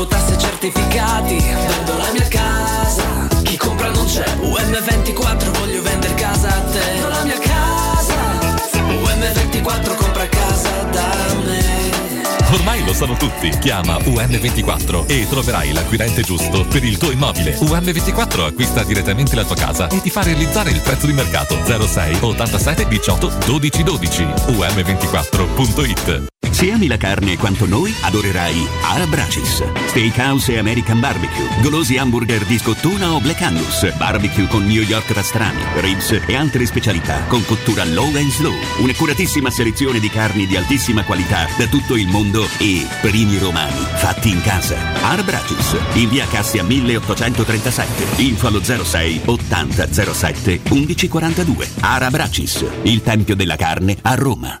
Mutuo tasse certificati, vendo la mia casa. Chi compra non c'è. UM24 lo sanno tutti. Chiama UM24 e troverai l'acquirente giusto per il tuo immobile. UM24 acquista direttamente la tua casa e ti fa realizzare il prezzo di mercato 06 87 18 12 12. UM24.it Se ami la carne quanto noi, adorerai Arabracis. Steakhouse e American Barbecue. Golosi hamburger di scottuna o Black Angus. Barbecue con New York pastrami, ribs e altre specialità con cottura low and slow. Un'accuratissima selezione di carni di altissima qualità da tutto il mondo e primi romani fatti in casa. Arabracis. In via Cassia 1837. Info allo 06 80 07 1142. Arabracis. Il tempio della carne a Roma.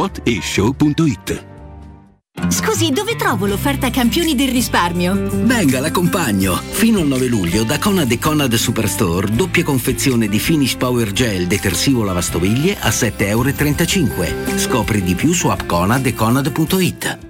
whatishow.it. Scusi, dove trovo l'offerta campioni del risparmio? Venga, l'accompagno. Fino al 9 luglio da Conad e Conad Superstore, doppia confezione di Finish Power Gel detersivo lavastoviglie a 7,35 euro. Scopri di più su appconad e conad.it.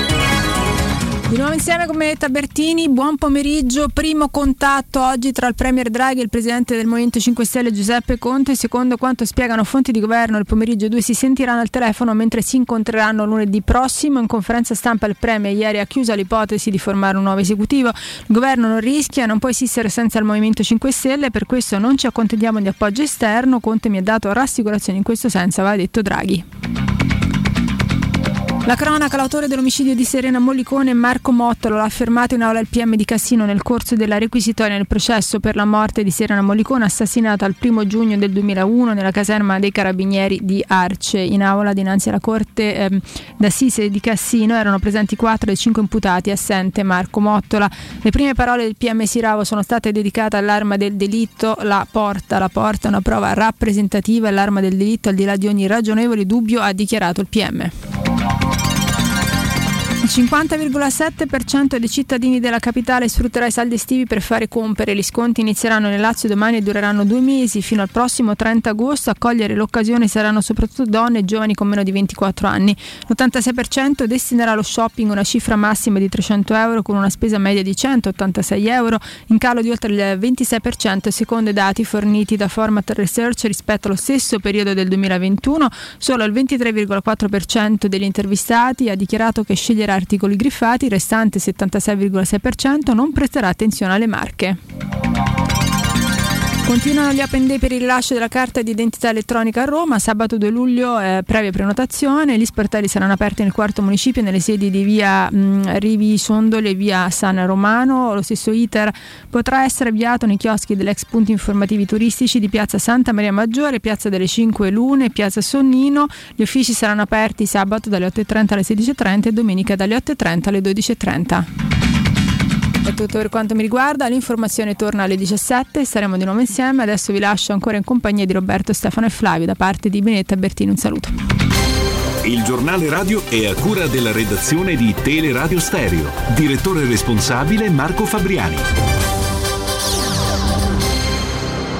Di nuovo insieme con Benetta Bertini, buon pomeriggio. Primo contatto oggi tra il Premier Draghi e il Presidente del Movimento 5 Stelle Giuseppe Conte. Secondo quanto spiegano fonti di governo, il pomeriggio due si sentiranno al telefono mentre si incontreranno lunedì prossimo. In conferenza stampa il Premier ieri ha chiuso l'ipotesi di formare un nuovo esecutivo. Il governo non rischia, non può esistere senza il Movimento 5 Stelle, per questo non ci accontentiamo di appoggio esterno. Conte mi ha dato rassicurazioni in questo senso, aveva detto Draghi. La cronaca, l'autore dell'omicidio di Serena Mollicone, Marco Mottolo, l'ha affermato in aula il PM di Cassino nel corso della requisitoria nel processo per la morte di Serena Mollicone, assassinata il primo giugno del 2001 nella caserma dei Carabinieri di Arce. In aula dinanzi alla Corte ehm, d'Assise di Cassino erano presenti quattro dei cinque imputati, assente Marco Mottola. Le prime parole del PM Siravo sono state dedicate all'arma del delitto, la porta. La porta è una prova rappresentativa e l'arma del delitto al di là di ogni ragionevole dubbio, ha dichiarato il PM. Il 50,7% dei cittadini della capitale sfrutterà i saldi estivi per fare compere. Gli sconti inizieranno nel Lazio domani e dureranno due mesi. Fino al prossimo 30 agosto a cogliere l'occasione saranno soprattutto donne e giovani con meno di 24 anni. L'86% destinerà allo shopping una cifra massima di 300 euro con una spesa media di 186 euro, in calo di oltre il 26% secondo i dati forniti da Format Research rispetto allo stesso periodo del 2021. Solo il 23,4% degli intervistati ha dichiarato che sceglierà articoli griffati, il restante 76,6% non presterà attenzione alle marche. Continuano gli open day per il rilascio della carta di identità elettronica a Roma. Sabato 2 luglio, eh, previa prenotazione. Gli sportelli saranno aperti nel quarto municipio, nelle sedi di via mh, Rivi Sondoli e via San Romano. Lo stesso iter potrà essere avviato nei chioschi dell'ex punti informativi turistici di piazza Santa Maria Maggiore, piazza delle Cinque Lune, piazza Sonnino. Gli uffici saranno aperti sabato dalle 8.30 alle 16.30 e domenica dalle 8.30 alle 12.30. È tutto per quanto mi riguarda, l'informazione torna alle 17, staremo di nuovo insieme, adesso vi lascio ancora in compagnia di Roberto, Stefano e Flavio, da parte di Benetta Bertini un saluto. Il giornale radio è a cura della redazione di Teleradio Stereo. Direttore responsabile Marco Fabriani.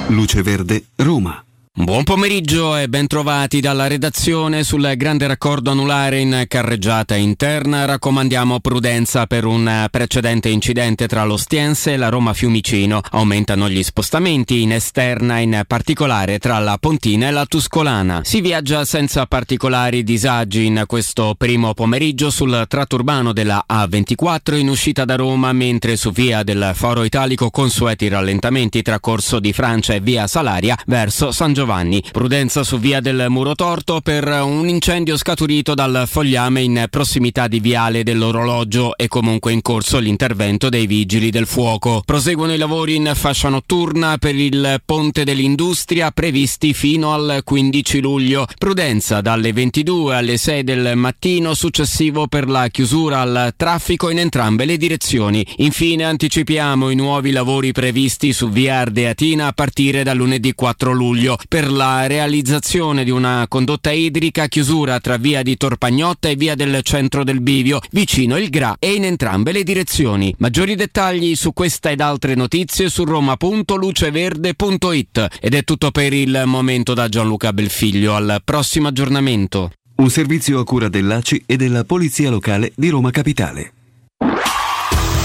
Luce Verde, Roma. Buon pomeriggio e bentrovati dalla redazione sul grande raccordo anulare in carreggiata interna. Raccomandiamo prudenza per un precedente incidente tra l'Ostiense e la Roma Fiumicino. Aumentano gli spostamenti in esterna, in particolare tra la Pontina e la Tuscolana. Si viaggia senza particolari disagi in questo primo pomeriggio sul tratto urbano della A24 in uscita da Roma, mentre su via del Foro Italico consueti rallentamenti tra Corso di Francia e via Salaria verso San Giovanni. Giovanni. Prudenza su via del Muro Torto per un incendio scaturito dal fogliame in prossimità di viale dell'orologio e comunque in corso l'intervento dei vigili del fuoco. Proseguono i lavori in fascia notturna per il ponte dell'industria previsti fino al 15 luglio. Prudenza dalle 22 alle 6 del mattino successivo per la chiusura al traffico in entrambe le direzioni. Infine anticipiamo i nuovi lavori previsti su via Ardeatina a partire dal lunedì 4 luglio per la realizzazione di una condotta idrica chiusura tra via di Torpagnotta e via del centro del Bivio, vicino il Gra e in entrambe le direzioni. Maggiori dettagli su questa ed altre notizie su roma.luceverde.it ed è tutto per il momento da Gianluca Belfiglio. Al prossimo aggiornamento. Un servizio a cura dell'ACI e della Polizia Locale di Roma Capitale.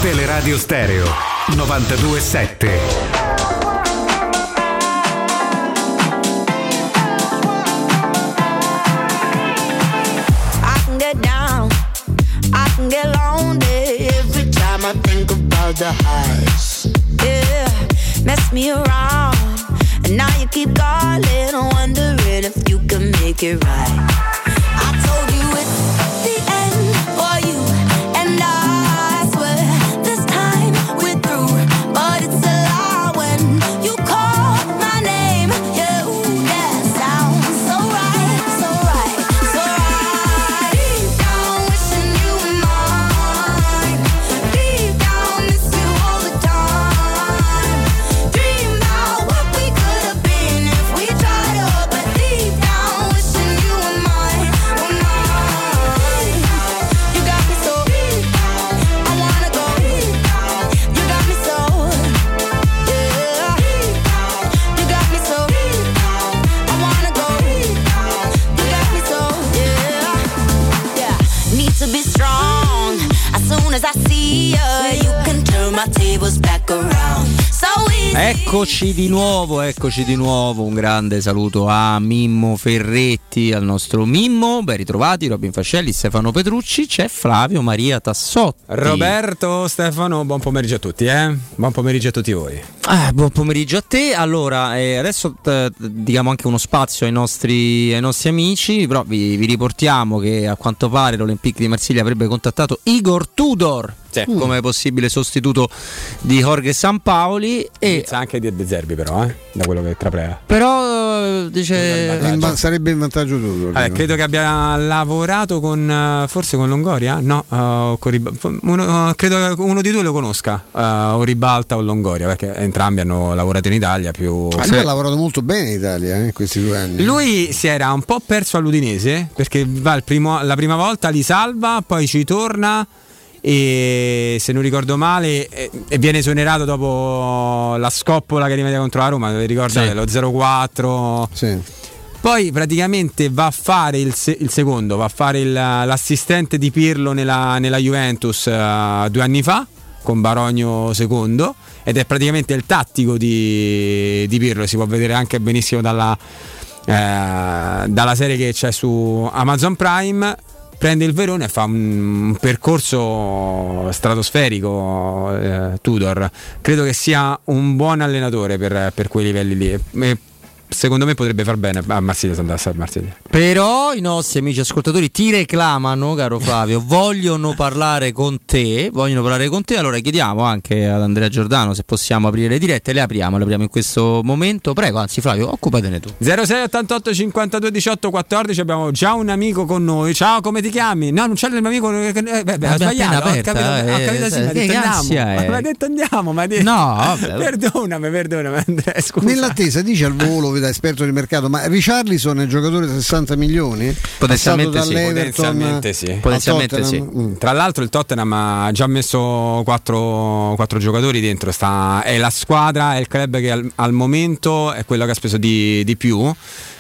Teleradio Stereo 927. The highs. Yeah, mess me around, and now you keep calling, wondering if you can make it right. Eccoci di nuovo, eccoci di nuovo. Un grande saluto a Mimmo Ferretti, al nostro Mimmo. Ben ritrovati, Robin Fascelli, Stefano Petrucci. C'è Flavio Maria Tassotti. Roberto, Stefano, buon pomeriggio a tutti, eh? Buon pomeriggio a tutti voi. Ah, buon pomeriggio a te. Allora, eh, adesso eh, diamo anche uno spazio ai nostri, ai nostri amici, però vi, vi riportiamo che a quanto pare l'Olympique di Marsiglia avrebbe contattato Igor Tudor Mm. come possibile sostituto di Jorge Sampaoli e Sa anche di De Zerbi però, eh? Da quello che traprea. però eh, dice In va- sarebbe in vantaggio tutto. Eh, credo che abbia lavorato con eh, forse con Longoria, no, eh, con Rib- uno, eh, credo che uno di due lo conosca, eh, o Ribalta o Longoria, perché entrambi hanno lavorato in Italia più Ma lui ha lavorato molto bene in Italia eh, in questi due anni. Lui si era un po' perso all'Udinese perché va il primo- la prima volta li salva, poi ci torna e se non ricordo male eh, e viene esonerato dopo la scoppola che rimette contro la Roma, vi ricordate Sì. lo 0-4. Poi praticamente va a fare il, se- il secondo, va a fare il- l'assistente di Pirlo nella, nella Juventus eh, due anni fa con Barogno secondo ed è praticamente il tattico di, di Pirlo, si può vedere anche benissimo dalla, eh, dalla serie che c'è su Amazon Prime. Prende il Verone e fa un, un percorso stratosferico eh, Tudor. Credo che sia un buon allenatore per, per quei livelli lì. E secondo me potrebbe far bene a Marsiglia se andasse a Marsiglia. Però i nostri amici ascoltatori ti reclamano, caro Flavio, (laughs) vogliono parlare con te, vogliono parlare con te, allora chiediamo anche ad Andrea Giordano se possiamo aprire le dirette, le apriamo, le apriamo in questo momento. Prego, anzi Flavio, occupatene tu. 06 88 52 18 14 abbiamo già un amico con noi. Ciao, come ti chiami? No, non c'è il mio amico. Eh, beh, beh, ho Abbiamo sbagliato. ho capito, aperta, ho capito eh, sì, mi ha che detto andiamo. ha detto andiamo, ma di- No, vabbè. (laughs) perdonami, perdonami Andrea, scusa. Nell'attesa dice al volo da esperto di mercato, ma Richarlison è il giocatore da 60 milioni? Potenzialmente sì. Potenzialmente sì. al Potenzialmente sì. Mm. Tra l'altro il Tottenham ha già messo quattro, quattro giocatori dentro, sta, è la squadra, è il club che al, al momento è quello che ha speso di, di più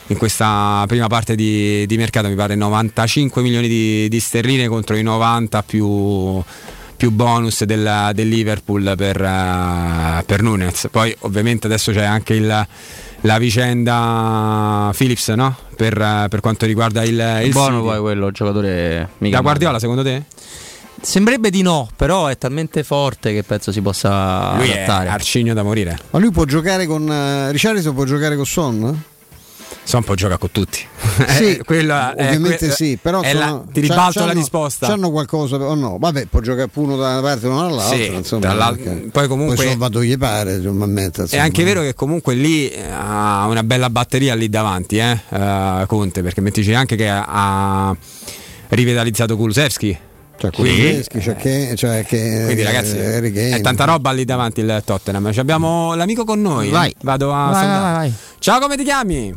in questa prima parte di, di mercato, mi pare 95 milioni di, di sterline contro i 90 più, più bonus del, del Liverpool per, eh, per Nunes. Poi ovviamente adesso c'è anche il, la vicenda Phillips no? per, per quanto riguarda il, il Buono City. poi quello, giocatore mica Da male. Guardiola secondo te? Sembrerebbe di no, però è talmente forte che penso si possa Lui è adattare. arcigno da morire. Ma lui può giocare con eh, Richarlison può giocare con Son? Son può giocare con tutti. (laughs) Sì, Eh, quello è- ovviamente que- sì, però è sono- la- ti ribalto la risposta. C'hanno qualcosa o no? Vabbè, può giocare uno da una parte e uno dall'altra, Sì, insomma, perché- poi comunque- poi sono vado gli pare, insomma, ammetta, È anche vero che comunque lì eh, ha una bella batteria lì davanti, eh, eh, Conte, perché mettici anche che ha rivitalizzato Kulusevski. Cioè, Kulusevski, cioè che, cioè che Quindi ragazzi è tanta roba lì davanti il Tottenham. Ci abbiamo l'amico con noi. Vai. Vado a Vai, salutare. vai, vai. Ciao, come ti chiami?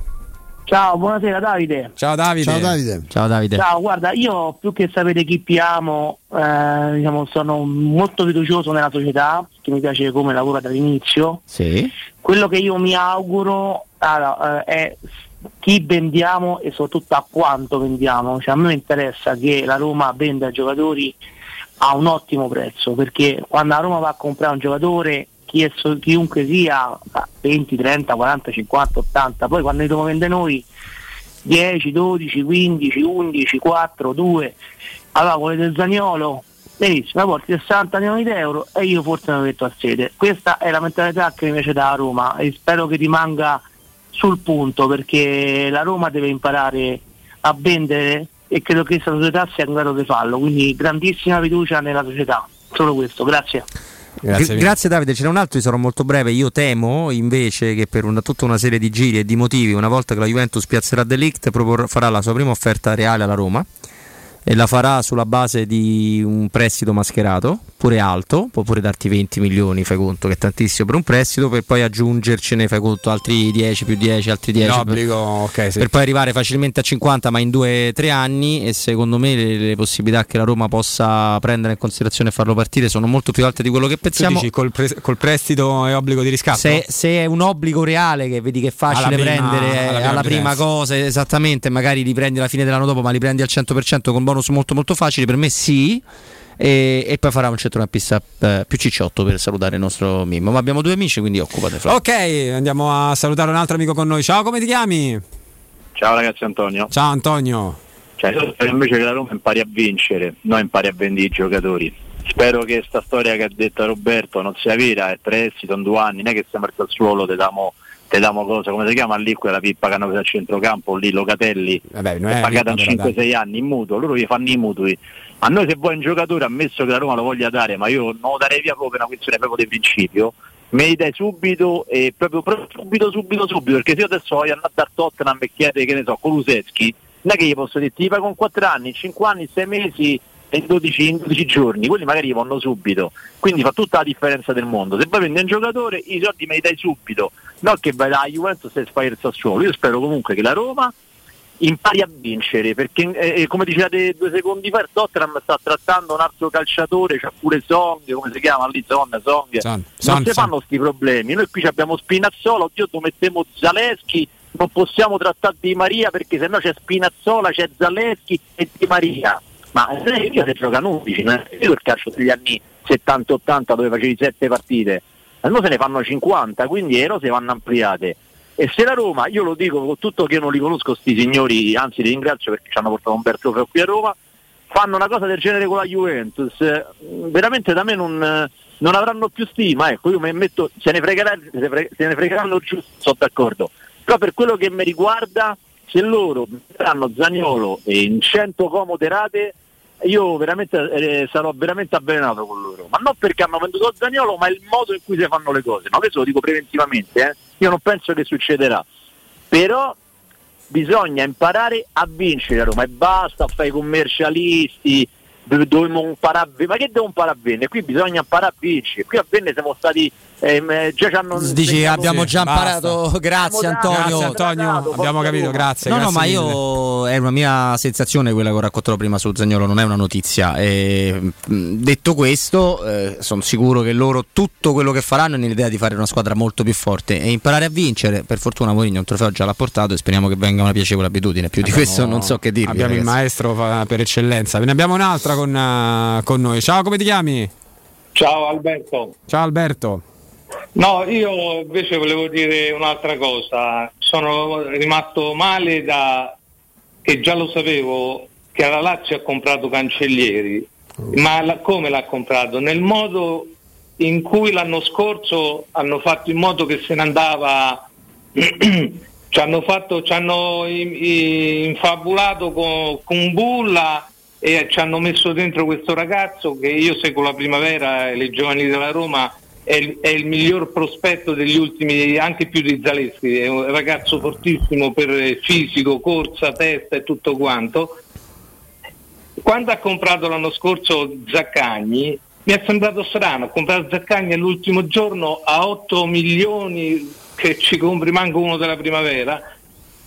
Ciao, buonasera Davide. Ciao Davide. Ciao Davide. Ciao Davide. Ciao, guarda, io più che sapere chi amo, eh, diciamo, sono molto fiducioso nella società, che mi piace come lavora dall'inizio. Sì. Quello che io mi auguro allora, eh, è chi vendiamo e soprattutto a quanto vendiamo. Cioè, a me interessa che la Roma venda giocatori a un ottimo prezzo, perché quando la Roma va a comprare un giocatore, chi è chiunque sia, a 20, 30, 40, 50, 80, poi quando li dobbiamo vendere noi 10, 12, 15, 11, 4, 2, allora volete Zagnolo? Benissimo, porti 60 milioni di euro e io forse mi metto a sede. Questa è la mentalità che mi piace da Roma e spero che rimanga sul punto perché la Roma deve imparare a vendere e credo che questa società sia in grado di farlo, quindi grandissima fiducia nella società. Solo questo, grazie. Grazie, Gra- grazie Davide, ce n'è un altro, io sarò molto breve, io temo invece che per una, tutta una serie di giri e di motivi, una volta che la Juventus piazzerà Delict, farà la sua prima offerta reale alla Roma e la farà sulla base di un prestito mascherato, pure alto, può pure darti 20 milioni, fai conto che è tantissimo per un prestito, per poi aggiungercene, fai conto, altri 10 più 10, altri 10. L'obbligo, ok, sì. Per poi arrivare facilmente a 50 ma in 2-3 anni e secondo me le, le possibilità che la Roma possa prendere in considerazione e farlo partire sono molto più alte di quello che Tu pensiamo. dici col, pre- col prestito e obbligo di riscatto? Se, se è un obbligo reale che vedi che è facile Alla prima- prendere alla alla prima cosa, esattamente, magari li prendi alla fine dell'anno dopo, ma li prendi al 100% con bonus molto molto facili, per me sì. E, e poi farà un centrocampista eh, più cicciotto per salutare il nostro Mimmo. Ma abbiamo due amici, quindi occupate. Flavio. Ok, andiamo a salutare un altro amico con noi. Ciao, come ti chiami? Ciao ragazzi Antonio. Ciao Antonio. Cioè, io spero invece che la Roma impari a vincere, non impari a vendere i giocatori. Spero che sta storia che ha detto Roberto non sia vera, è prestito in due anni, non è che siamo al suolo, te damo, te damo cosa, come si chiama lì quella pippa che hanno preso al centrocampo, lì Locatelli, Vabbè, è pagata in pippa, però, 5-6 anni in mutuo, loro gli fanno i mutui. A noi se vuoi un giocatore, ammesso che la Roma lo voglia dare, ma io non lo darei via proprio per una questione proprio di principio, me li dai subito e proprio, proprio subito, subito, subito, perché se io adesso voglio andare da Tottenham e chiedere, che ne so, Kulusevski, non è che gli posso dire ti pago con 4 anni, 5 anni, 6 mesi in 12, in 12 giorni, quelli magari vanno subito, quindi fa tutta la differenza del mondo. Se poi prendi un giocatore, i soldi me li dai subito, non che vai da Juventus e fai il Sassuolo. Io spero comunque che la Roma impari a vincere perché eh, come dicevate due secondi fa il Tottenham sta trattando un altro calciatore c'ha pure Song come si chiama lì Son, Song. Son, non Son, si fanno questi problemi. Noi qui abbiamo Spinazzola oddio mettiamo Zaleschi non possiamo trattare Di Maria perché sennò c'è Spinazzola c'è Zaleschi e Di Maria ma eh, io se giocano 11 non è più il calcio degli anni 70-80 dove facevi 7 partite. Adesso se ne fanno 50 quindi le rose vanno ampliate. E se la Roma, io lo dico con tutto che io non li conosco sti signori, anzi li ringrazio perché ci hanno portato un bel trofeo qui a Roma, fanno una cosa del genere con la Juventus, eh, veramente da me non, non avranno più stima, ecco, io mi metto, se ne, fregherà- se ne fre- se ne fregheranno giusto, sono d'accordo, Però per quello che mi riguarda, se loro metteranno Zagnolo in 100 comode rate, io veramente eh, sarò veramente avvelenato con loro. Ma non perché hanno venduto Zagnolo, ma il modo in cui si fanno le cose. Ma questo lo dico preventivamente, eh. io non penso che succederà. Però bisogna imparare a vincere a Roma e basta fare i commercialisti, dovremmo imparare a vi- ma che devo imparare a vendere? Qui bisogna imparare a vincere, qui a vendere siamo stati ehm, eh, già ci hanno Dici abbiamo già imparato, grazie Antonio. Grazie Antonio, abbiamo capito, grazie. No, no, grazie ma mille. io è una mia sensazione quella che ho raccontato prima su Zagnolo, non è una notizia. E, detto questo, eh, sono sicuro che loro tutto quello che faranno è nell'idea di fare una squadra molto più forte e imparare a vincere. Per fortuna Mourinho un trofeo già l'ha portato e speriamo che venga una piacevole abitudine. Più di Abbiamo- questo non so che dirvi. Abbiamo il ragazzi. maestro fa- per eccellenza. Ne abbiamo un'altra con, eh, con noi. Ciao, come ti chiami? Ciao Alberto. Ciao Alberto. No, io invece volevo dire un'altra cosa. Sono rimasto male da che già lo sapevo che la Lazio ha comprato Cancellieri. Ma la- come l'ha comprato? Nel modo in cui l'anno scorso hanno fatto in modo che se ne andava (clears throat) ci hanno, fatto, ci hanno in- in- infabulato con, con Bulla e ci hanno messo dentro questo ragazzo che io seguo la primavera e le giovani della Roma è il, è il miglior prospetto degli ultimi anche più di Zaleschi è un ragazzo fortissimo per fisico, corsa, testa e tutto quanto quando ha comprato l'anno scorso Zaccagni mi è sembrato strano, ha comprato Zaccagni all'ultimo giorno a 8 milioni che ci compri manco uno della primavera.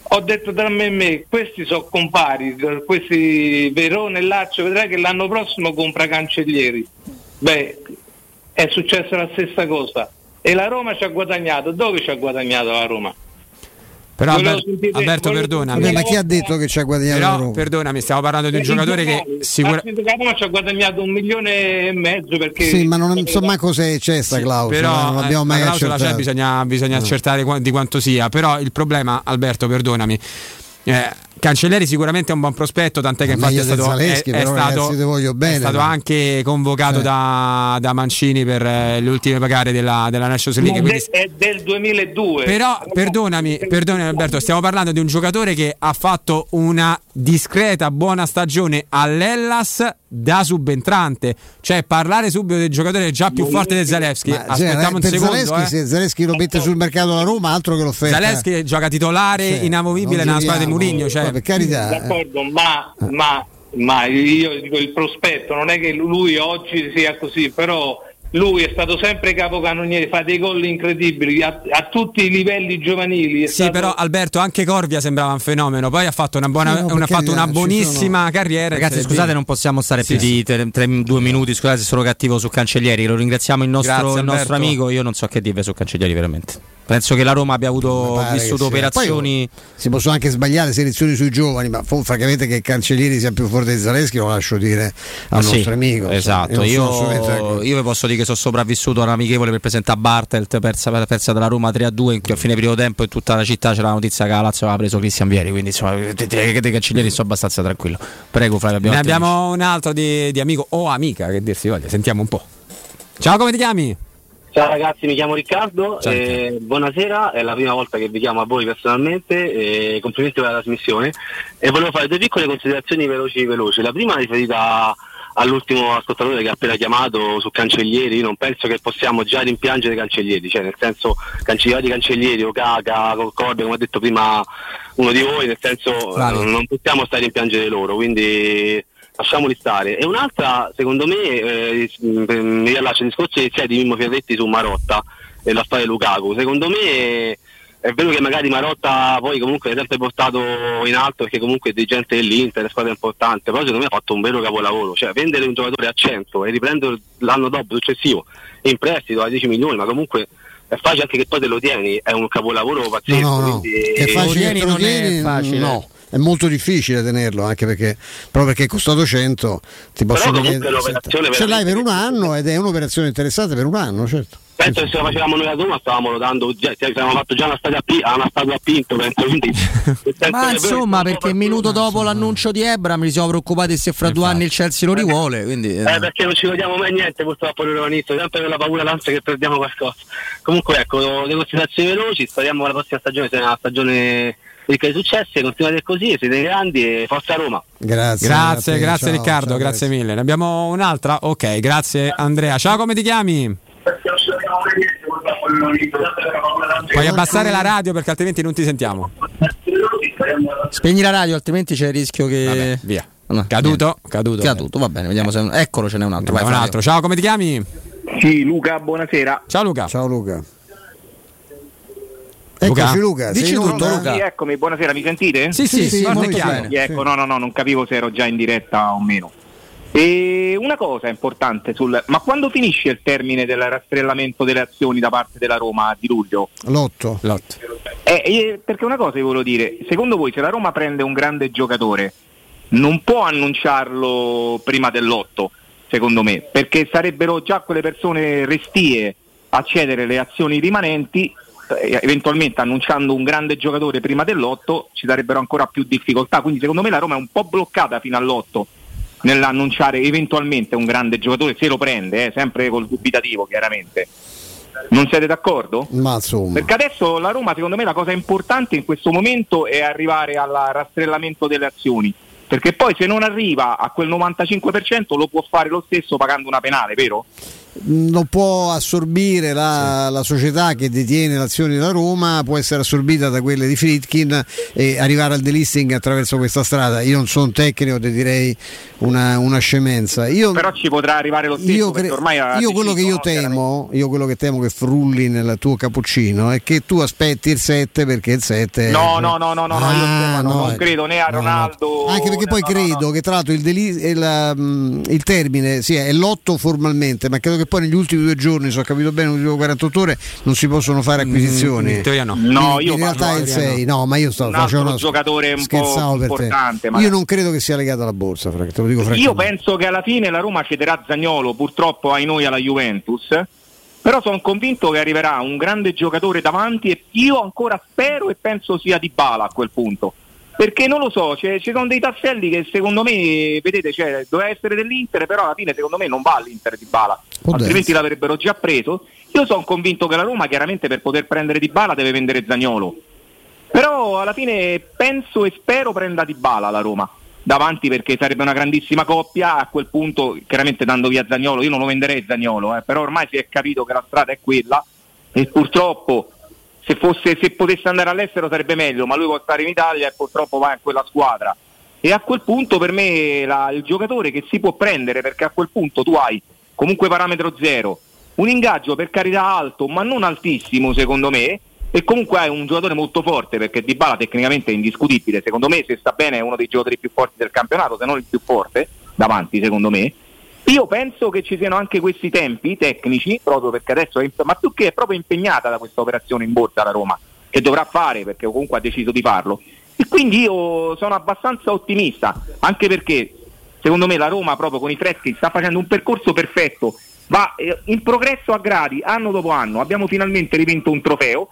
Ho detto tra me e me, questi sono compari, questi Verone e Lazio, vedrai che l'anno prossimo compra Cancellieri. Beh, è successa la stessa cosa. E la Roma ci ha guadagnato. Dove ci ha guadagnato la Roma? Però Volevo Alber- sentire- Alberto, perdonami. ma chi ha detto che ci ha guadagnato Però, la Roma? perdonami, stiamo parlando di un Eh, giocatore che sicuramente. la Roma ci ha guadagnato un milione e mezzo perché Sì, ma non so manco se c'è sta clausola, però non l'abbiamo eh, mai la clausola c'è, bisogna, bisogna accertare di quanto sia. Però il problema, Alberto, perdonami. eh, Cancelleri sicuramente è un buon prospetto, tant'è che infatti è stato, Zaleschi, è- è stato- bene, è stato anche convocato Sì. da, da Mancini per eh, le ultime pagare della, della Nations Ma League. quindi- è del 2002. però perdonami, perdonami Alberto, stiamo parlando di un giocatore che ha fatto una discreta buona stagione all'Ellas da subentrante, cioè parlare subito del giocatore già più forte del Zalewski. Ma, Aspettiamo cioè, un per secondo, Zaleschi, eh. se Zaleschi lo mette sul mercato la Roma, altro che l'offerta. Zalewski gioca titolare Sì, inamovibile nella squadra di. Mourinho, cioè, per carità, eh. D'accordo, ma, ma, ma io dico il prospetto, non è che lui oggi sia così, però lui è stato sempre capocannoniere, fa dei gol incredibili a, a tutti i livelli giovanili. è Sì, stato- però Alberto, anche Corvia sembrava un fenomeno. Poi ha fatto una, buona, Sì, no, una, fatto una buonissima carriera. in Ragazzi, scusate, non possiamo stare Sì, più di tre, tre- due minuti. Scusate se sono cattivo su Cancellieri. Lo ringraziamo il nostro, Grazie, il nostro amico. Io non so che dirvi su Cancellieri, veramente. Penso che la Roma abbia avuto vissuto che operazioni. Poi, si possono anche sbagliare selezioni sui giovani, ma fu- francamente che Cancellieri sia più forte di Zaleschi lo lascio dire al Ah, sì, nostro amico. Esatto, non sono io, io vi posso dire che sono sopravvissuto a un'amichevole per presentare Bartelt, persa, persa dalla Roma 3-2, in cui a fine primo tempo in tutta la città c'era la notizia che la Lazio aveva preso Cristian Vieri, quindi insomma, dei dei cancellieri sono abbastanza tranquillo. Prego Flavio, abbiamo Ne abbiamo un altro di, di amico o amica, che dir si voglia. Sentiamo un po'. Ciao, come ti chiami? Ciao ragazzi, mi chiamo Riccardo, eh, buonasera, è la prima volta che vi chiamo a voi personalmente, eh, complimenti per la trasmissione. E volevo fare due piccole considerazioni veloci veloci. La prima riferita all'ultimo ascoltatore che ha appena chiamato su Cancellieri, io non penso che possiamo già rimpiangere Cancellieri, cioè nel senso cancellieri Cancellieri o Caca, Concordia, come ha detto prima uno di voi, nel senso eh, non possiamo stare a rimpiangere loro, quindi lasciamoli stare. E un'altra, secondo me, eh, mi riallaccio al discorso iniziale di Mimmo Fierretti su Marotta e la storia di Lukaku. Secondo me è vero che magari Marotta poi comunque è sempre portato in alto perché comunque è dirigente dell'Inter, è squadra importante, però secondo me ha fatto un vero capolavoro, cioè vendere un giocatore a 100 e riprenderlo l'anno dopo, successivo, in prestito a 10 milioni, ma comunque è facile anche che poi te lo tieni, è un capolavoro No, pazzesco. no, no. quindi- Che è facile che te lo tieni, no. È molto difficile tenerlo anche perché proprio perché è costato 100 ti posso dire ce l'hai per un anno ed è un'operazione interessante per un anno certo penso che se lo facevamo noi a Roma stavamo dando, già, cioè, avevamo fatto già una statua a, a una statua a Pinto, penso, quindi, (laughs) Ma insomma, perché un minuto dopo l'annuncio di Ebram ci siamo preoccupati se fra due anni il Chelsea lo rivuole. Quindi, eh. Eh, perché non ci vediamo mai niente purtroppo noi romanisti, sempre per la paura l'ansia che perdiamo qualcosa. Comunque ecco, le considerazioni veloci, speriamo che la prossima stagione sia una stagione ricca di successi, continuate così, siete grandi e forza Roma. Grazie, Grazie, grazie ciao, Riccardo, ciao, grazie mille. Ne abbiamo un'altra? Ok, grazie Andrea. Ciao, come ti chiami? Puoi abbassare la radio perché altrimenti non ti sentiamo. Spegni la radio, altrimenti c'è il rischio che. via. No, Caduto? niente. Caduto. Caduto, va bene, vediamo se. Eccolo, ce n'è un altro. Vai, un altro. Ciao, come ti chiami? Sì, Luca, buonasera. Ciao Luca. Ciao Luca. Luca? Eccoci Luca, Dici tutto? Luca. Sì, eccomi, buonasera, mi sentite? Sì, sì, sì, chiaro. bene. Sì, ecco, no, no, no, non capivo se ero già in diretta o meno. E una cosa importante sul ma quando finisce il termine del rastrellamento delle azioni da parte della Roma di luglio? Lotto. Lotto. Eh, eh, perché una cosa vi volevo dire, secondo voi se la Roma prende un grande giocatore non può annunciarlo prima dell'otto, secondo me, perché sarebbero già quelle persone restie a cedere le azioni rimanenti, eh, eventualmente annunciando un grande giocatore prima dell'otto ci sarebbero ancora più difficoltà, quindi secondo me la Roma è un po' bloccata fino all'otto nell'annunciare eventualmente un grande giocatore, se lo prende, eh, sempre col dubitativo chiaramente. Non siete d'accordo? Ma insomma. Perché adesso la Roma, secondo me, la cosa importante in questo momento è arrivare al rastrellamento delle azioni. Perché poi se non arriva a quel 95% lo può fare lo stesso pagando una penale, vero? Non può assorbire la, la società che detiene l'azione della Roma, può essere assorbita da quelle di Fritkin e arrivare al delisting attraverso questa strada. Io non sono un tecnico, ti direi una, una scemenza. Io, Però ci potrà arrivare lo stesso io, cre- ormai io quello che deciso, io no, temo, io quello che temo che frulli nel tuo cappuccino è che tu aspetti il 7 perché il 7 No, no, no, no, no, no, io Ah, Stefano, no, non eh. credo né a No, no. Ronaldo. Anche perché poi credo che tra l'altro il, deli- il, um, il termine sì, è l'8 formalmente, ma credo che poi negli ultimi due giorni, se ho capito bene, ultime 48 ore non si possono fare acquisizioni. Mm, in teoria no. No, in io realtà parlo- è il 6, no, ma io sto Un facendo una giocatore un po' importante, Io non credo che sia legato alla borsa, Frank, te lo dico Io penso che alla fine la Roma cederà Zagnolo, purtroppo ai noi alla Juventus. Però sono convinto che arriverà un grande giocatore davanti e io ancora spero e penso sia Di Bala a quel punto. Perché non lo so, c'è- ci sono dei tasselli che secondo me, vedete, cioè, doveva essere dell'Inter, però alla fine secondo me non va all'Inter Di Bala, Può altrimenti l'avrebbero già preso. Io sono convinto che la Roma chiaramente per poter prendere Di Bala deve vendere Zagnolo. Però alla fine penso e spero prenda Di Bala la Roma davanti perché sarebbe una grandissima coppia. A quel punto, chiaramente dando via Zagnolo, io non lo venderei Zagnolo, eh, però ormai si è capito che la strada è quella e purtroppo se, fosse, se potesse andare all'estero sarebbe meglio, ma lui può stare in Italia e purtroppo va in quella squadra. E a quel punto per me la- il giocatore che si può prendere, perché a quel punto tu hai comunque parametro zero, un ingaggio per carità alto, ma non altissimo secondo me, e comunque hai un giocatore molto forte, perché Dybala tecnicamente è indiscutibile, secondo me se sta bene è uno dei giocatori più forti del campionato, se non il più forte, davanti secondo me. Io penso che ci siano anche questi tempi tecnici, proprio perché adesso è, ma più che è proprio impegnata da questa operazione in borsa la Roma, che dovrà fare perché comunque ha deciso di farlo. E quindi io sono abbastanza ottimista, anche perché secondo me la Roma proprio con i freschi sta facendo un percorso perfetto, va eh, in progresso a gradi anno dopo anno, abbiamo finalmente rivinto un trofeo.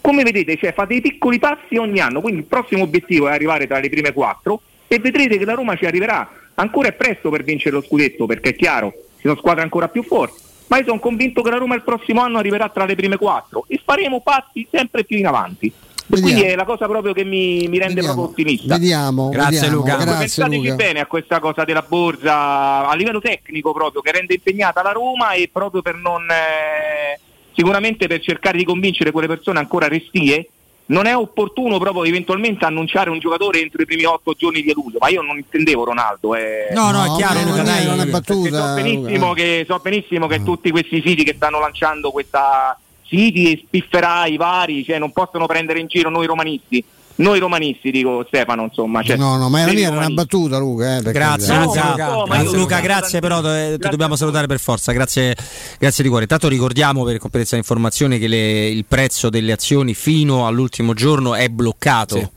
Come vedete, cioè, fa dei piccoli passi ogni anno, quindi il prossimo obiettivo è arrivare tra le prime quattro e vedrete che la Roma ci arriverà. Ancora è presto per vincere lo scudetto, perché è chiaro, ci sono squadre ancora più forti, ma io sono convinto che la Roma il prossimo anno arriverà tra le prime quattro e faremo passi sempre più in avanti. E quindi è la cosa proprio che mi, mi rende proprio ottimista. Vediamo, vediamo. Grazie Pensateci Luca. bene a questa cosa della borsa a livello tecnico proprio che rende impegnata la Roma e proprio per non eh, sicuramente per cercare di convincere quelle persone ancora restie non è opportuno proprio eventualmente annunciare un giocatore entro i primi otto giorni di luglio ma io non intendevo Ronaldo eh. No, no, è chiaro, non Luca, è- dai. non è battuta, so benissimo, che, so benissimo che tutti questi siti che stanno lanciando questa siti e spifferai vari cioè non possono prendere in giro noi romanisti noi romanisti dico Stefano insomma cioè, No, no, ma era era una battuta, Luca. Eh, Grazie, carità. Luca. no, ma io Grazie, Luca, stato grazie, però eh, ti dobbiamo salutare per forza. Grazie, grazie di cuore. Intanto ricordiamo per completezza di informazione che le- il prezzo delle azioni fino all'ultimo giorno è bloccato.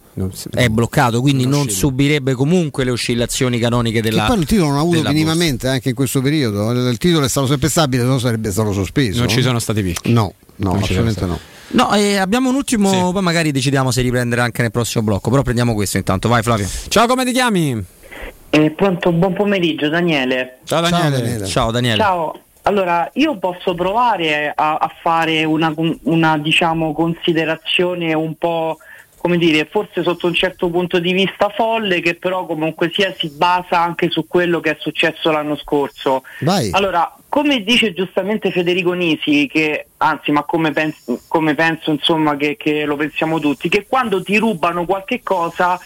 è bloccato, quindi non subirebbe comunque le oscillazioni canoniche Che della poi il titolo non ha avuto minimamente anche in questo periodo. Il titolo è stato sempre stabile, se no sarebbe stato sospeso. Non ci sono stati picchi. No, no, Non assolutamente no. No, eh, abbiamo un ultimo, poi magari decidiamo se riprendere anche nel prossimo blocco, però prendiamo questo intanto, vai Flavio. Ciao, come ti chiami? Eh, pronto, buon pomeriggio Daniele. Ciao Daniele. Ciao Daniele. Ciao. Allora, io posso provare a, a fare una, una, diciamo, considerazione un po', come dire, forse sotto un certo punto di vista folle, che però comunque sia si basa anche su quello che è successo l'anno scorso. Vai. Allora, come dice giustamente Federico Nisi, che anzi, ma come, pens- come penso insomma che, che lo pensiamo tutti, che quando ti rubano qualche cosa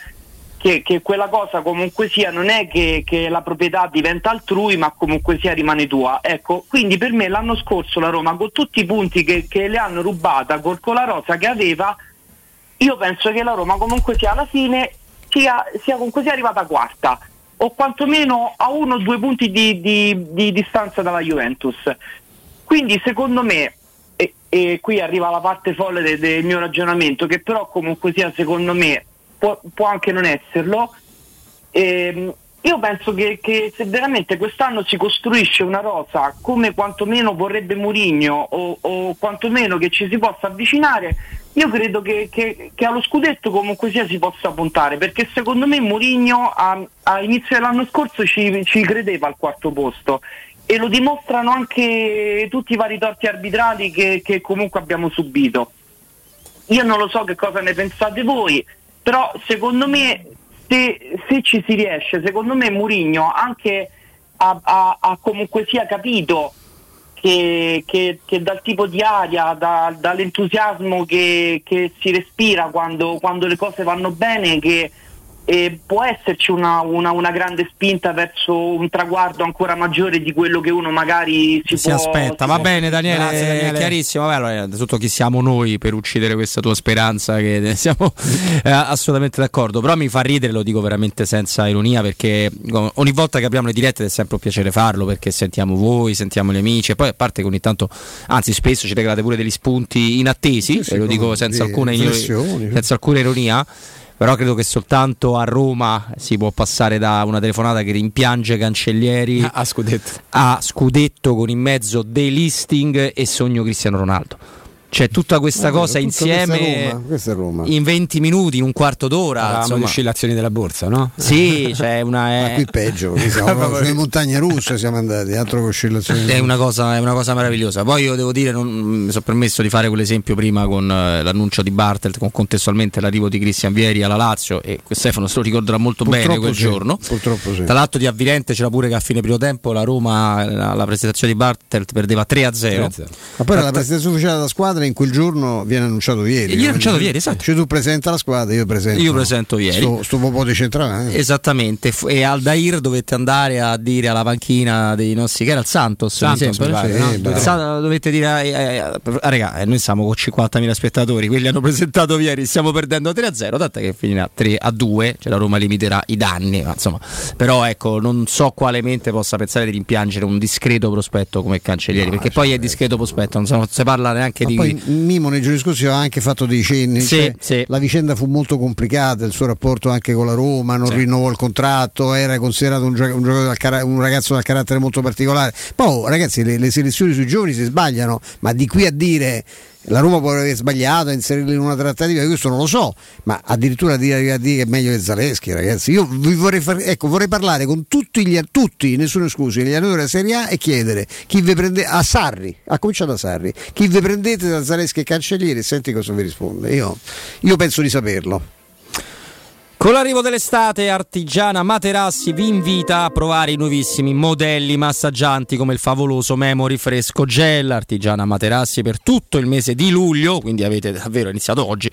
che, che quella cosa comunque sia non è che, la proprietà diventa altrui ma comunque sia rimane tua. Ecco quindi per me l'anno scorso la Roma con tutti i punti che, le hanno rubata col, con rosa che aveva io penso che la Roma comunque sia alla fine sia, sia comunque sia arrivata quarta o quantomeno a uno o due punti di, di- di distanza dalla Juventus. Quindi secondo me e, e qui arriva la parte folle de- del mio ragionamento che però comunque sia secondo me può, può anche non esserlo Ehm, io penso che, che se veramente quest'anno si costruisce una rosa come quantomeno vorrebbe Mourinho o, o quantomeno che ci si possa avvicinare, io credo che, che- che allo scudetto comunque sia si possa puntare, perché secondo me Mourinho a, a inizio dell'anno scorso ci, ci credeva al quarto posto e lo dimostrano anche tutti i vari torti arbitrali che, che comunque abbiamo subito. Io non lo so che cosa ne pensate voi, però secondo me se, se ci si riesce, secondo me Mourinho anche ha, comunque sia capito che, che- che dal tipo di aria, da- dall'entusiasmo che, che si respira quando, quando le cose vanno bene, che eh, può esserci una, una- una grande spinta verso un traguardo ancora maggiore di quello che uno magari si, Si può aspetta, si va può- bene Daniele, Grazie, Daniele. è chiarissimo. Vabbè, allora, innanzitutto chi siamo noi per uccidere questa tua speranza? Che ne siamo (laughs) eh, assolutamente d'accordo. Però mi fa ridere, lo dico veramente senza ironia, perché ogni volta che apriamo le dirette è sempre un piacere farlo perché sentiamo voi, sentiamo gli amici. E poi a parte che ogni tanto, anzi, spesso ci regalate pure degli spunti inattesi, sì, e lo dico senza alcuna, senza alcuna ironia. Però credo che soltanto a Roma si può passare da una telefonata che rimpiange Cancellieri a scudetto. a scudetto con in mezzo delisting e sogno Cristiano Ronaldo. C'è tutta questa Vabbè, cosa tutta insieme Questa è Roma, questa è Roma. in 20 minuti, in un quarto d'ora. Di insomma. oscillazioni della borsa, no? Sì, c'è una. Ma È, qui peggio, siamo (laughs) sulle montagne russe siamo andati, altro che oscillazioni. è una, cosa, è una cosa meravigliosa. Poi io devo dire, non, mi sono permesso di fare quell'esempio prima con eh, l'annuncio di Bartelt, con contestualmente l'arrivo di Cristian Vieri alla Lazio e Stefano se lo ricorderà molto bene Purtroppo quel sì, giorno. Purtroppo sì. Tra l'altro di avvilente c'era pure che a fine primo tempo la Roma, la, la presentazione di Bartelt perdeva 3-0. Ma poi la presentazione ufficiale della squadra in quel giorno viene annunciato ieri. Viene annunciato ieri, esatto. Cioè tu presenta la squadra, io presento. Io presento ieri. Sto, sto po' di centrale. Esattamente, Fu- e Aldair dovette andare a dire alla panchina dei nostri, che era il Santos, Santos, mi sembra. mi pare, no? Il Due, tre. Sa- dovete dire, eh, eh, raga, eh, noi siamo con 50.000 spettatori, quelli hanno (laughs) presentato ieri, stiamo perdendo 3-0, tanto che finirà 3-2, cioè la Roma limiterà i danni, ma insomma, però ecco, non so quale mente possa pensare di rimpiangere un discreto prospetto come Cancellieri, perché poi è discreto prospetto, non, so- non si parla neanche Ma di... poi Mimo nei giorni scorsi aveva anche fatto dei cenni. Sì, cioè, La vicenda fu molto complicata, il suo rapporto anche con la Roma, non Sì. rinnovò il contratto, era considerato un, gioca- un cara- un ragazzo dal carattere molto particolare. Poi oh, ragazzi, le, le selezioni sui giovani si sbagliano, ma di qui a dire la Roma può aver sbagliato a inserirli in una trattativa, questo non lo so, ma addirittura dire, dire che è meglio che Zaleschi, ragazzi. Io vorrei, far- ecco, vorrei parlare con tutti, gli, tutti, nessuno escluso, gli allenatori della Serie A e chiedere chi vi prende a Sarri, ha cominciato da Sarri, chi vi prendete da Zaleschi e Cancellieri e senti cosa vi risponde. Io, io penso di saperlo. Con l'arrivo dell'estate, Artigiana Materassi vi invita a provare i nuovissimi modelli massaggianti come il favoloso Memory Fresco Gel. Artigiana Materassi per tutto il mese di luglio, quindi avete davvero iniziato oggi.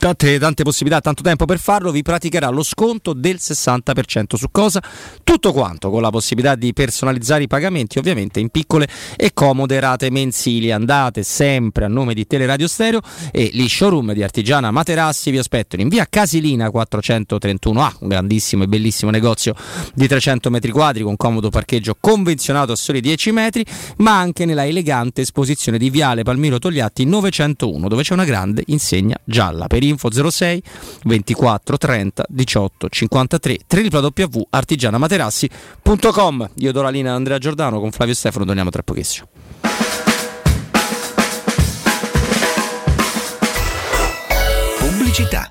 Tante, tante possibilità, tanto tempo per farlo, vi praticherà lo sconto del 60% su cosa? Tutto quanto, con la possibilità di personalizzare i pagamenti ovviamente in piccole e comode rate mensili. Andate sempre a nome di Teleradio Stereo e gli showroom di Artigiana Materassi vi aspettano in via Casilina 431A, un grandissimo e bellissimo negozio di 300 metri quadri con comodo parcheggio convenzionato a soli 10 metri, ma anche nella elegante esposizione di Viale Palmiro Togliatti 901 dove c'è una grande insegna gialla. Per info 06 24 30 18 53 www.artigianamaterassi.com Io do la linea ad Andrea Giordano con Flavio Stefano, torniamo tra pochissimo. Pubblicità.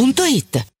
otticasalvagente.it.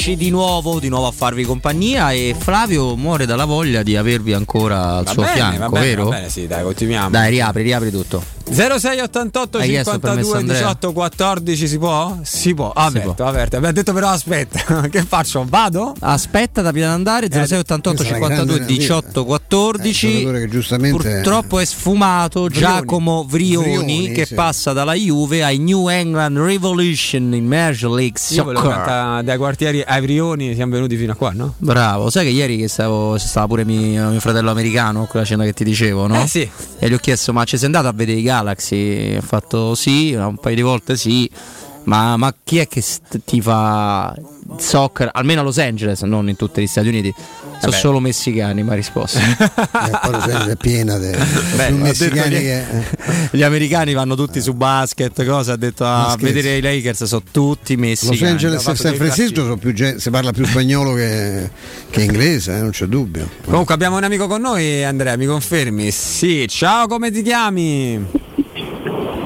Eccoci, di nuovo, di nuovo a farvi compagnia e Flavio muore dalla voglia di avervi ancora al Va suo bene, fianco, va bene, vero? va bene, sì, dai, continuiamo. Dai, riapri, riapri tutto. 0688 Hai chiesto il permesso, 52 Andrea? 18 14 si può? Si può, aperto, può. aperto. Abbiamo detto però aspetta, (laughs) che faccio? Vado? Aspetta da prima di andare 0688 questa è la 52 grande 18 Eh, 14 giocatore che giustamente Purtroppo è sfumato Giacomo Vrioni, Vrioni, che sì. passa dalla Juve ai New England Revolution in Major League Soccer. dai quartieri ai Brioni, siamo venuti fino a qua, no? Bravo, sai che ieri che stavo, stava pure mio, mio fratello americano, quella cena che ti dicevo, no? Eh, sì. E gli ho chiesto, ma ci sei andato a vedere i Galaxy? Ha fatto sì, un paio di volte sì. Ma, ma chi è che st- ti fa soccer, almeno a Los Angeles, non in tutti gli Stati Uniti? Sono Vabbè. solo messicani, mi ha risposto. Eh, poi Los Angeles è piena di (laughs) messicani che Gli americani vanno tutti su basket, cosa ha detto Ma a scherzi. vedere i Lakers, sono tutti messicani. Los Angeles e San Francisco sono più gen- si parla più spagnolo che, che inglese, eh, non c'è dubbio. Comunque abbiamo un amico con noi, Andrea, mi confermi? Sì, ciao, come ti chiami?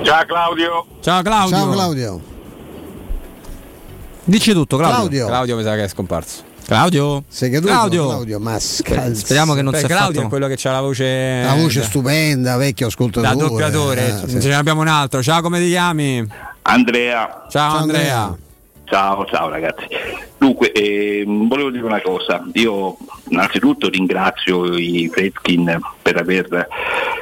Ciao Claudio. Ciao Claudio. Ciao Claudio. Dici tutto, Claudio. Claudio. Claudio mi sa che è scomparso. Claudio. Sei caduto? Claudio. Claudio Mascalzi. Speriamo che non Beh, sia Claudio fatto- è quello che ha la voce La voce da- stupenda, vecchio ascoltatore. da doppiatore. eh, sì. Ce ne abbiamo un altro. Ciao, come ti chiami? Andrea. Ciao, Andrea. Ciao, ciao ragazzi. Dunque, ehm, volevo dire una cosa. Io innanzitutto ringrazio i Fredkin per aver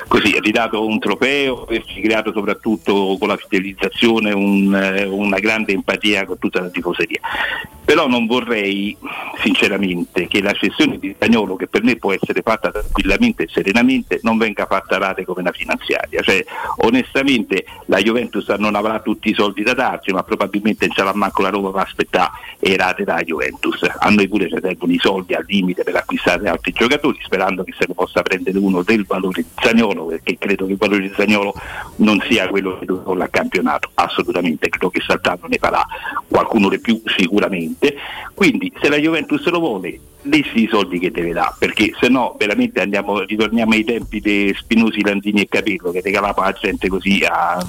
così ridato un trofeo e creato soprattutto con la fidelizzazione un, eh, una grande empatia con tutta la tifoseria. Però non vorrei sinceramente che la cessione di Spagnolo, che per me può essere fatta tranquillamente e serenamente, non venga fatta rate come una finanziaria. Cioè, onestamente la Juventus non avrà tutti i soldi da darci, ma probabilmente non sarà manco la Roma per aspettare e rate da Juventus. A noi pure ci servono i soldi al limite per acquistare altri giocatori, sperando che se ne possa prendere uno del valore di Zagnolo, perché credo che il valore di Zagnolo non sia quello che con al campionato, assolutamente, credo che Saltano ne farà qualcuno di più sicuramente. Quindi se la Juventus lo vuole, dessi i soldi che deve dare, perché se no veramente andiamo, ritorniamo ai tempi di Spinosi, Landini e Capello che regalava la gente così a,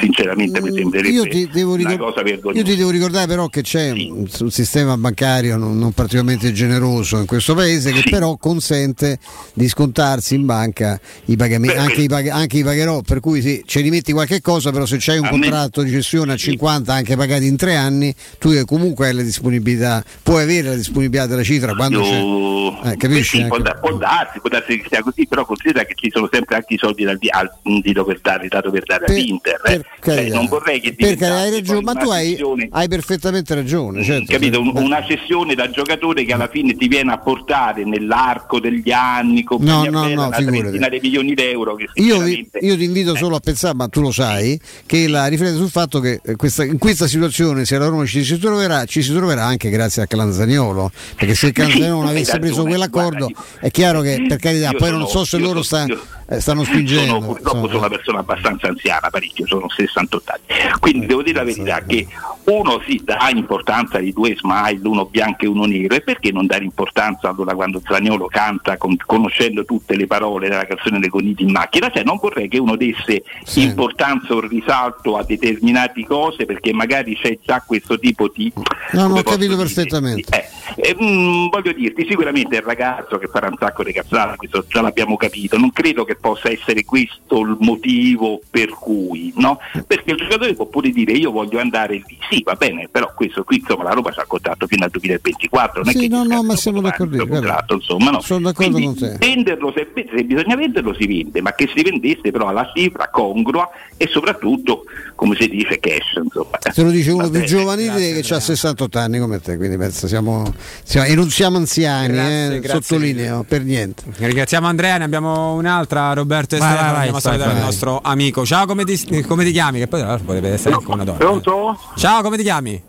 sinceramente mi sembrerebbe Mm, Io ti, devo una ricor- cosa vergognosa. io ti devo ricordare però che c'è un un sistema bancario non, non particolarmente generoso in questo paese che però consente di scontarsi in banca i pagamenti, anche, i pag- anche i pagherò, per cui sì, ci rimetti qualche cosa, però se c'hai un A me- contratto di cessione a 50 anche pagati in tre anni, tu comunque hai la disponibilità, puoi avere la disponibilità della cifra quando Io- eh, capisci, sì, può, da- può darsi, può darsi che sia così, però considera che ci sono sempre anche i soldi dal di- al dito per dare, dato per dare all'Inter. eh. Cioè, non vorrei che Perché hai ragione, ma tu hai, hai perfettamente ragione. Certo, capito? Un- una cessione da giocatore che alla fine ti viene a portare nell'arco degli anni con No, no, Bella, no, una trentina di milioni d'euro Io, vi- io ti invito solo a pensare, ma tu lo sai, che la riflette sul fatto che eh, questa- in questa situazione, se la Roma ci si troverà, ci si troverà anche grazie a Calanzaniolo. Perché se il Calanzaniolo non avesse preso quell'accordo, è chiaro che per carità, poi non so se loro sono- sta- io- eh, stanno spingendo. sono, purtroppo insomma. sono una persona abbastanza anziana, parecchio, sono 68 anni. Quindi devo dire la verità che uno si dà importanza di due smile, uno bianco e uno nero, e perché non dare importanza allora quando Zaniolo canta con- conoscendo tutte le parole della canzone dei coniti in macchina? Cioè non vorrei che uno desse importanza o risalto a determinate cose perché magari c'è già questo tipo di No, ho capito dire, perfettamente. eh, mm, voglio dirti, sicuramente il ragazzo che farà un sacco di cazzate, questo già l'abbiamo capito, non credo che possa essere questo il motivo per cui, no? Perché il giocatore può pure dire io voglio andare lì, sì va bene, però questo qui insomma la Roma c'ha contratto fino al 2024, non è Sì, che no, no, ma siamo d'accordo. contratto, insomma, no? Sono d'accordo Quindi con te. venderlo se, se bisogna venderlo si vende, ma che si vendesse però alla cifra congrua e soprattutto, come si dice, cash, insomma. Te lo dice uno Va più giovanile che ha 68 anni come te, quindi penso siamo, siamo- e non siamo anziani, Grazie, eh, grazie sottolineo, per niente. Ringraziamo Andrea, ne abbiamo un'altra, Roberto Vai, Stefano, vai, vai, andiamo a salutare il nostro amico. Ciao, come ti, come ti chiami? Che poi tra l'altro potrebbe essere anche una donna. Pronto? Ciao, come ti chiami?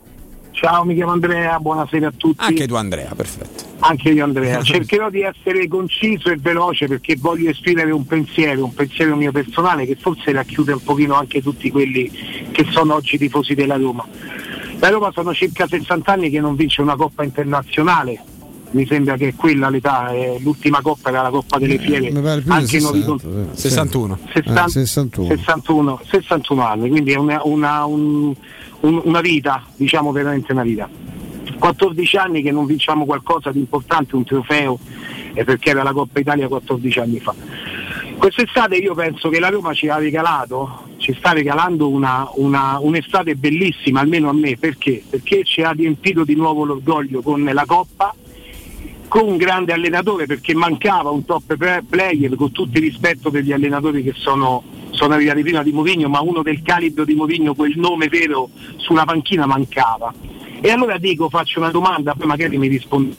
Ciao, mi chiamo Andrea, buonasera a tutti. Anche tu Andrea, perfetto. Anche io Andrea. (laughs) Cercherò di essere conciso e veloce perché voglio esprimere un pensiero, un pensiero mio personale che forse racchiude un pochino anche tutti quelli che sono oggi tifosi della Roma. La Roma sono circa 60 anni che non vince una coppa internazionale. Mi sembra che quella l'età, eh, l'ultima coppa era la Coppa delle Fiere, Eh, di anche non 60, ricon- sì. 61. 60 Eh, 61. 61, 61 anni, quindi è una, una- un- un- una vita, diciamo veramente una vita. 14 anni che non vinciamo qualcosa di importante, un trofeo, eh, perché era la Coppa Italia 14 anni fa. Quest'estate io penso che la Roma ci ha regalato, ci sta regalando una- una- un'estate bellissima, almeno a me, perché? Perché ci ha riempito di nuovo l'orgoglio con la Coppa, con un grande allenatore perché mancava un top player con tutto il rispetto per gli allenatori che sono, sono arrivati prima di Movigno ma uno del calibro di Movigno quel nome vero sulla panchina mancava. E allora dico faccio una domanda poi magari mi rispondi.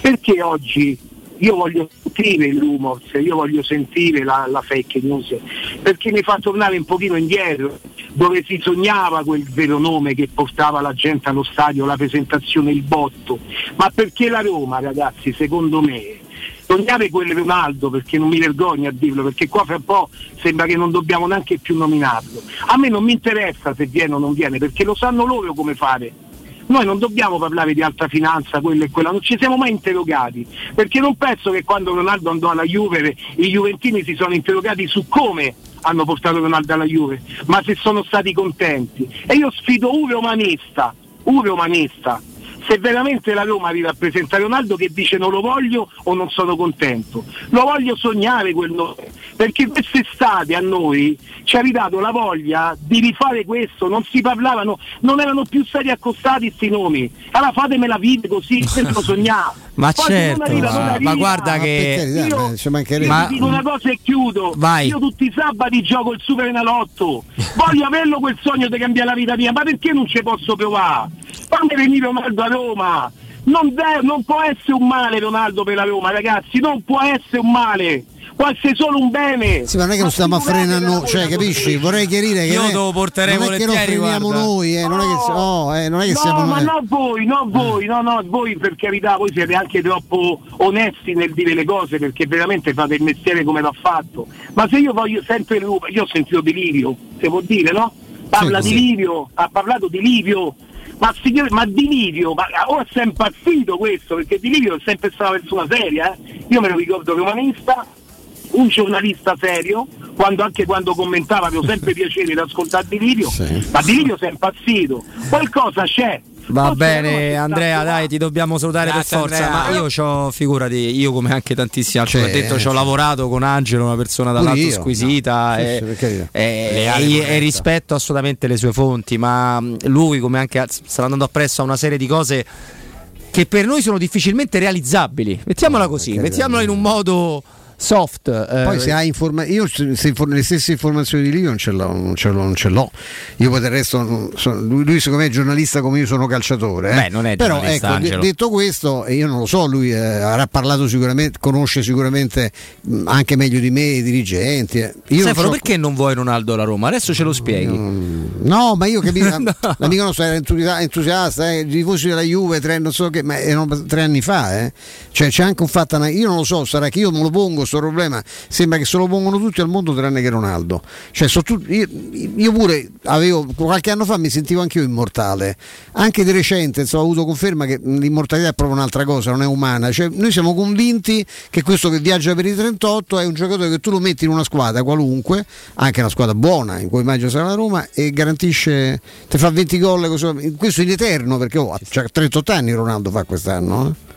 Perché oggi io voglio sentire il rumors, io voglio sentire la, la fake news, perché mi fa tornare un pochino indietro, dove si sognava quel vero nome che portava la gente allo stadio, la presentazione, il botto. Ma perché la Roma, ragazzi, secondo me, sognare quel Ronaldo, perché non mi vergogno a dirlo, perché qua fra un po' sembra che non dobbiamo neanche più nominarlo. A me non mi interessa se viene o non viene, perché lo sanno loro come fare. Noi non dobbiamo parlare di alta finanza, quello e quella, non ci siamo mai interrogati, perché non penso che quando Ronaldo andò alla Juve i Juventini si sono interrogati su come hanno portato Ronaldo alla Juve, ma se sono stati contenti. E io sfido un romanista, un romanista, se veramente la Roma arriva a presentare Ronaldo che dice non lo voglio o non sono contento, lo voglio sognare quel nome, perché quest'estate a noi ci ha ridato la voglia di rifare questo, non si parlavano, non erano più stati accostati questi nomi, allora fatemela vita così, (laughs) questo sognare. Ma Poi certo, arriva, ma, ma guarda per che Io-. Io Ma- dico una cosa e chiudo. Vai. Io tutti i sabati gioco il Super Enalotto. Voglio averlo quel sogno di cambiare la vita mia, ma perché non ci posso provare? Fammi venire Ronaldo a Roma. Non, de- non può essere un male Ronaldo per la Roma, ragazzi, non può essere un male. Può essere solo un bene. Sì, ma non è che lo stiamo a frenare noi, cioè, capisci? Vorrei chiarire che Io non è- lo porterei non è che lo freniamo noi, eh, non è che, oh, eh, non è che no, siamo ma noi. non voi, non voi, no, no, voi per carità, voi siete anche troppo onesti nel dire le cose perché veramente fate il mestiere come va fatto. Ma se io voglio sempre io ho sentito di Livio, si può dire, no? Parla Sì, di. Livio, ha parlato di Livio. Ma, signore, ma di Livio, ma ora è impazzito questo, perché di Livio è sempre stata una persona seria, eh? Io me lo ricordo romanista, un giornalista serio, quando, anche quando commentava avevo sempre piacere di ascoltare Di Livio, ma Di Livio si è impazzito, qualcosa c'è. Va Forse bene Andrea, dai, ti dobbiamo salutare Grazie, per forza. Andrea. Ma io c'ho, figurati, io come anche tantissimi altri, ho Certo. detto, ci ho lavorato con Angelo, una persona dall'alto io. squisita Sì, e, sì, per carità. e- Leale, e- e corretta. rispetto assolutamente le sue fonti, ma mh, lui come anche sta andando appresso a una serie di cose che per noi sono difficilmente realizzabili. Mettiamola così, mettiamola in un modo soft. eh, Poi se hai informa- io se- se infor- le stesse informazioni di Livio non ce l'ho, non ce l'ho, non ce l'ho. Io poi del resto sono- lui, lui secondo me è giornalista come io sono calciatore. eh. Beh, non è Però ecco, Angelo. detto questo, io non lo so, lui eh, avrà parlato sicuramente, conosce sicuramente mh, anche meglio di me i dirigenti. eh. Io Stefano, so- perché non vuoi Ronaldo alla Roma? Adesso ce lo spieghi. No, ma io capisco. (laughs) L'amico nostro era entusia- entusiasta, eh, i della Juve tre, non so che, ma erano tre anni fa. eh. Cioè, c'è anche un fatto. Io non lo so, sarà che io me lo pongo questo problema. Sembra che se lo pongono tutti al mondo tranne che Ronaldo. Cioè, so tu- io, io pure avevo qualche anno fa mi sentivo anche io immortale. Anche di recente insomma, ho avuto conferma che l'immortalità è proprio un'altra cosa, non è umana. Cioè, noi siamo convinti che questo che viaggia per i 38 è un giocatore che tu lo metti in una squadra qualunque, anche una squadra buona, in cui immagino sarà la Roma, e garantisce, ti fa 20 gol, questo in eterno, perché oh, c'ha 38 anni Ronaldo fa quest'anno. eh.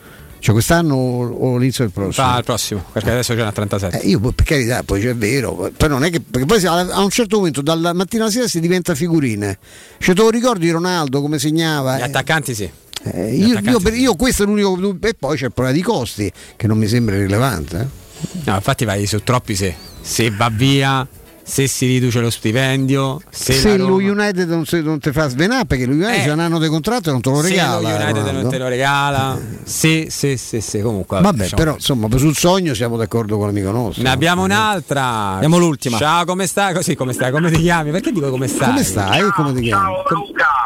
Cioè quest'anno o l'inizio del prossimo? Fa il prossimo, perché adesso c'è una 37. Eh, io per carità, poi è vero, però non è che perché poi a a un certo momento dalla mattina alla sera si diventa figurine. Cioè, te lo ricordi Ronaldo come segnava? Gli attaccanti sì. Eh, io, io per- io questo è l'unico e poi c'è il problema di costi che non mi sembra rilevante. eh. No, infatti vai su troppi se. Se va via, se si riduce lo stipendio, se, Se, lo Roma- United non, si- non ti fa svenare perché lo United Eh. c'ha un anno di contratto e non te lo se regala. lo United Ronaldo. non te lo regala, se, se, se, se, comunque. Vabbè, diciamo- però insomma sul sogno siamo d'accordo con l'amico nostro. Ne abbiamo un'altra. Abbiamo l'ultima. Ciao, come stai? Così, come stai? Come ti chiami? Perché dico come stai? Come stai? Come ti chiami?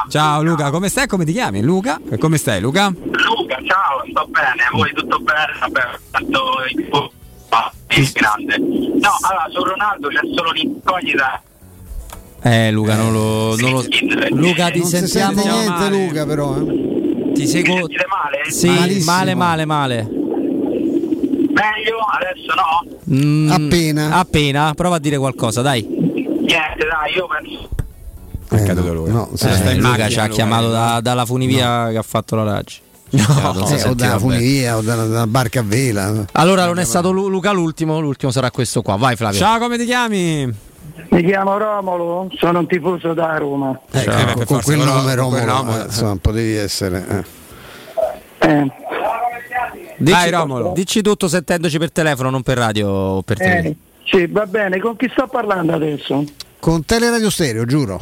Ciao Luca, come stai? Come ti chiami? Luca? Come stai Luca? Luca, ciao, sto bene, voi tutto bene? Vabbè, tanto grande. No, allora su Ronaldo c'è solo un'incognita. Eh, Luca, non lo. non lo- Luca, ti non sentiamo sente niente male. Luca però. eh. Ti seguo. Sentite male? Sì, Malissimo. male, male, male. Meglio? Adesso no? Mm, Appena. Appena, prova a dire qualcosa, dai. Niente, dai, io penso. Eh, no, no, Eh, sta in Luca macchina, ci ha chiamato eh. da- dalla funivia che ha fatto la Raggi. Eh, Non si o dalla funivia o dalla, dalla barca a vela. Allora non è stato Lu- Luca l'ultimo, l'ultimo sarà questo qua. Vai Flavio. Ciao, come ti chiami? Mi chiamo Romolo, sono un tifoso da Roma. Eh, con- Per con quel nome Romolo, nome, eh, insomma, potevi essere. eh. Eh, Dici, Vai, Romolo. Dici tutto sentendoci per telefono, non per radio o per eh, telefono. sì, va bene, con chi sto parlando adesso? Con Teleradio Stereo, giuro.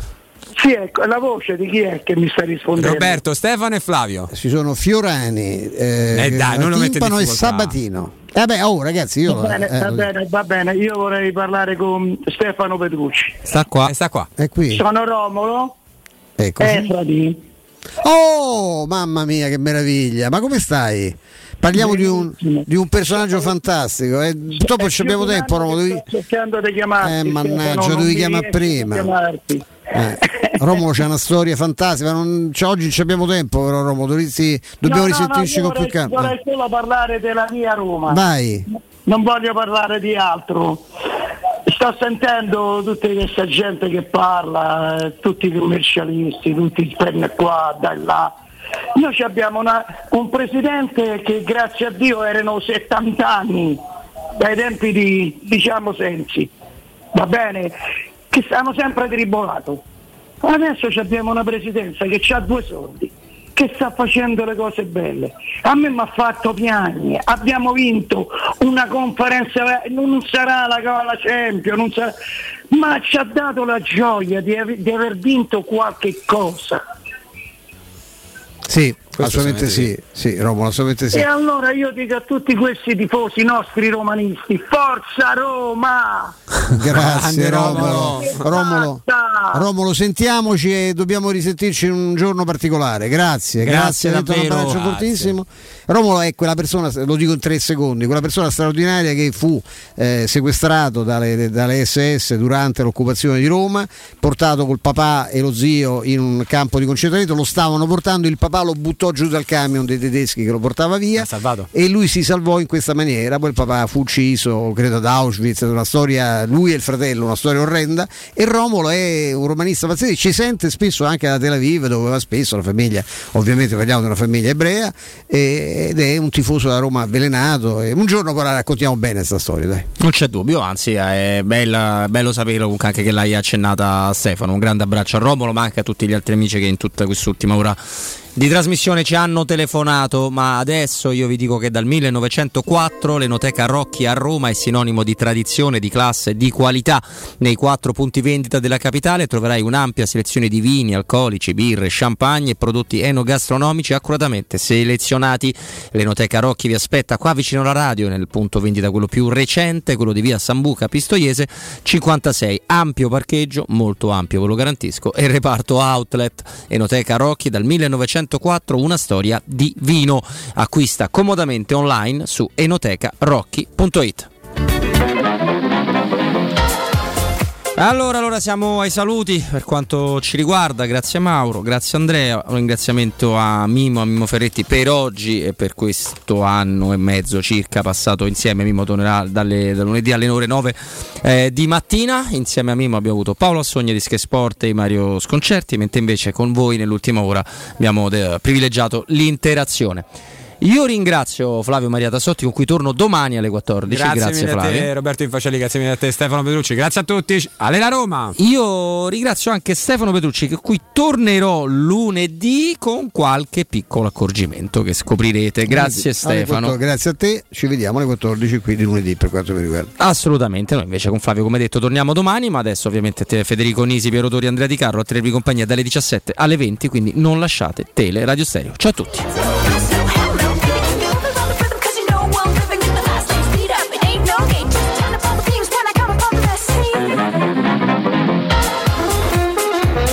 Sì, ecco, la voce di chi è che mi sta rispondendo? Roberto, Stefano e Flavio. Ci sono Fiorani, eh, Eh, dai, non lo Timpano e. Sabatino. Eh beh, oh ragazzi, io. Va bene, eh, va bene, va bene, io vorrei parlare con Stefano Petrucci. Sta qua. Eh, sta qua. È qui. Sono Romolo, Ecco. Oh, mamma mia, che meraviglia! Ma come stai? Parliamo di un, di un personaggio fantastico. eh. Dopo ci abbiamo tempo, Romolo. Devi... Sto cercando di chiamarti. Eh, mannaggia, mi chiamare prima. chiamarti. Eh, Romolo c'è una storia fantastica, non, cioè, oggi non abbiamo tempo, però Romolo, dovresti- dobbiamo No, no, no, risentirci io con più vorrei, calma. vorrei solo parlare della mia Roma. Vai. Non voglio parlare di altro. Sto sentendo tutta questa gente che parla, eh, tutti i commercialisti, tutti spende qua, dai là. Noi abbiamo una- un presidente che grazie a Dio erano 70 anni, dai tempi di diciamo Sensi, va bene? Che hanno sempre tribolato. Adesso abbiamo una presidenza che ha due soldi, che sta facendo le cose belle. A me mi ha fatto piangere, abbiamo vinto una conferenza, non sarà la, la Champions, sarà- ma ci ha dato la gioia di, di aver vinto qualche cosa. Sì, assolutamente sì, sì, Romolo, assolutamente sì. E allora io dico a tutti questi tifosi nostri romanisti, forza Roma! (laughs) Grazie Romolo. Romolo. Romolo. Sentiamoci e dobbiamo risentirci in un giorno particolare. Grazie, grazie, Grazie detto un davvero. abbraccio fortissimo. Romolo è quella persona, lo dico in tre secondi, quella persona straordinaria che fu eh, sequestrato dalle, dalle SS durante l'occupazione di Roma, portato col papà e lo zio in un campo di concentramento, lo stavano portando, il papà lo buttò giù dal camion dei tedeschi che lo portava via e lui si salvò in questa maniera. Poi il papà fu ucciso, credo, ad Auschwitz, una storia, lui e il fratello, una storia orrenda. E Romolo è un romanista pazzesco, ci sente spesso anche da Tel Aviv, dove va spesso la famiglia, ovviamente parliamo di una famiglia ebrea, e- ed è un tifoso da Roma avvelenato. E un giorno però la raccontiamo bene questa storia, dai. Non c'è dubbio, anzi è bella- bello sapere comunque anche che l'hai accennata a Stefano. Un grande abbraccio a Romolo, ma anche a tutti gli altri amici che in tutta quest'ultima ora Di trasmissione ci hanno telefonato, ma adesso io vi dico che dal 1904 l'Enoteca Rocchi a Roma è sinonimo di tradizione, di classe di qualità. Nei quattro punti vendita della capitale troverai un'ampia selezione di vini, alcolici, birre, champagne e prodotti enogastronomici accuratamente selezionati. L'Enoteca Rocchi vi aspetta qua vicino alla radio, nel punto vendita quello più recente, quello di via Sambuca Pistoiese 56. Ampio parcheggio, molto ampio, ve lo garantisco, e reparto outlet. Enoteca Rocchi dal 1904 una storia di vino. Acquista comodamente online su enotecarocchi.it. Allora, allora siamo ai saluti per quanto ci riguarda, grazie a Mauro, grazie a Andrea, un ringraziamento a Mimo, a Mimo Ferretti per oggi e per questo anno e mezzo circa passato insieme. Mimo tornerà dalle, da lunedì alle ore 9 eh, di mattina, insieme a Mimo abbiamo avuto Paolo Assogna di Sky Sport e Mario Sconcerti, mentre invece con voi nell'ultima ora abbiamo de- privilegiato l'interazione. Io ringrazio Flavio Maria Tassotti con cui torno domani alle 14. Grazie, Grazie, mille a Flavio. te Roberto Infaceli, grazie mille a te Stefano Petrucci, grazie a tutti. Alena Roma! Io ringrazio anche Stefano Petrucci con cui tornerò lunedì con qualche piccolo accorgimento che scoprirete. Grazie Alle Stefano. 14, grazie a te, ci vediamo alle 14 qui di lunedì per quanto mi riguarda. Assolutamente, noi invece con Flavio come detto torniamo domani, ma adesso ovviamente te, Federico Nisi, Piero Tori, Andrea Di Carlo a tenervi compagnia dalle 17 alle 20, quindi non lasciate Tele Radio Stereo. Ciao a tutti.